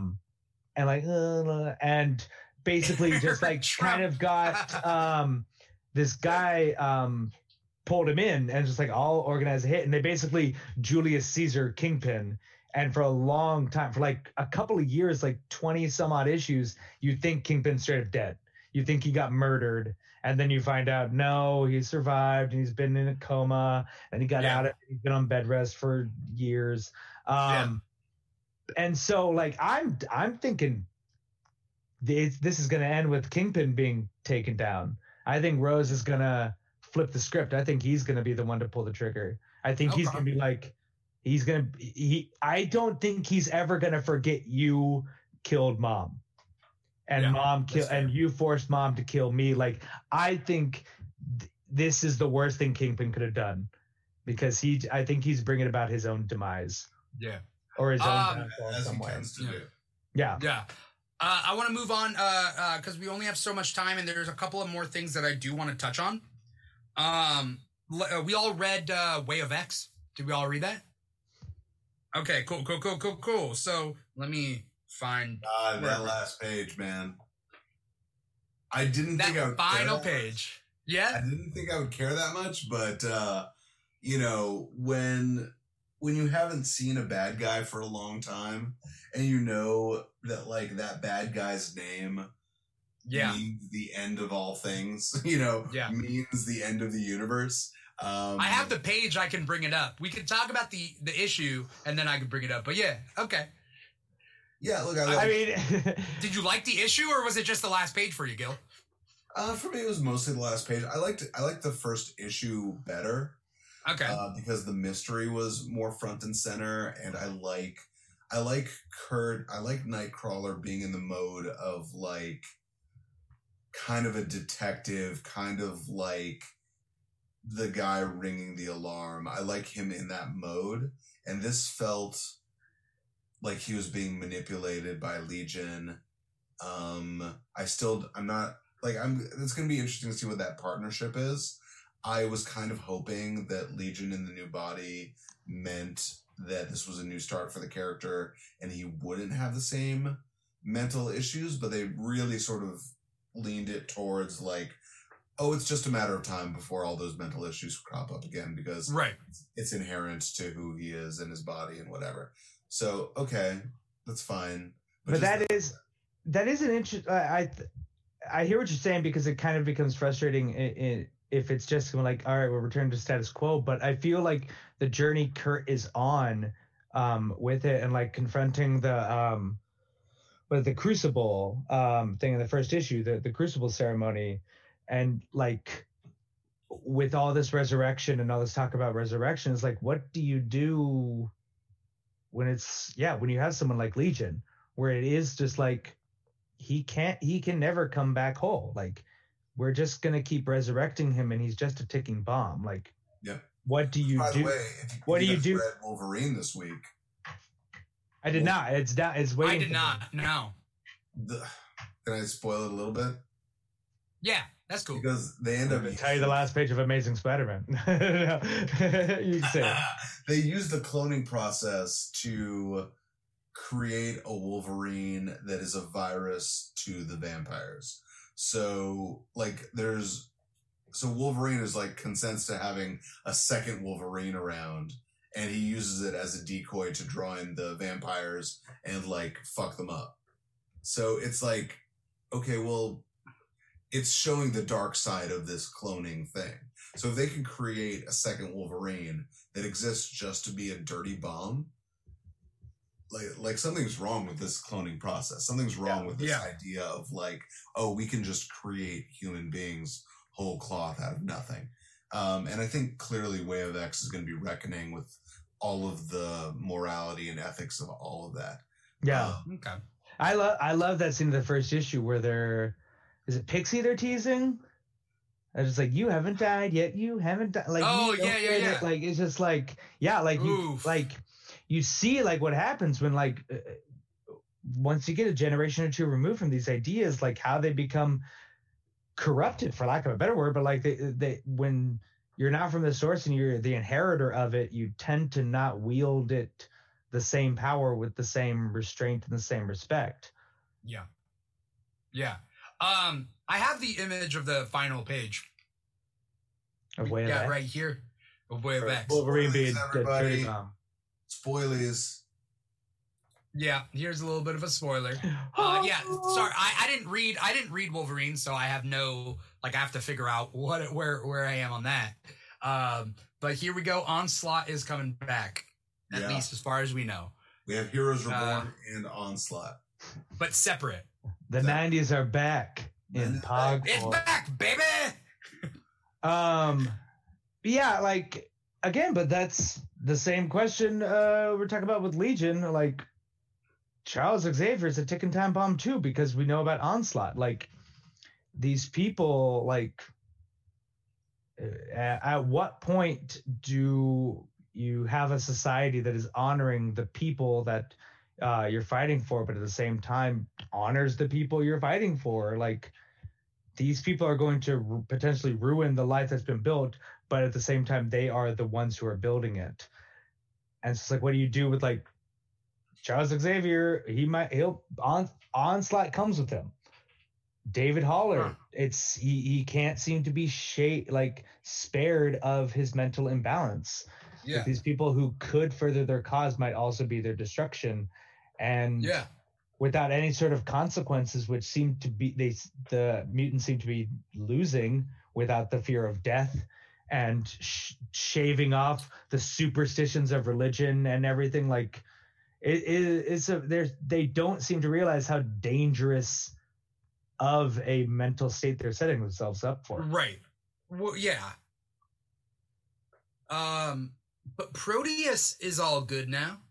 and like uh, and basically just like kind of got um this guy um pulled him in and just like all organized a hit. And they basically julius caesar kingpin. And for a long time for like a couple of years like 20 some odd issues you think kingpin straight up dead. You think he got murdered and then you find out no he survived and he's been in a coma and he got Yeah. out of he's been on bed rest for years. Um and so like i'm i'm thinking this, this is going to end with kingpin being taken down. I think rose is going to flip the script. I think he's going to be the one to pull the trigger. I think he's going to be like he's going to he i don't think he's ever going to forget you killed mom and Yeah, mom kill and you forced mom to kill me like i think th- this is the worst thing kingpin could have done because he i think he's bringing about his own demise Yeah. or his own Um, downfall in some way. Yeah. Yeah. Yeah. Uh, I want to move on uh, because we only have so much time, and there's a couple of more things that I do want to touch on. Um, l- uh, we all read uh, Way of X. Did we all read that? Okay, cool, cool, cool, cool, cool. So let me find Ah, that last page, man. I didn't think I that would care final that much. page. Yeah, I didn't think I would care that much, but uh, you know, when when you haven't seen a bad guy for a long time and you know that like that bad guy's name Yeah. means the end of all things. You know, Yeah. means the end of the universe. Um, I have the page. I can bring it up. We could talk about the the issue, and then I can bring it up. But yeah, okay. Yeah, look, I, I mean, Did you like the issue, or was it just the last page for you, Gil? uh, for me, it was mostly the last page. I liked I liked the first issue better. Okay. uh, because the mystery was more front and center, and I like I like Kurt. I like Nightcrawler being in the mode of like kind of a detective, kind of like the guy ringing the alarm. I like him in that mode, and this felt like he was being manipulated by Legion. Um, I still, I'm not like I'm. It's gonna be interesting to see what that partnership is. I was kind of hoping that Legion in the new body meant that this was a new start for the character and he wouldn't have the same mental issues, but they really sort of leaned it towards like, oh, it's just a matter of time before all those mental issues crop up again because right. it's inherent to who he is and his body and whatever. So, okay, that's fine. but just that is that is an interest. I I I hear what you're saying because it kind of becomes frustrating i i if it's just like, all right, we'll return to status quo. But I feel like the journey Kurt is on um, with it and like confronting the um, but the Crucible um, thing in the first issue, the the Crucible ceremony, and like with all this resurrection and all this talk about resurrection, it's like, what do you do when it's yeah when you have someone like Legion where it is just like he can't he can never come back whole like we're just gonna keep resurrecting him and he's just a ticking bomb like Yep. what do you By do the way, if you, what if do you do? read Wolverine this week? i did not it's down it's waiting I did for me. not. No. The, can I spoil it a little bit? Yeah, that's cool. Because they end I'm up gonna tell you the last page of Amazing Spider-Man. you say it. they use the cloning process to create a Wolverine that is a virus to the vampires. So, like, there's so Wolverine is like consents to having a second Wolverine around, and he uses it as a decoy to draw in the vampires and like fuck them up. So it's like, okay, well, it's showing the dark side of this cloning thing. So if they can create a second Wolverine that exists just to be a dirty bomb, like like something's wrong with this cloning process. Something's wrong with this Yeah. idea of like, oh, we can just create human beings whole cloth out of nothing. Um, and I think clearly Way of X is going to be reckoning with all of the morality and ethics of all of that. yeah Um, Okay. i love i love that scene in the first issue where they're is it pixie they're teasing and it's like you haven't died yet you haven't died like Oh, yeah, yeah, yeah. it. like it's just like yeah like you like you see like what happens when like uh, once you get a generation or two removed from these ideas like how they become corrupted for lack of a better word but like they they when you're not from the source and you're the inheritor of it you tend to not wield it the same power with the same restraint and the same respect Yeah. Yeah. Um, I have the image of the final page. of way of yeah, X. right here. Of Way of X. Wolverine being Spoilers, a dirty everybody. Yeah, here's a little bit of a spoiler. Uh, yeah, sorry, I, I didn't read I didn't read Wolverine, so I have no like I have to figure out what where where I am on that. Um, but here we go. Onslaught is coming back, at Yeah. least as far as we know, We have Heroes Reborn Uh, and Onslaught. but separate. The That- '90s are back in Pog. It's back, baby. Um, yeah, like again, but that's the same question uh, we're talking about with Legion. Like Charles Xavier is a ticking time bomb too, because we know about Onslaught. Like these people, like uh, at, at what point do you have a society that is honoring the people that uh, you're fighting for, but at the same time honors the people you're fighting for? Like these people are going to ru- potentially ruin the life that's been built, but at the same time, they are the ones who are building it. And it's like, what do you do with like Charles Xavier? He might he'll on onslaught comes with him. David Haller, Huh. it's he, he can't seem to be shade like spared of his mental imbalance. Like, these people who could further their cause might also be their destruction. And yeah. without any sort of consequences, which seem to be they the mutants seem to be losing without the fear of death and sh- shaving off the superstitions of religion and everything like it is a there's they don't seem to realize how dangerous of a mental state they're setting themselves up for Right. Well, yeah. Um, but Proteus is all good now,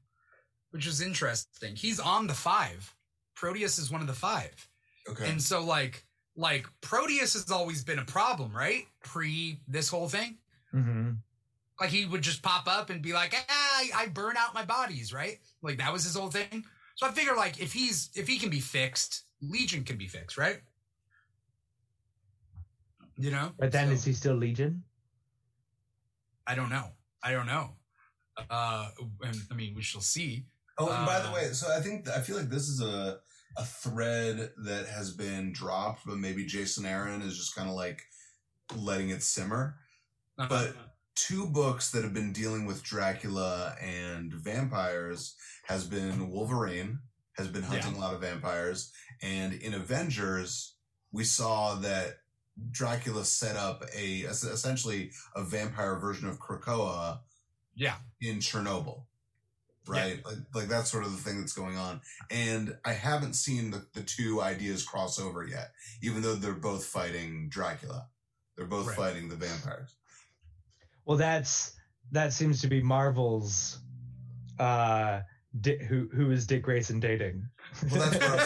which is interesting. He's on the five. Proteus is one of the five. Okay. And so like like Proteus has always been a problem, right? Pre this whole thing. hmm Like he would just pop up and be like, ah, I, I burn out my bodies, right? Like that was his whole thing. So I figure like if he's if he can be fixed, Legion can be fixed, right? You know? but then So- is he still legion I don't know. I don't know. Uh, and, I mean, we shall see. Oh, and by the Uh, way, so I think I feel like this is a a thread that has been dropped, but maybe Jason Aaron is just kind of like letting it simmer. But- Two books that have been dealing with Dracula and vampires has been Wolverine has been hunting a lot of vampires, and in Avengers we saw that Dracula set up a essentially a vampire version of Krakoa yeah, in Chernobyl. Right? Like like that's sort of the thing that's going on. And I haven't seen the, the two ideas cross over yet, even though they're both fighting Dracula. They're both Right. fighting the vampires. well that's that seems to be marvel's uh who who is dick grayson dating Well, that's what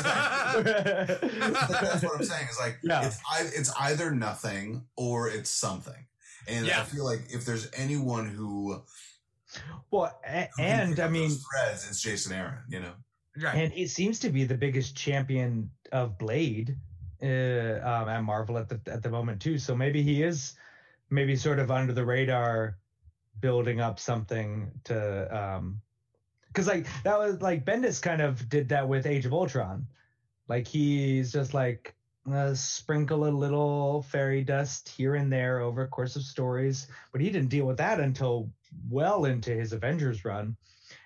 I'm that's what I'm saying. Is like Yeah. it's it's either nothing or it's something. And I feel like if there's anyone who, well a- and i mean threads, it's Jason Aaron. You know, right. and he seems to be the biggest champion of Blade uh, um, at Marvel at the at the moment too. So maybe he is maybe sort of under the radar, building up something to um, because like that was like Bendis kind of did that with Age of Ultron, like he's just like. Uh, sprinkle a little fairy dust here and there over a course of stories, but he didn't deal with that until well into his Avengers run.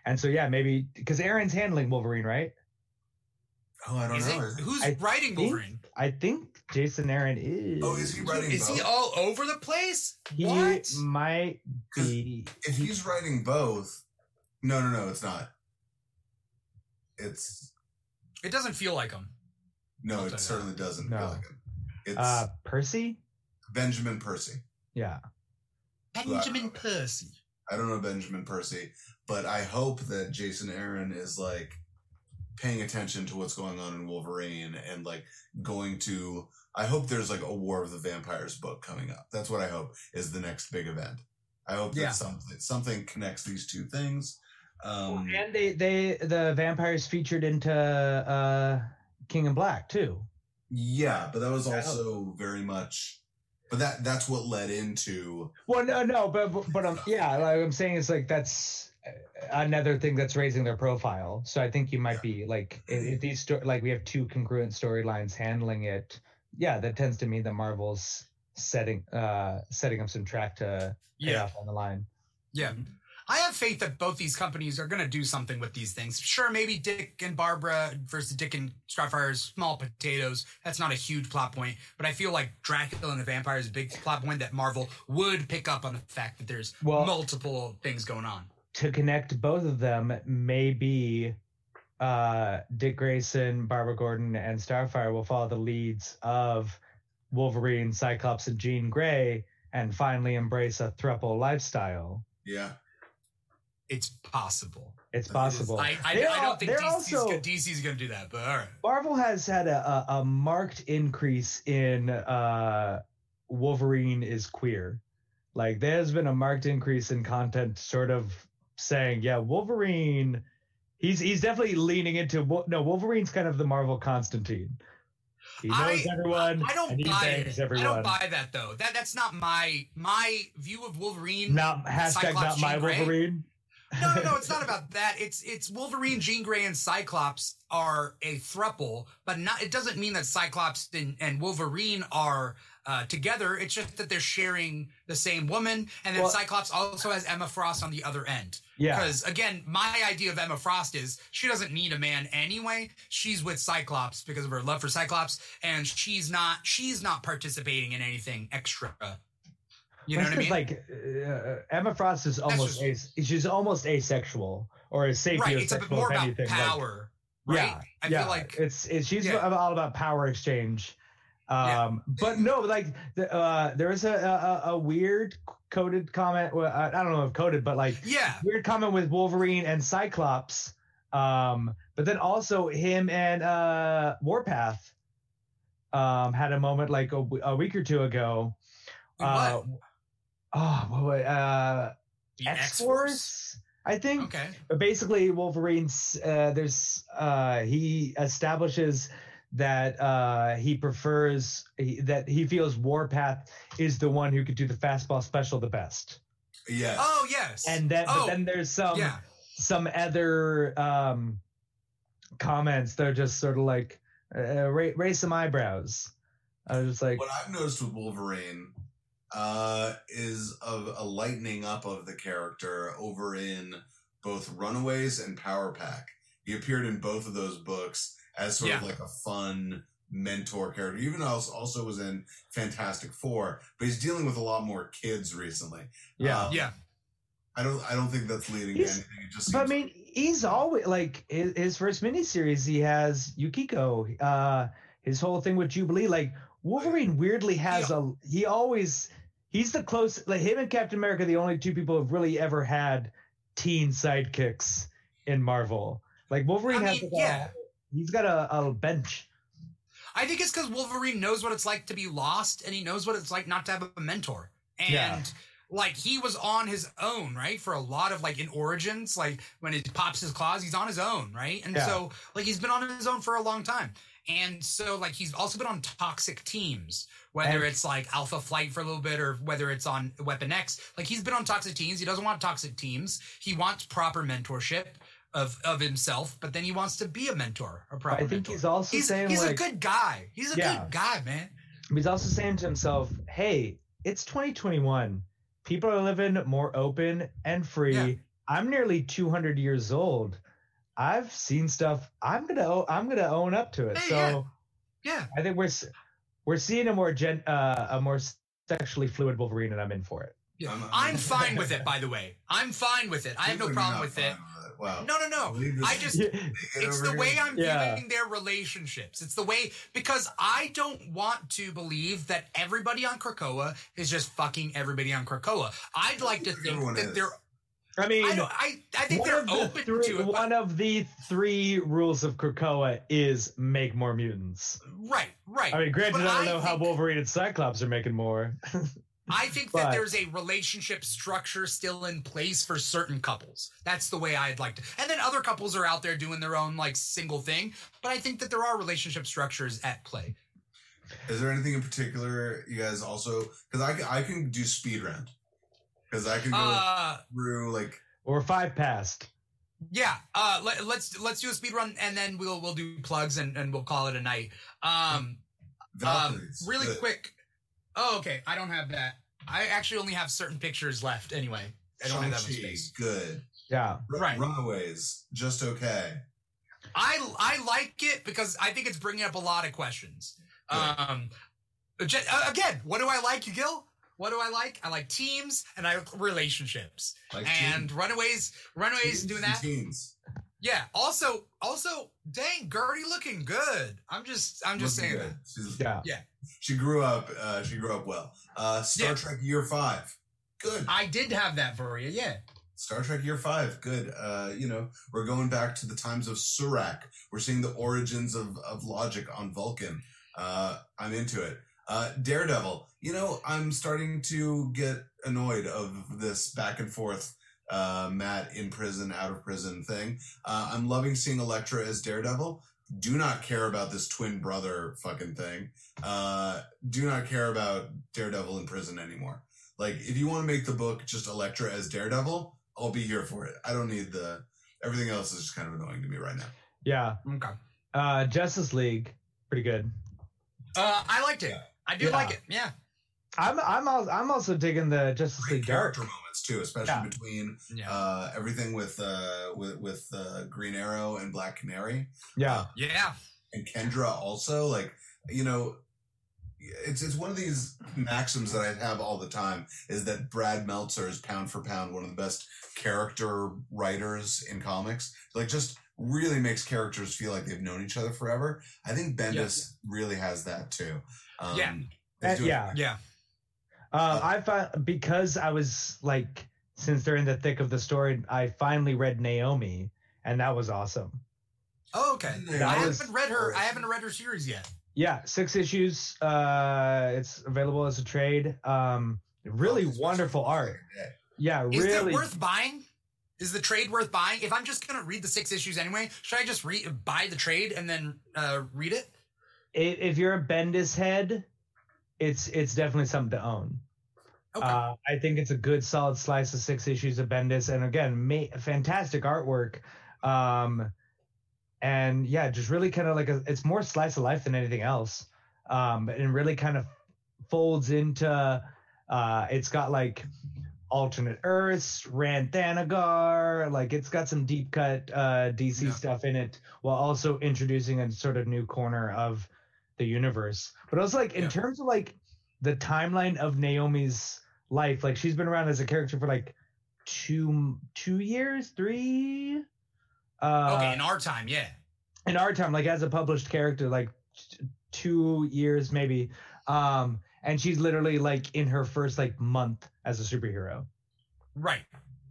And so, yeah, maybe because Aaron's handling Wolverine, right? oh, I don't Is know. it- who's I writing think- Wolverine? I think Jason Aaron is. Oh, is he writing? Is he all over the place? He what? might be. if he's writing both, no, no, no, it's not. It's It doesn't feel like him. no, I'll tell you it that. certainly doesn't No. feel like him. It's Uh, Percy. Benjamin Percy. Yeah. Benjamin Percy. I don't know Benjamin Percy, but I hope that Jason Aaron is like paying attention to what's going on in Wolverine and like going to. I hope there's like a War of the Vampires book coming up. That's what I hope is the next big event. I hope that Yeah. something something connects these two things. Um, and they they the vampires featured into uh King in Black too. yeah, but that was also very much. But that that's what led into Well, no, no, but but, but um, yeah, like I'm saying, it's like that's another thing that's raising their profile. So I think you might be like if, if these sto- like we have two congruent storylines handling it. Yeah, that tends to mean that Marvel's setting uh setting up some track to pay Yeah. off on the line. Yeah. I have faith that both these companies are going to do something with these things. Sure, maybe Dick and Barbara versus Dick and Starfire is small potatoes. That's not a huge plot point, but I feel like Dracula and the Vampire is a big plot point that Marvel would pick up on the fact that there's Well- multiple things going on. to connect both of them may be uh, Dick Grayson, Barbara Gordon, and Starfire will follow the leads of Wolverine, Cyclops, and Jean Grey, and finally embrace a thruple lifestyle. yeah. It's possible. It's It possible. I, I, I don't think DC's, also- gonna, DC's going to do that, but all right. Marvel has had a, a, a marked increase in uh, Wolverine is queer. Like there's been a marked increase in content, sort of saying, yeah, Wolverine. He's he's definitely leaning into no Wolverine's kind of the Marvel Constantine. He knows I- everyone. I don't and he buy it. everyone. I don't buy that though. That that's not my my view of Wolverine. Not hashtag Cyclops, not my Jean. Wolverine. No, no, no, it's not about that. It's it's Wolverine, Jean Grey, and Cyclops are a thruple, but not. It doesn't mean that Cyclops and, and Wolverine are uh, together. It's just that they're sharing the same woman, and then Well- Cyclops also has Emma Frost on the other end. Yeah. Because again, my idea of Emma Frost is she doesn't need a man anyway. She's with Cyclops because of her love for Cyclops, and she's not she's not participating in anything extra. You know what I mean? Like uh, Emma Frost is almost just- as, she's almost asexual or as sapiosexual. right. It's a bit more about anything. Like, power. right? Yeah, I yeah, feel like it's, it's she's Yeah. all about power exchange. Yeah. Um, but no, like the, uh, there was a, a a weird coded comment. Well, I, I don't know if coded, but like yeah. weird comment with Wolverine and Cyclops. Um, but then also him and uh, Warpath um, had a moment like a week or two ago. Uh, What? Oh, what, wa- uh, The X Force, I think. Okay. But basically, Wolverine's uh, there's uh, he establishes that uh, he prefers he, that he feels Warpath is the one who could do the fastball special the best, Yes. Oh yes. and then oh, but then there's some yeah. some other um, comments They're just sort of like uh, raise, raise some eyebrows. I was just like, what I've noticed with Wolverine uh, is of a lightening up of the character over in both Runaways and Power Pack. He appeared in both of those books as sort of like a fun mentor character. Even also also was in Fantastic Four, but he's dealing with a lot more kids recently. yeah. Um, Yeah. I don't. I don't think that's leading He's- to anything. It just. But I mean, he's always like his, his first miniseries. He has Yukio. Uh, his whole thing with Jubilee. Like Wolverine, weirdly has a. He always. He's the close. Like him and Captain America, are the only two people who've really ever had teen sidekicks in Marvel. Like Wolverine I has. mean, like, a- yeah. he's got a, a bench. I think it's because Wolverine knows what it's like to be lost, and he knows what it's like not to have a mentor. And Yeah. like he was on his own, right? For a lot of like in Origins, like when he pops his claws, he's on his own, right? And Yeah. so like he's been on his own for a long time. And so like he's also been on toxic teams, whether it's like Alpha Flight for a little bit or whether it's on Weapon X. Like he's been on toxic teams. He doesn't want toxic teams. He wants proper mentorship of of himself, but then he wants to be a mentor, a proper I think mentor. he's also He's, saying he's like a good guy. He's a Yeah. good guy, man. he's also saying to himself, "Hey, it's 2021. People are living more open and free. Yeah. I'm nearly 200 years old. I've seen stuff. I'm gonna o- I'm gonna own up to it. Hey, so yeah. Yeah. I think we're we're seeing a more gen uh, a more sexually fluid Wolverine, and I'm in for it. Yeah. I'm- I'm fine with it, by the way. I'm fine with it. I have no You're problem with it. fine Wow. No, no, no. I just it's the way. I'm Yeah. viewing their relationships. It's the way because I don't want to believe that everybody on Krakoa is just fucking everybody on Krakoa. I'd like to think Everyone that is. they're. I mean, I don't. I, I think they're of the open three, to it. One of the three rules of Krakoa is make more mutants. right, right. I mean, granted, But I don't I know how Wolverine and Cyclops are making more. I think But- that there's a relationship structure still in place for certain couples. That's the way I'd like to. And then other couples are out there doing their own like single thing. But I think that there are relationship structures at play. Is there anything in particular you guys also? Because I can, I can do speed round. Because I can go Uh, through like or five past. yeah. Uh, let, let's let's do a speed run and then we'll we'll do plugs and, and we'll call it a night. Um, um really Good. quick. Oh, okay. I don't have that. I actually only have certain pictures left anyway. I don't have that much space. good. Yeah. Ru- Right. Runaways, just okay. I I like it because I think it's bringing up a lot of questions. Yeah. Um, uh, again, what do I like, you Gil? What do I like? I like teams and I like relationships. Like and teen- Runaways, Runaways teens doing and that. Teens. Yeah. Also, also, dang, Gertie looking good. I'm just, I'm just Looking saying good. that. She's- Yeah. She grew up. Uh, she grew up well. Uh, Star Yeah. Trek Year Five, good. I did have that for you. Yeah. Star Trek Year Five, good. Uh, you know, we're going back to the times of Surak. We're seeing the origins of, of logic on Vulcan. Uh, I'm into it. Uh, Daredevil, you know, I'm starting to get annoyed of this back and forth, uh, Matt in prison, out of prison thing. Uh, I'm loving seeing Elektra as Daredevil. Do not care about this twin brother fucking thing. Uh, do not care about Daredevil in prison anymore. Like, if you want to make the book just Elektra as Daredevil, I'll be here for it. I don't need the everything else is just kind of annoying to me right now. Yeah. Okay. Uh, Justice League, pretty good. Uh, I liked it. Yeah. I do Yeah. like it. Yeah. I'm I'm al- I'm also digging the Justice Great League Dark. character moments too, especially Yeah. between Yeah. uh, everything with uh, with with uh, Green Arrow and Black Canary. Yeah. Uh, yeah. and Kendra also like you know it's it's one of these maxims that I have all the time is that Brad Meltzer is pound for pound one of the best character writers in comics. Like just really makes characters feel like they've known each other forever. I think Bendis really has that too. Um, Yeah. he's Uh, yeah. Yeah. Uh, I found because I was like, since they're in the thick of the story, I finally read Naomi, and that was awesome. Oh, okay. Yeah, I I was- haven't read her. I haven't read her series yet. Yeah, six issues. Uh, it's available as a trade. Um, really Oh, wonderful for art. yeah. Yeah, Is really. it worth buying? Is the trade worth buying? If I'm just gonna read the six issues anyway, should I just read buy the trade and then uh, read it? I- if you're a Bendis head, it's it's definitely something to own. Okay. Uh, I think it's a good solid slice of six issues of Bendis, and again, ma- fantastic artwork. Um, and yeah, just really kind of like a, it's more slice of life than anything else. Um, and really kind of folds into. Uh, it's got like alternate Earths, Rann Thanagar, like it's got some deep cut uh, DC Yeah. stuff in it, while also introducing a sort of new corner of the universe. But also like in Yeah. terms of like the timeline of Naomi's life, like she's been around as a character for like two two years, three. Uh, okay, in our time, yeah. in our time, like as a published character, like t- two years maybe. Um, and she's literally like in her first like month as a superhero. Right.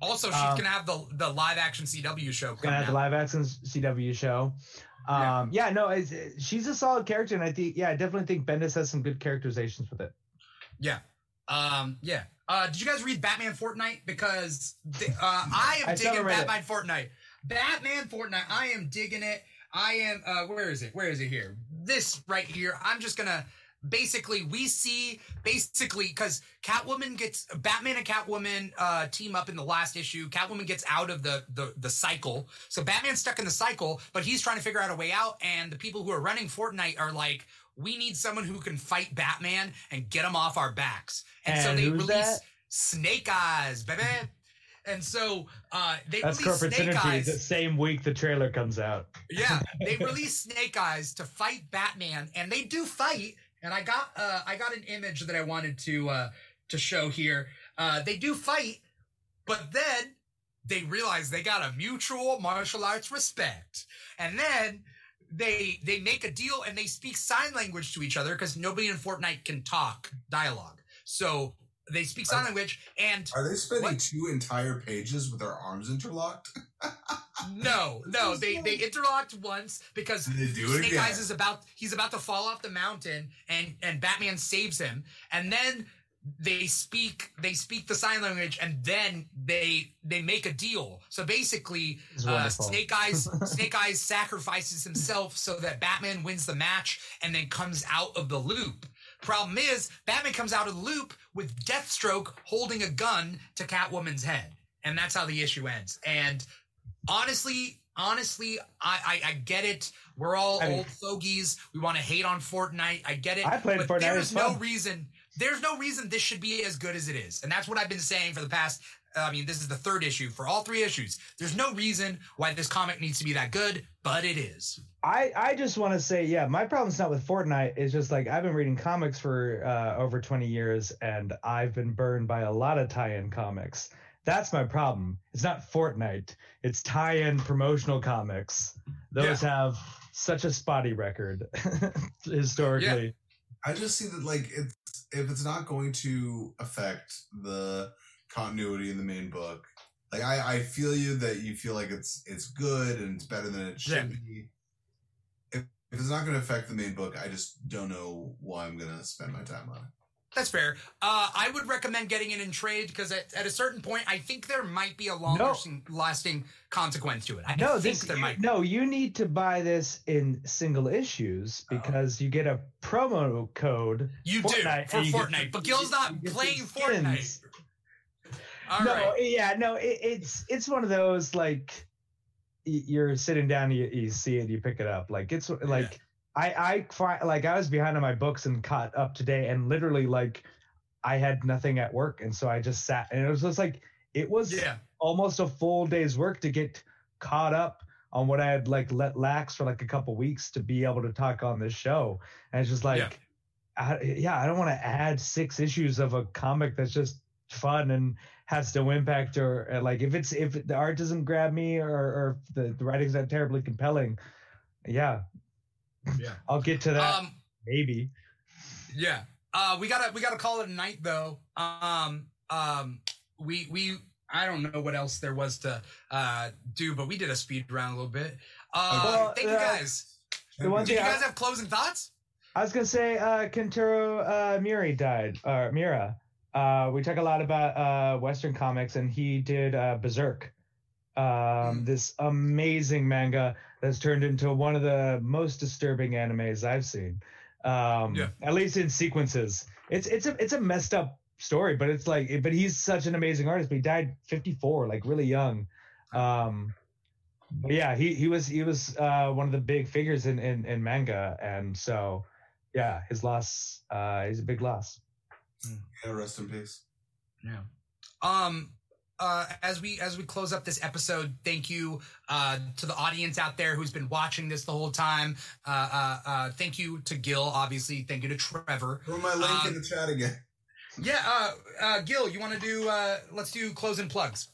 Also, she's Um, gonna have the the live action CW show Gonna have the live action CW show. Yeah. Um, yeah, no, it's, she's a solid character, and I think, yeah, I definitely think Bendis has some good characterizations with it. Yeah. Um. Yeah. Uh. Did you guys read Batman Fortnite? Because uh, I am I digging haven't it. Batman Fortnite. Batman Fortnite. I am digging it. I am. Uh. Where is it? Where is it here? This right here. I'm just gonna. Basically, we see basically because Catwoman gets Batman and Catwoman uh, team up in the last issue. Catwoman gets out of the, the the cycle, so Batman's stuck in the cycle, but he's trying to figure out a way out. And the people who are running Fortnite are like, we need someone who can fight Batman and get him off our backs. And, so they release that? Snake Eyes, baby. And so uh, they That's release corporate Snake synergy. Eyes. The same week the trailer comes out. Yeah, they release Snake Eyes to fight Batman, and they do fight. And I got uh, I got an image that I wanted to uh, to show here. Uh, they do fight, but then they realize they got a mutual martial arts respect, and then they they make a deal and they speak sign language to each other because nobody in Fortnite can talk dialogue. So they speak sign language, and Are they spending What? two entire pages with their arms interlocked? no, no, they they interlocked once because Did they do it Snake again? Eyes is about he's about to fall off the mountain and and Batman saves him and then they speak they speak the sign language and then they they make a deal. So basically uh. Snake Eyes Snake Eyes sacrifices himself so that Batman wins the match and then comes out of the loop. Problem is, Batman comes out of the loop with Deathstroke holding a gun to Catwoman's head. And that's how the issue ends. And honestly, honestly, I, I, I get it. We're all I mean- old fogies. We want to hate on Fortnite. I get it. I played but Fortnite, There's no fun. reason. There's no reason this should be as good as it is. And that's what I've been saying for the past. I mean, this is the third issue for all three issues. There's no reason why this comic needs to be that good, but it is. I, I just want to say, yeah, my problem's not with Fortnite. It's just like I've been reading comics for uh, over 20 years and I've been burned by a lot of tie in comics. That's my problem. It's not Fortnite, it's tie in promotional comics. Those have such a spotty record historically. I just see that like it's if it's not going to affect the continuity in the main book. Like I, I feel you that you feel like it's it's good and it's better than it should Yeah. be. If, if it's not going to affect the main book, I just don't know why I'm going to spend my time on it. That's fair. Uh, I would recommend getting it in trade because at, at a certain point, I think there might be a longer No. lasting consequence to it. I No, think this there you- might. no. You need to buy this in single issues Oh. because you get a promo code. You Fortnite, do for and you get Fortnite, but Gil's not you get playing skins. Fortnite. All no, right. yeah, no, it, it's it's one of those like you're sitting down, you, you see it, you pick it up. Like it's like I I fi- like I was behind on my books and caught up today, and literally like I had nothing at work, and so I just sat, and it was just like it was Yeah. almost a full day's work to get caught up on what I had like let lax for like a couple weeks to be able to talk on this show. And it's just like, Yeah. I, yeah, I don't want to add six issues of a comic that's just fun and has no impact or, or, like if it's if the art doesn't grab me or, or if the, the writing's not terribly compelling, yeah, Yeah. I'll get to that Um, maybe. Yeah. Uh, we gotta we gotta call it a night though. Um, um, we we I don't know what else there was to uh do, but we did a speed round a little bit. Uh, Well, thank you uh, guys. The one Do you thing I- guys have closing thoughts? I was gonna say uh Kentaro uh Miri died or Mira. Uh we talk a lot about uh Western comics and he did uh Berserk. Um Mm. this amazing manga that's turned into one of the most disturbing animes I've seen. Um Yeah. at least in sequences. It's it's a it's a messed up story, but it's like but he's such an amazing artist. But he died 54, like really young. Um but yeah, he he was he was uh one of the big figures in in, in manga and so yeah, his loss uh is a big loss. Yeah, rest in peace. Yeah. Um uh as we as we close up this episode, thank you uh to the audience out there who's been watching this the whole time. Uh uh uh thank you to Gil, obviously. Thank you to Trevor. Throw my link Um, in the chat again. Yeah, uh uh Gil, you wanna do uh let's do closing plugs.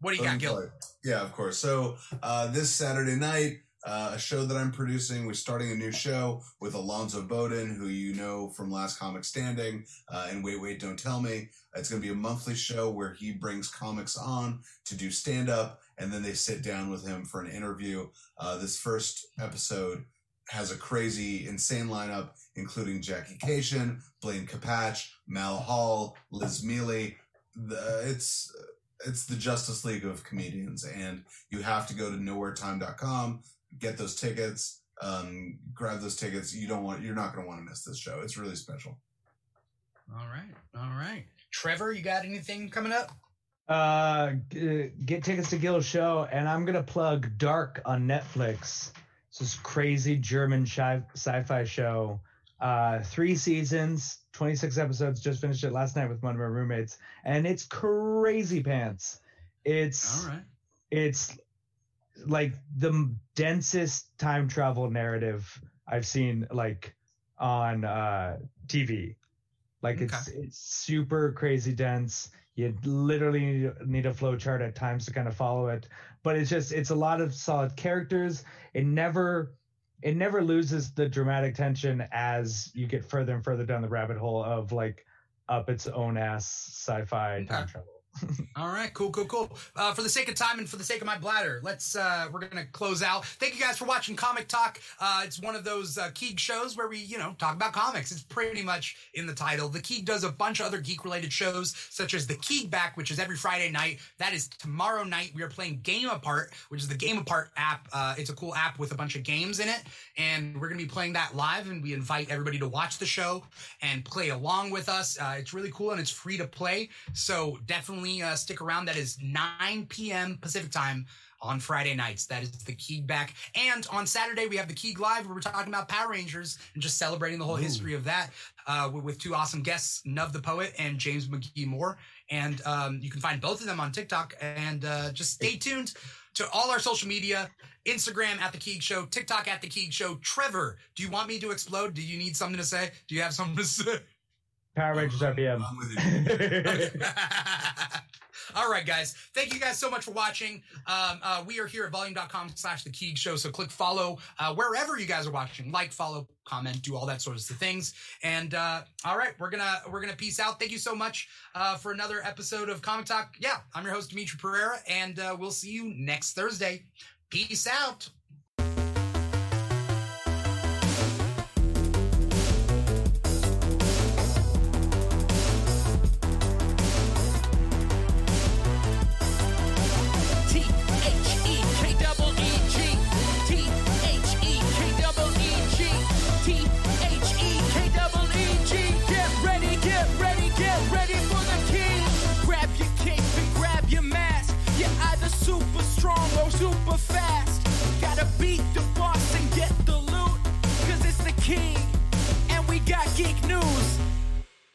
What do you got, Gil? Yeah, of course. So uh, this Saturday night, uh, a show that I'm producing. We're starting a new show with Alonzo Bowden, who you know from Last Comic Standing, uh, and Wait, Wait, Don't Tell Me. It's going to be a monthly show where he brings comics on to do stand up, and then they sit down with him for an interview. Uh, this first episode has a crazy, insane lineup, including Jackie Kashian, Blaine Capatch, Mal Hall, Liz Miele. The, it's it's the Justice League of comedians, and you have to go to nowheretime.com, get those tickets, um, grab those tickets. You don't want, you're not going to want to miss this show. It's really special. All right, all right. Trevor, you got anything coming up? Uh g- get tickets to Gil's show and I'm going to plug Dark on Netflix. It's this crazy German sci- sci-fi show. Uh 3 seasons, 26 episodes, just finished it last night with one of my roommates and it's crazy pants. It's All right. it's like the densest time travel narrative I've seen like on uh TV. Like it's it's super crazy dense. You literally need, a flow chart at times to kind of follow it, but it's just it's a lot of solid characters. It never it never loses the dramatic tension as you get further and further down the rabbit hole of like up its own ass sci-fi time travel. All right, cool, cool, cool. Uh, for the sake of time and for the sake of my bladder, let's uh, we're gonna close out. Thank you guys for watching Comic Talk. Uh, it's one of those uh, Keeg shows where we, you know, talk about comics. It's pretty much in the title. The Keeg does a bunch of other geek related shows, such as the Keeg Back, which is every Friday night. That is tomorrow night. We are playing Game Apart, which is the Game Apart app. Uh, it's a cool app with a bunch of games in it, and we're gonna be playing that live. And we invite everybody to watch the show and play along with us. Uh, it's really cool and it's free to play. So definitely uh, stick around. That is 9 p.m. Pacific time on Friday nights. That is the Keeg back. And on Saturday, we have the Keeg Live where we're talking about Power Rangers and just celebrating the whole history of that uh, with, two awesome guests, Nuv the Poet and James McGee Moore. And um, you can find both of them on TikTok. And uh, just stay tuned to all our social media Instagram at the Keeg Show, TikTok at the Keeg Show. Trevor, do you want me to explode? Do you need something to say? Do you have something to say? Power Rangers RPM. I'm with you. All right, guys. Thank you guys so much for watching. Um, uh, we are here at volume.com slash the Keeg Show. So click follow uh, wherever you guys are watching. Like, follow, comment, do all that sorts of things. And uh, all right, we're gonna we're gonna peace out. Thank you so much uh, for another episode of Comic Talk. Yeah, I'm your host Dimithri Perera, and uh, we'll see you next Thursday. Peace out. super fast. Gotta beat the boss and get the loot. Cause it's the king. And we got geek news.